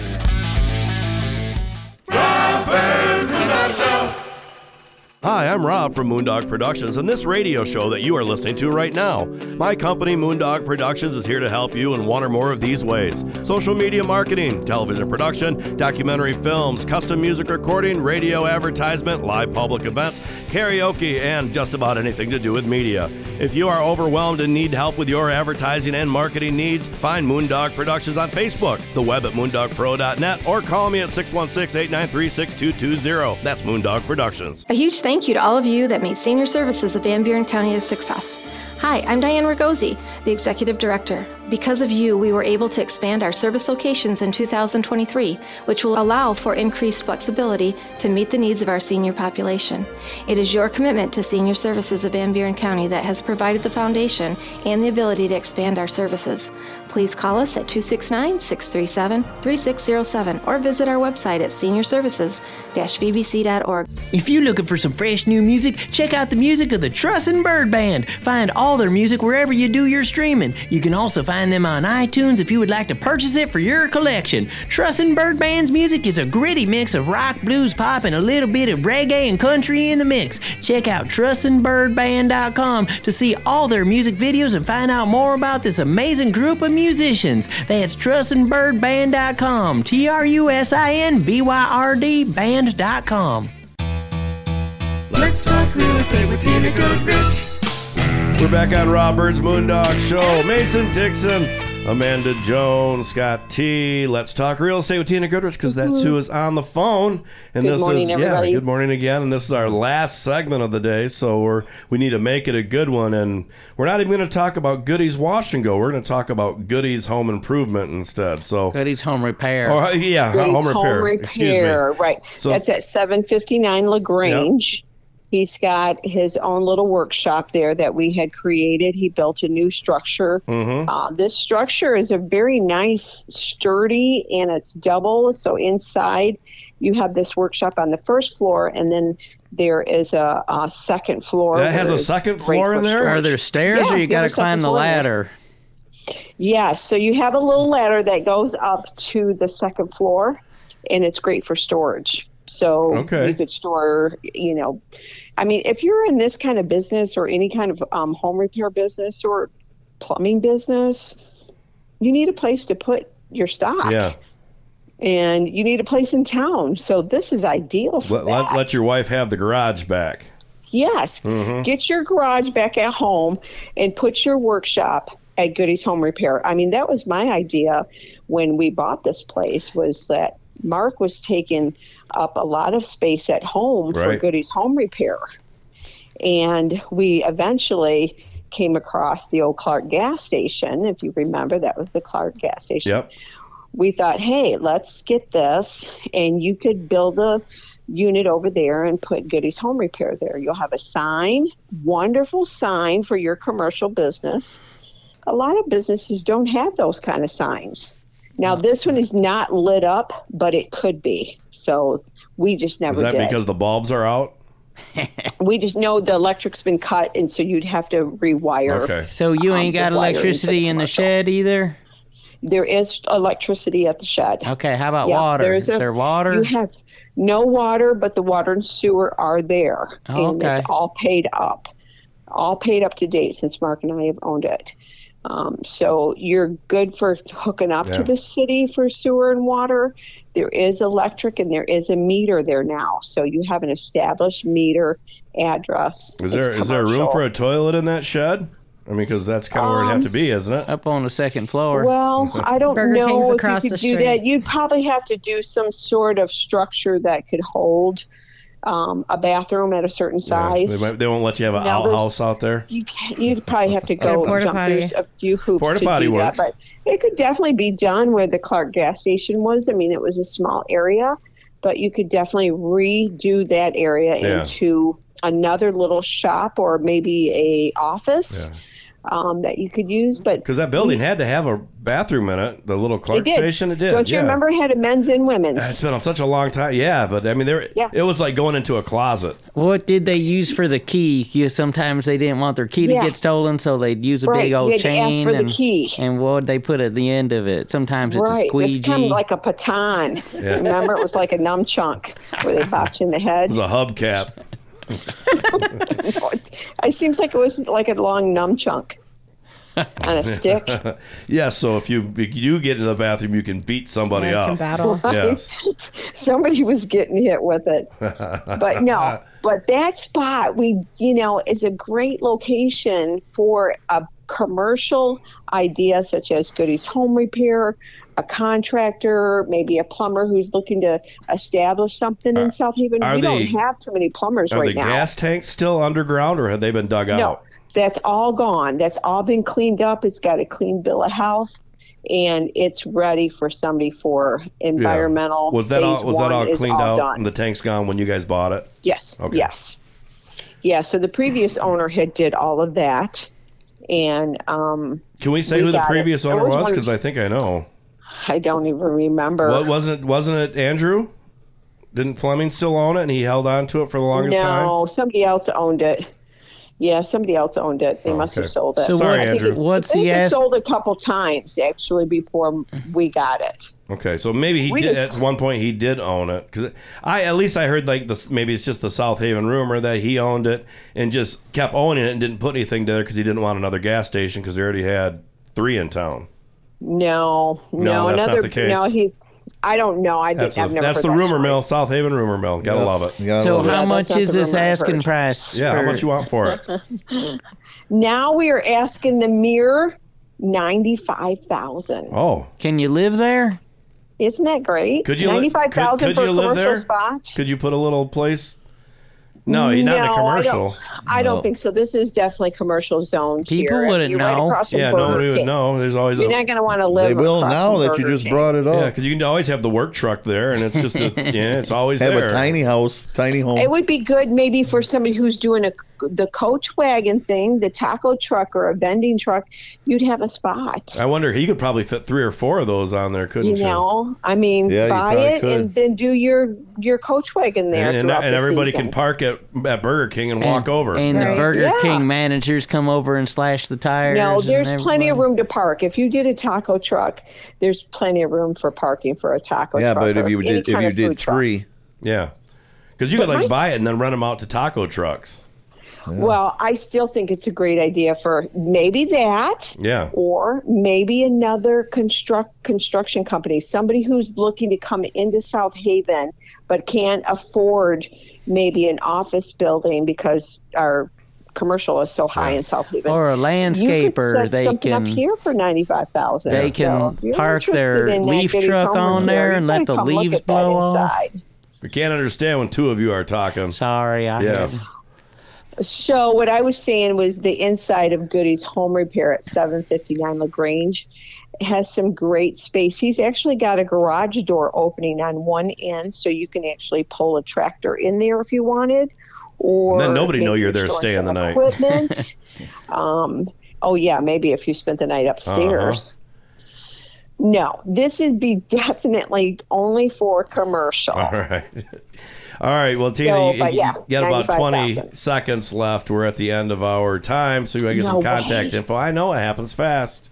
Hi, I'm Rob from Moondog Productions and this radio show that you are listening to right now. My company, Moondog Productions, is here to help you in one or more of these ways social media marketing, television production, documentary films, custom music recording, radio advertisement, live public events, karaoke, and just about anything to do with media. If you are overwhelmed and need help with your advertising and marketing needs, find Moondog Productions on Facebook, the web at moondogpro.net, or call me at 616 893 6220. That's Moondog Productions. A huge thank you to all of you that made senior services of Van Buren County a success. Hi, I'm Diane Ragosi, the Executive Director. Because of you, we were able to expand our service locations in 2023, which will allow for increased flexibility to meet the needs of our senior population. It is your commitment to senior services of Van Buren County that has provided the foundation and the ability to expand our services. Please call us at 269 637 3607 or visit our website at seniorservices-vbc.org. If you're looking for some fresh new music, check out the music of the Trusin' Byrd Band. Find all their music wherever you do your streaming. You can also find them on iTunes if you would like to purchase it for your collection. Trusin' Byrd Band's music is a gritty mix of rock, blues, pop, and a little bit of reggae and country in the mix. Check out trusinbyrdband.com to see all their music videos and find out more about this amazing group of musicians. That's trusinbyrdband.com. T R U S I N B Y R D band.com. Let's talk real estate with Tina Goodrich. We're back on Rob Byrd's Moondog Show. Mason Dixon, Amanda Jones, Scott T. Let's talk real estate with Tina Goodrich because that's who mm-hmm. is on the phone. And Good this morning, is yeah, good morning again. And this is our last segment of the day, so we're we need to make it a good one. And we're not even going to talk about Goody's Wash and Go. We're going to talk about Goody's Home Improvement instead. So Goody's Home Repair. Oh, yeah, Grace home repair. Excuse me. Right. So- That's at 759 LaGrange. He's got his own little workshop there that we had created. He built a new structure. Mm-hmm. Uh, this structure is a very nice, sturdy, and it's double. So inside, you have this workshop on the first floor, and then there is a, a second floor. That has a second floor in there? storage. Are there stairs Yeah, or you got to climb the floor in there. ladder? Yes. So you have a little ladder that goes up to the second floor, and it's great for storage. So Okay. you could store, you know, I mean, if you're in this kind of business or any kind of um, home repair business or plumbing business, you need a place to put your stock. Yeah. And you need a place in town. So this is ideal for Let, that. let, your wife have the garage back. Yes. Mhm. Get your garage back at home and put your workshop at Goody's Home Repair. I mean, that was my idea when we bought this place was that Mark was taking up a lot of space at home for Right. Goody's Home Repair. And we eventually came across the old Clark gas station. If you remember, that was the Clark gas station Yep. we thought, hey, let's get this, and you could build a unit over there and put Goody's Home Repair there. You'll have a sign, wonderful sign for your commercial business. A lot of businesses don't have those kind of signs. Now, this one is not lit up, but it could be. So we just never Is that did. because the bulbs are out? we just know the electric's been cut, and so you'd have to rewire. Okay. So you um, ain't the got electricity in the shed either? there is electricity at the shed. Okay, how about water? there's Is there water? You have no water, but the water and sewer are there, Oh, and okay. it's all paid up, all paid up to date since Mark and I have owned it. Um, so you're good for hooking up Yeah. to the city for sewer and water. There is electric and there is a meter there now, so you have an established meter address. Is there is there room for a toilet in that shed? I mean, because that's kind of where it'd have to be, isn't it? Up on the second floor. Well, I don't Burger King's know if you could do street. that. You'd probably have to do some sort of structure that could hold um, a bathroom at a certain size. They, might, they won't let you have an Now, outhouse out there. You can, you'd probably have to go porta jump potty. through a few hoops Porta to potty do works. that, but it could definitely be done where the Clark gas station was. I mean, it was a small area, but you could definitely redo that area Yeah. into another little shop or maybe a office um, that you could use. But Because that building had to have a bathroom in it. The little it Clark did. station, it did. Don't you yeah. remember it had a men's and women's? It's been on such a long time. Yeah, but I mean, there. Yeah. It was like going into a closet. What did they use for the key? You, sometimes they didn't want their key to Yeah. get stolen, so they'd use a Right, big you old had to chain. ask for the and, key. And what would they put at the end of it? Sometimes it's right, a it's kind of like a baton. Yeah. Remember, it was like a numb chunk where they popped you in the head. It was a hubcap. it seems like it was like a long numb chunk on a stick. yeah, so if you if you get in the bathroom, you can beat somebody Yeah, up. can battle. Yes. Somebody was getting hit with it. But no, but that spot we you know is a great location for a commercial idea such as Goody's Home Repair, a contractor, maybe a plumber who's looking to establish something in South Haven. are We don't have too many plumbers Are right the now. gas tanks still underground, or have they been dug No, out? that's all gone. That's all been cleaned up. It's got a clean bill of health, and it's ready for somebody for Yeah. environmental. Was that all? Was that all cleaned out? Done. And the tank's gone when you guys bought it. Yes. Okay. Yes. Yeah. So the previous owner had did all of that, and um, Can we say We who the got it. previous owner was? Because I think I know. I don't even remember. What wasn't it? Wasn't it Andrew? Didn't Fleming still own it, and he held on to it for the longest time? no, somebody else owned it. Yeah, somebody else owned it. They must have sold it. So Sorry, I Andrew. it- What's I think he it ask- sold a couple times actually before we got it. Okay, so maybe he We did just- at one point. He did own it because I at least I heard like this. Maybe it's just the South Haven rumor that he owned it and just kept owning it and didn't put anything there because he didn't want another gas station because they already had three in town. No, no, No, that's not another. the case. No, he. I don't know. I That's, think I've never. that's heard the that rumor story. mill, South Haven rumor mill. Gotta Yep. love it. Gotta so love how Yeah, much is this asking price? Yeah, how much you want for it? Now we are asking the mere ninety-five thousand. Oh, Can you live there? Isn't that great? could you li- ninety-five thousand for a commercial spot? Could you put a little place? No, you're not in a No, I commercial. don't, I don't think so. This is definitely commercial zoned People here. wouldn't You're know. across from Yeah, Burger nobody would know. There's always You're a not going to want to live. They will now from that you just King. brought it up. yeah, up. because you can always have the work truck there, and it's just a, yeah, it's always Have there. a tiny house, tiny home. It would be good maybe for somebody who's doing a the coach wagon thing, the taco truck or a vending truck. You'd have a spot. I wonder he could probably fit three or four of those on there, couldn't You you? know, I mean, Yeah, buy it could. and then do your your coach wagon there and, and, and the everybody season. can park at, at Burger King and, walk over. And the Burger Yeah. King managers come over and slash the tires. No, there's plenty of room to park. If you did a taco truck, there's plenty of room for parking for a taco yeah, truck. Yeah, but if you did if you did food truck. three, yeah, because you could like buy it and then run them out to taco trucks. Well, I still think it's a great idea for maybe that. Yeah. Or maybe another construct construction company, somebody who's looking to come into South Haven but can't afford maybe an office building because our commercial is so high in South Haven. Or a You could landscaper, set they something can up here for ninety five thousand. they can park their leaf truck on there and let the leaves blow off. We can't understand when two of you are talking. Sorry, I yeah. So what I was saying was the inside of Goody's Home Repair at 759 Lagrange has some great space. He's actually got a garage door opening on one end, so you can actually pull a tractor in there if you wanted. Or Then nobody know you're there staying the night. Equipment. um, oh yeah, maybe if you spent the night upstairs. No, this would be definitely only for commercial. All right. All right. Well, Tina, So, you, but you got about 20 95,000. seconds left. We're at the end of our time, so you got to get No some contact way. info. I know it happens fast.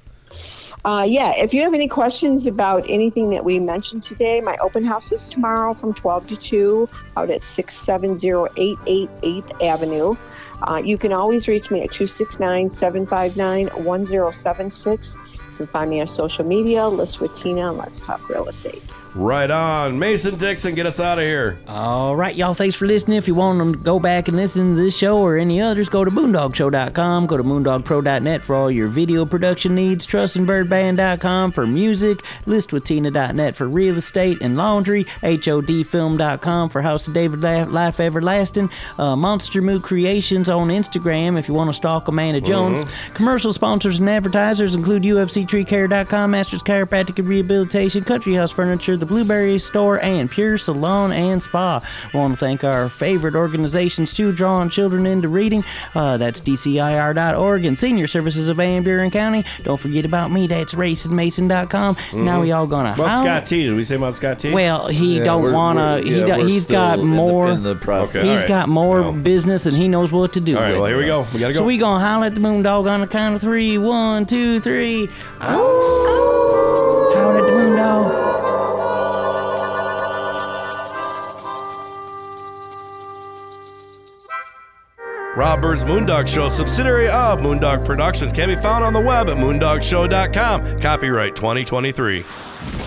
Uh, yeah, if you have any questions about anything that we mentioned today, my open house is tomorrow from 12 to 2 out at 67088 8th Avenue. Uh, you can always reach me at 269 759 1076. You can find me on social media, List with Tina, and Let's Talk Real Estate. Right on. Mason Dixon, get us out of here. All right, y'all. Thanks for listening. If you want to go back and listen to this show or any others, go to moondogshow.com. Go to moondogpro.net for all your video production needs. Trusinbyrdband.com for music. Listwithtina.net for real estate and laundry. HODfilm.com for House of David Life Everlasting. Uh, Monster Moo Creations on Instagram if you want to stalk Amanda Jones. Mhm. Commercial sponsors and advertisers include UFCTreeCare.com, Masters Chiropractic and Rehabilitation, Country House Furniture, the Blueberry Store, and Pure Salon and Spa. I want to thank our favorite organizations too, drawing children into reading. Uh, that's DCIR.org and Senior Services of Van Buren County. Don't forget about me. That's racinmason.com. Now Mhm. we all gonna About howl- Scott T. Did we say about Scott T? Well, he Yeah, don't wanna. He yeah, do, we're he's still got in the- more. in the process. Okay, He's all right. got more business and he knows what to do. All right, with. well, here we go. We gotta go. So we gonna holler at the moondog on the count of three. One, two, three. Oh. Holler at the moondog. Rob Byrd's Moondog Show, subsidiary of Moondog Productions, can be found on the web at moondogshow.com. Copyright 2023.